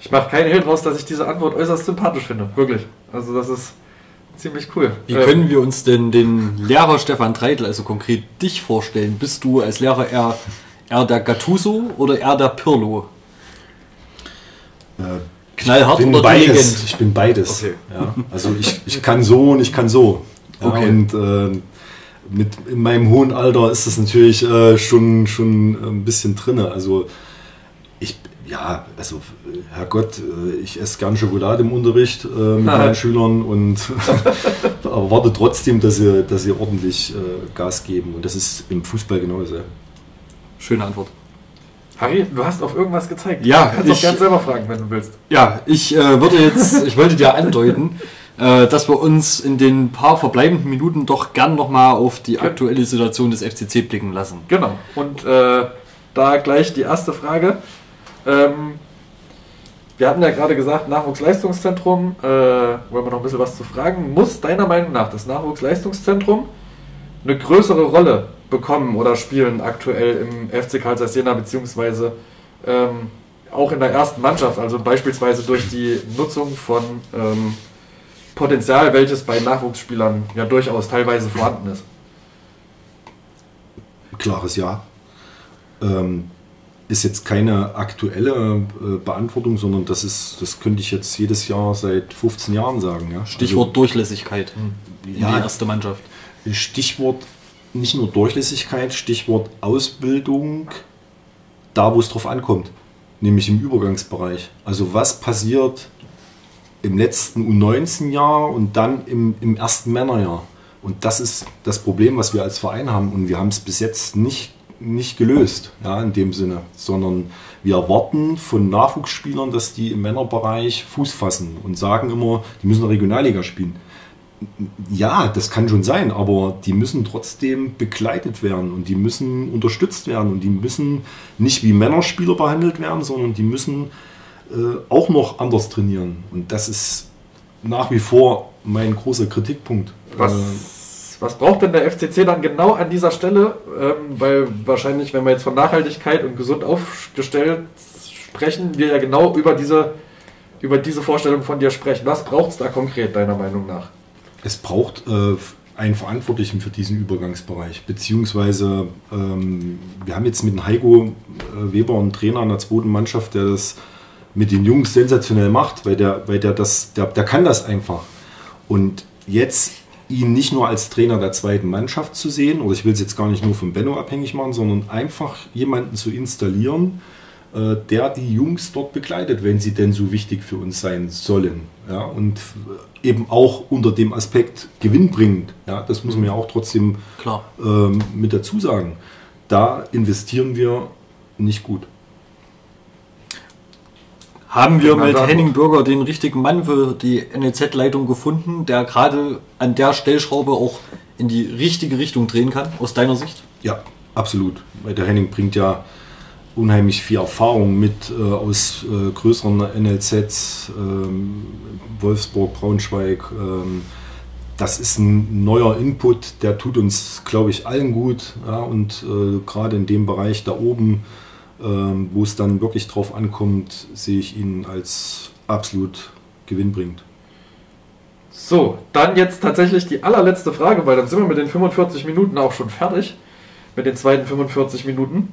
Ich mache keinen Hehl draus, dass ich diese Antwort äußerst sympathisch finde. Wirklich. Also das ist ziemlich cool. Wie ähm, können wir uns denn den Lehrer Stefan Treitl, also konkret dich vorstellen? Bist du als Lehrer eher er der Gattuso oder er der Pirlo? Äh, Knallhart oder beides. Ich bin beides. Okay. Ja. Also ich, ich kann so und ich kann so. Ja, okay. Und äh, mit in meinem hohen Alter ist das natürlich äh, schon, schon ein bisschen drin. Also ich, ja, also Herrgott, äh, ich esse gern Schokolade im Unterricht äh, mit meinen Schülern und <laughs> erwarte trotzdem, dass sie, dass sie ordentlich äh, Gas geben. Und das ist im Fußball genauso. Schöne Antwort. Harry, du hast auf irgendwas gezeigt. Ja, du kannst ich, auch gerne selber fragen, wenn du willst. Ja, ich äh, würde jetzt, <laughs> ich wollte dir andeuten, äh, dass wir uns in den paar verbleibenden Minuten doch gern nochmal auf die aktuelle Situation des FCC blicken lassen. Genau. Und äh, da gleich die erste Frage. Ähm, wir hatten ja gerade gesagt, Nachwuchsleistungszentrum, äh, wollen wir noch ein bisschen was zu fragen. Muss deiner Meinung nach das Nachwuchsleistungszentrum eine größere Rolle bekommen oder spielen aktuell im FC Karl Zeiss Jena, beziehungsweise ähm, auch in der ersten Mannschaft, also beispielsweise durch die Nutzung von ähm, Potenzial, welches bei Nachwuchsspielern ja durchaus teilweise vorhanden ist. klares Ja. Ähm, ist jetzt keine aktuelle äh, Beantwortung, sondern das ist, das könnte ich jetzt jedes Jahr seit 15 Jahren sagen. Ja? Stichwort Durchlässigkeit in Ja. die erste Mannschaft. Also, Stichwort nicht nur Durchlässigkeit, Stichwort Ausbildung, da wo es drauf ankommt, nämlich im Übergangsbereich. Also was passiert im letzten U19-Jahr und dann im, im ersten Männerjahr? Und das ist das Problem, was wir als Verein haben. Und wir haben es bis jetzt nicht, nicht gelöst, ja, in dem Sinne, sondern wir erwarten von Nachwuchsspielern, dass die im Männerbereich Fuß fassen und sagen immer, die müssen Regionalliga spielen. Ja, das kann schon sein, aber die müssen trotzdem begleitet werden und die müssen unterstützt werden und die müssen nicht wie Männerspieler behandelt werden, sondern die müssen äh, auch noch anders trainieren. Und das ist nach wie vor mein großer Kritikpunkt. Äh, Was, was braucht denn der FCC dann genau an dieser Stelle? Ähm, weil wahrscheinlich, wenn wir jetzt von Nachhaltigkeit und gesund aufgestellt sprechen, wir ja genau über diese, über diese Vorstellung von dir sprechen. Was braucht es da konkret, deiner Meinung nach? Es braucht äh, einen Verantwortlichen für diesen Übergangsbereich. Beziehungsweise, ähm, wir haben jetzt mit Heiko äh, Weber einen Trainer in der zweiten Mannschaft, der das mit den Jungs sensationell macht, weil der, weil der das, der, der kann das einfach. Und jetzt ihn nicht nur als Trainer der zweiten Mannschaft zu sehen, oder ich will es jetzt gar nicht nur von Benno abhängig machen, sondern einfach jemanden zu installieren, der die Jungs dort begleitet, wenn sie denn so wichtig für uns sein sollen. Ja, und eben auch unter dem Aspekt gewinnbringend. Ja, das muss man ja auch trotzdem Klar. ähm, mit dazu sagen. Da investieren wir nicht gut. Haben wir mit Henning Bürger den richtigen Mann für die NLZ-Leitung gefunden, der gerade an der Stellschraube auch in die richtige Richtung drehen kann, aus deiner Sicht? Ja, absolut. Weil der Henning bringt ja unheimlich viel Erfahrung mit äh, aus äh, größeren NLZs, ähm, Wolfsburg, Braunschweig. Ähm, das ist ein neuer Input, der tut uns, glaube ich, allen gut. Ja, und äh, gerade in dem Bereich da oben, ähm, wo es dann wirklich drauf ankommt, sehe ich ihn als absolut gewinnbringend. So, dann jetzt tatsächlich die allerletzte Frage, weil dann sind wir mit den 45 Minuten auch schon fertig. Mit den zweiten 45 Minuten.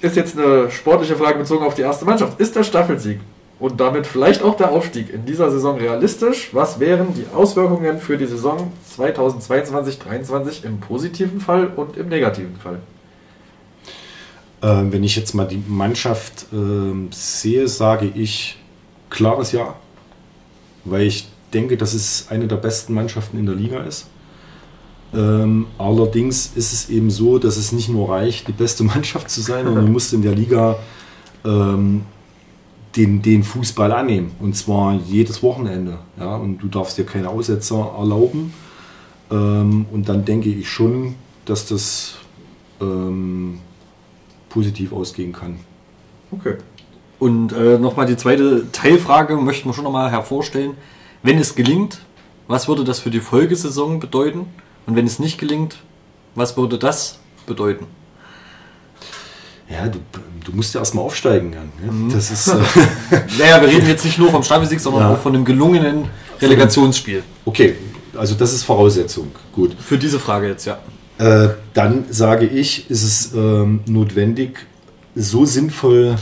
Ist jetzt eine sportliche Frage bezogen auf die erste Mannschaft. Ist der Staffelsieg und damit vielleicht auch der Aufstieg in dieser Saison realistisch? Was wären die Auswirkungen für die Saison 2022-23 im positiven Fall und im negativen Fall? Ähm, wenn ich jetzt mal die Mannschaft ähm, sehe, sage ich klares Ja, weil ich denke, dass es eine der besten Mannschaften in der Liga ist. Ähm, allerdings ist es eben so, dass es nicht nur reicht, die beste <laughs> Mannschaft zu sein, sondern du musst in der Liga ähm, den, den Fußball annehmen. Und zwar jedes Wochenende. Ja? Und du darfst dir keine Aussetzer erlauben. Ähm, und dann denke ich schon, dass das ähm, positiv ausgehen kann. Okay. Und äh, nochmal die zweite Teilfrage möchten wir schon nochmal hervorstellen. Wenn es gelingt, was würde das für die Folgesaison bedeuten? Und wenn es nicht gelingt, was würde das bedeuten? Ja, du, du musst ja erstmal aufsteigen. Jan, ja? Das ist <laughs> äh, Naja, wir reden jetzt nicht nur vom Staffelsieg, sondern Ja. auch von einem gelungenen Relegationsspiel. okay. Also das ist Voraussetzung. Gut. Für diese Frage jetzt, ja. Äh, dann sage ich, ist es ähm, notwendig, so sinnvoll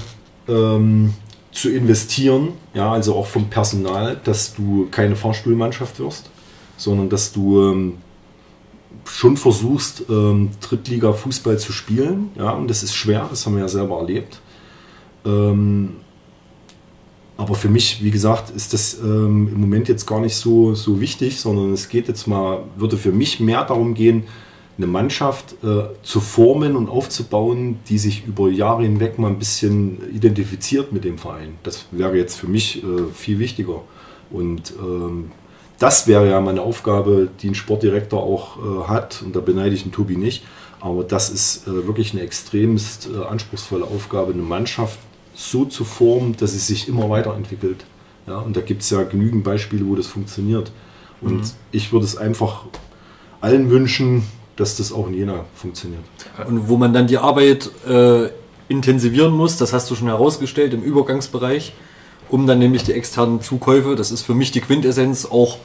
ähm, zu investieren, ja, also auch vom Personal, dass du keine Fahrstuhlmannschaft wirst, sondern dass du ähm, schon versuchst, ähm, Drittliga-Fußball zu spielen. Ja, und das ist schwer, das haben wir ja selber erlebt. Ähm, aber für mich, wie gesagt, ist das ähm, im Moment jetzt gar nicht so, so wichtig, sondern es geht jetzt mal, würde für mich mehr darum gehen, eine Mannschaft äh, zu formen und aufzubauen, die sich über Jahre hinweg mal ein bisschen identifiziert mit dem Verein. Das wäre jetzt für mich äh, viel wichtiger. Und ähm, das wäre ja meine Aufgabe, die ein Sportdirektor auch äh, hat. Und da beneide ich den Tobi nicht. Aber das ist äh, wirklich eine extremst äh, anspruchsvolle Aufgabe, eine Mannschaft so zu formen, dass sie sich immer weiterentwickelt. Ja, und da gibt es ja genügend Beispiele, wo das funktioniert. Und ich würde es einfach allen wünschen, dass das auch in Jena funktioniert. Und wo man dann die Arbeit äh, intensivieren muss, das hast du schon herausgestellt im Übergangsbereich, um dann nämlich die externen Zukäufe, das ist für mich die Quintessenz, auch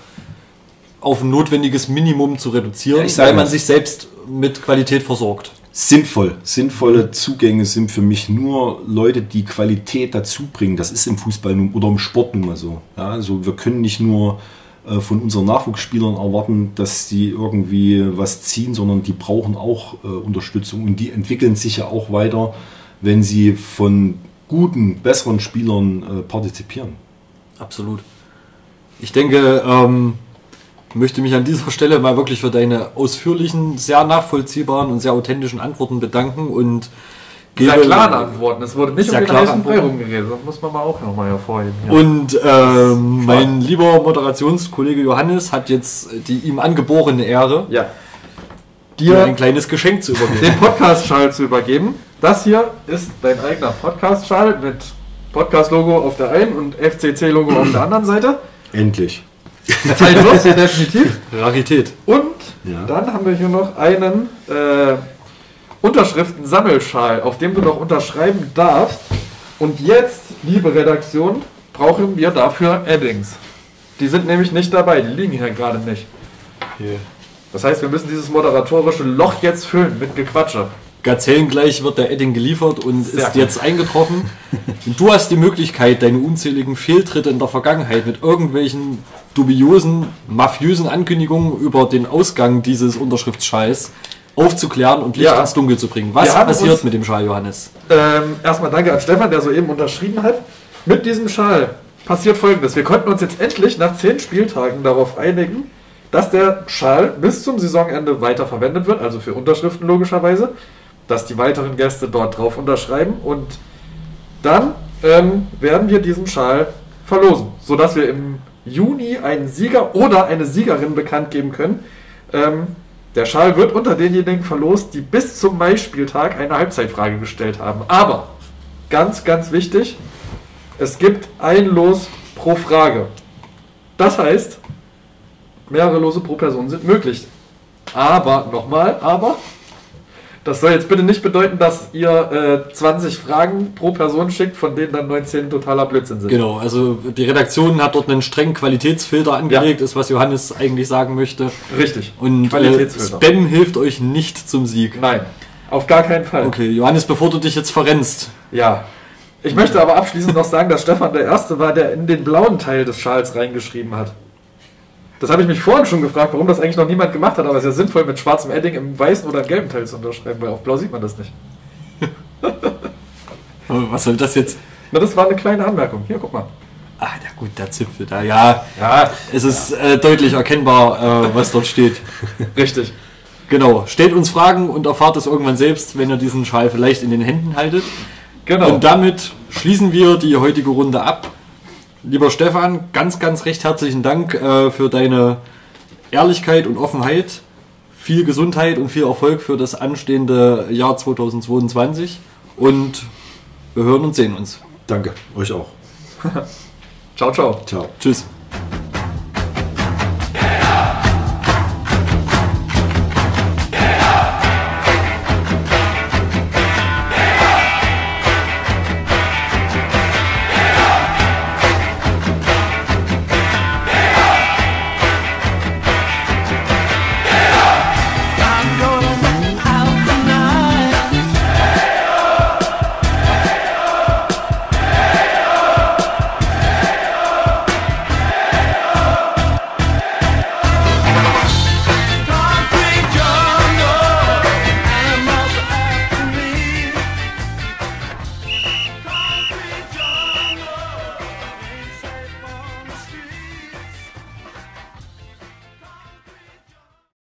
auf ein notwendiges Minimum zu reduzieren, Ja, weil man sich selbst mit Qualität versorgt. Sinnvoll. Sinnvolle Zugänge sind für mich nur Leute, die Qualität dazu bringen. Das ist im Fußball nun- oder im Sport nun mal so. Ja, also wir können nicht nur äh, von unseren Nachwuchsspielern erwarten, dass sie irgendwie was ziehen, sondern die brauchen auch äh, Unterstützung und die entwickeln sich ja auch weiter, wenn sie von guten, besseren Spielern äh, partizipieren. Absolut. Ich denke, ähm, möchte mich an dieser Stelle mal wirklich für deine ausführlichen, sehr nachvollziehbaren und sehr authentischen Antworten bedanken und Sehr klare Antworten. Es wurde nicht Sehr um den klare heißen Brei rumgeredet. Das muss man mal auch nochmal hervorheben. hier. Und ähm, mein lieber Moderationskollege Johannes hat jetzt die ihm angeborene Ehre, ja. dir Dir ein kleines Geschenk zu übergeben. den Podcast-Schal zu übergeben. Das hier ist dein eigener Podcast-Schal mit Podcast-Logo auf der einen und FCC-Logo auf der anderen Seite. Endlich. Zeitlos, definitiv. Rarität. Und Ja. dann haben wir hier noch einen äh, Unterschriften-Sammelschal, auf dem du noch unterschreiben darfst. Und jetzt, liebe Redaktion, brauchen wir dafür Eddings. Die sind nämlich nicht dabei, die liegen hier gerade nicht. Das heißt, wir müssen dieses moderatorische Loch jetzt füllen mit Gequatsche. Gazellengleich wird der Edding geliefert und Sehr ist gut. jetzt eingetroffen. <laughs> Und du hast die Möglichkeit, deine unzähligen Fehltritte in der Vergangenheit mit irgendwelchen dubiosen, mafiösen Ankündigungen über den Ausgang dieses Unterschriftsschals aufzuklären und Licht Ja. ins Dunkel zu bringen. Was passiert uns- mit dem Schal, Johannes? Ähm, erstmal danke an Stefan, der soeben unterschrieben hat. Mit diesem Schal passiert folgendes. Wir konnten uns jetzt endlich nach zehn Spieltagen darauf einigen, dass der Schal bis zum Saisonende weiter verwendet wird, also für Unterschriften logischerweise, dass die weiteren Gäste dort drauf unterschreiben und dann ähm, werden wir diesen Schal verlosen, sodass wir im Juni einen Sieger oder eine Siegerin bekannt geben können. Ähm, der Schal wird unter denjenigen verlost, die bis zum Mai-Spieltag eine Halbzeitfrage gestellt haben. Aber, ganz, ganz wichtig, es gibt ein Los pro Frage. Das heißt, mehrere Lose pro Person sind möglich. Aber, nochmal, aber, das soll jetzt bitte nicht bedeuten, dass ihr äh, 20 Fragen pro Person schickt, von denen dann 19 totaler Blödsinn sind. Genau, also die Redaktion hat dort einen strengen Qualitätsfilter angelegt, ist was Johannes eigentlich sagen möchte. Richtig. Und äh. Spam hilft euch nicht zum Sieg. Nein, auf gar keinen Fall. Okay, Johannes, bevor du dich jetzt verrennst, Ja. Ich möchte aber abschließend noch sagen, dass Stefan der Erste war, der in den blauen Teil des Schals reingeschrieben hat. Das habe ich mich vorhin schon gefragt, warum das eigentlich noch niemand gemacht hat, aber es ist ja sinnvoll, mit schwarzem Edding im weißen oder im gelben Teil zu unterschreiben, weil auf blau sieht man das nicht. <laughs> was soll das jetzt? Na, das war eine kleine Anmerkung. Hier, guck mal. Ah, ja gut, der Zipfel da, ja. Ja, Es ist äh, deutlich erkennbar, äh, was dort steht. <laughs> richtig. Genau, stellt uns Fragen und erfahrt es irgendwann selbst, wenn ihr diesen Schal vielleicht in den Händen haltet. Genau. Und damit schließen wir die heutige Runde ab. Lieber Stefan, ganz, ganz recht herzlichen Dank äh, für deine Ehrlichkeit und Offenheit. Viel Gesundheit und viel Erfolg für das anstehende Jahr 2022. Und wir hören und sehen uns. Danke, euch auch. <laughs> ciao, ciao. Ciao. Tschüss.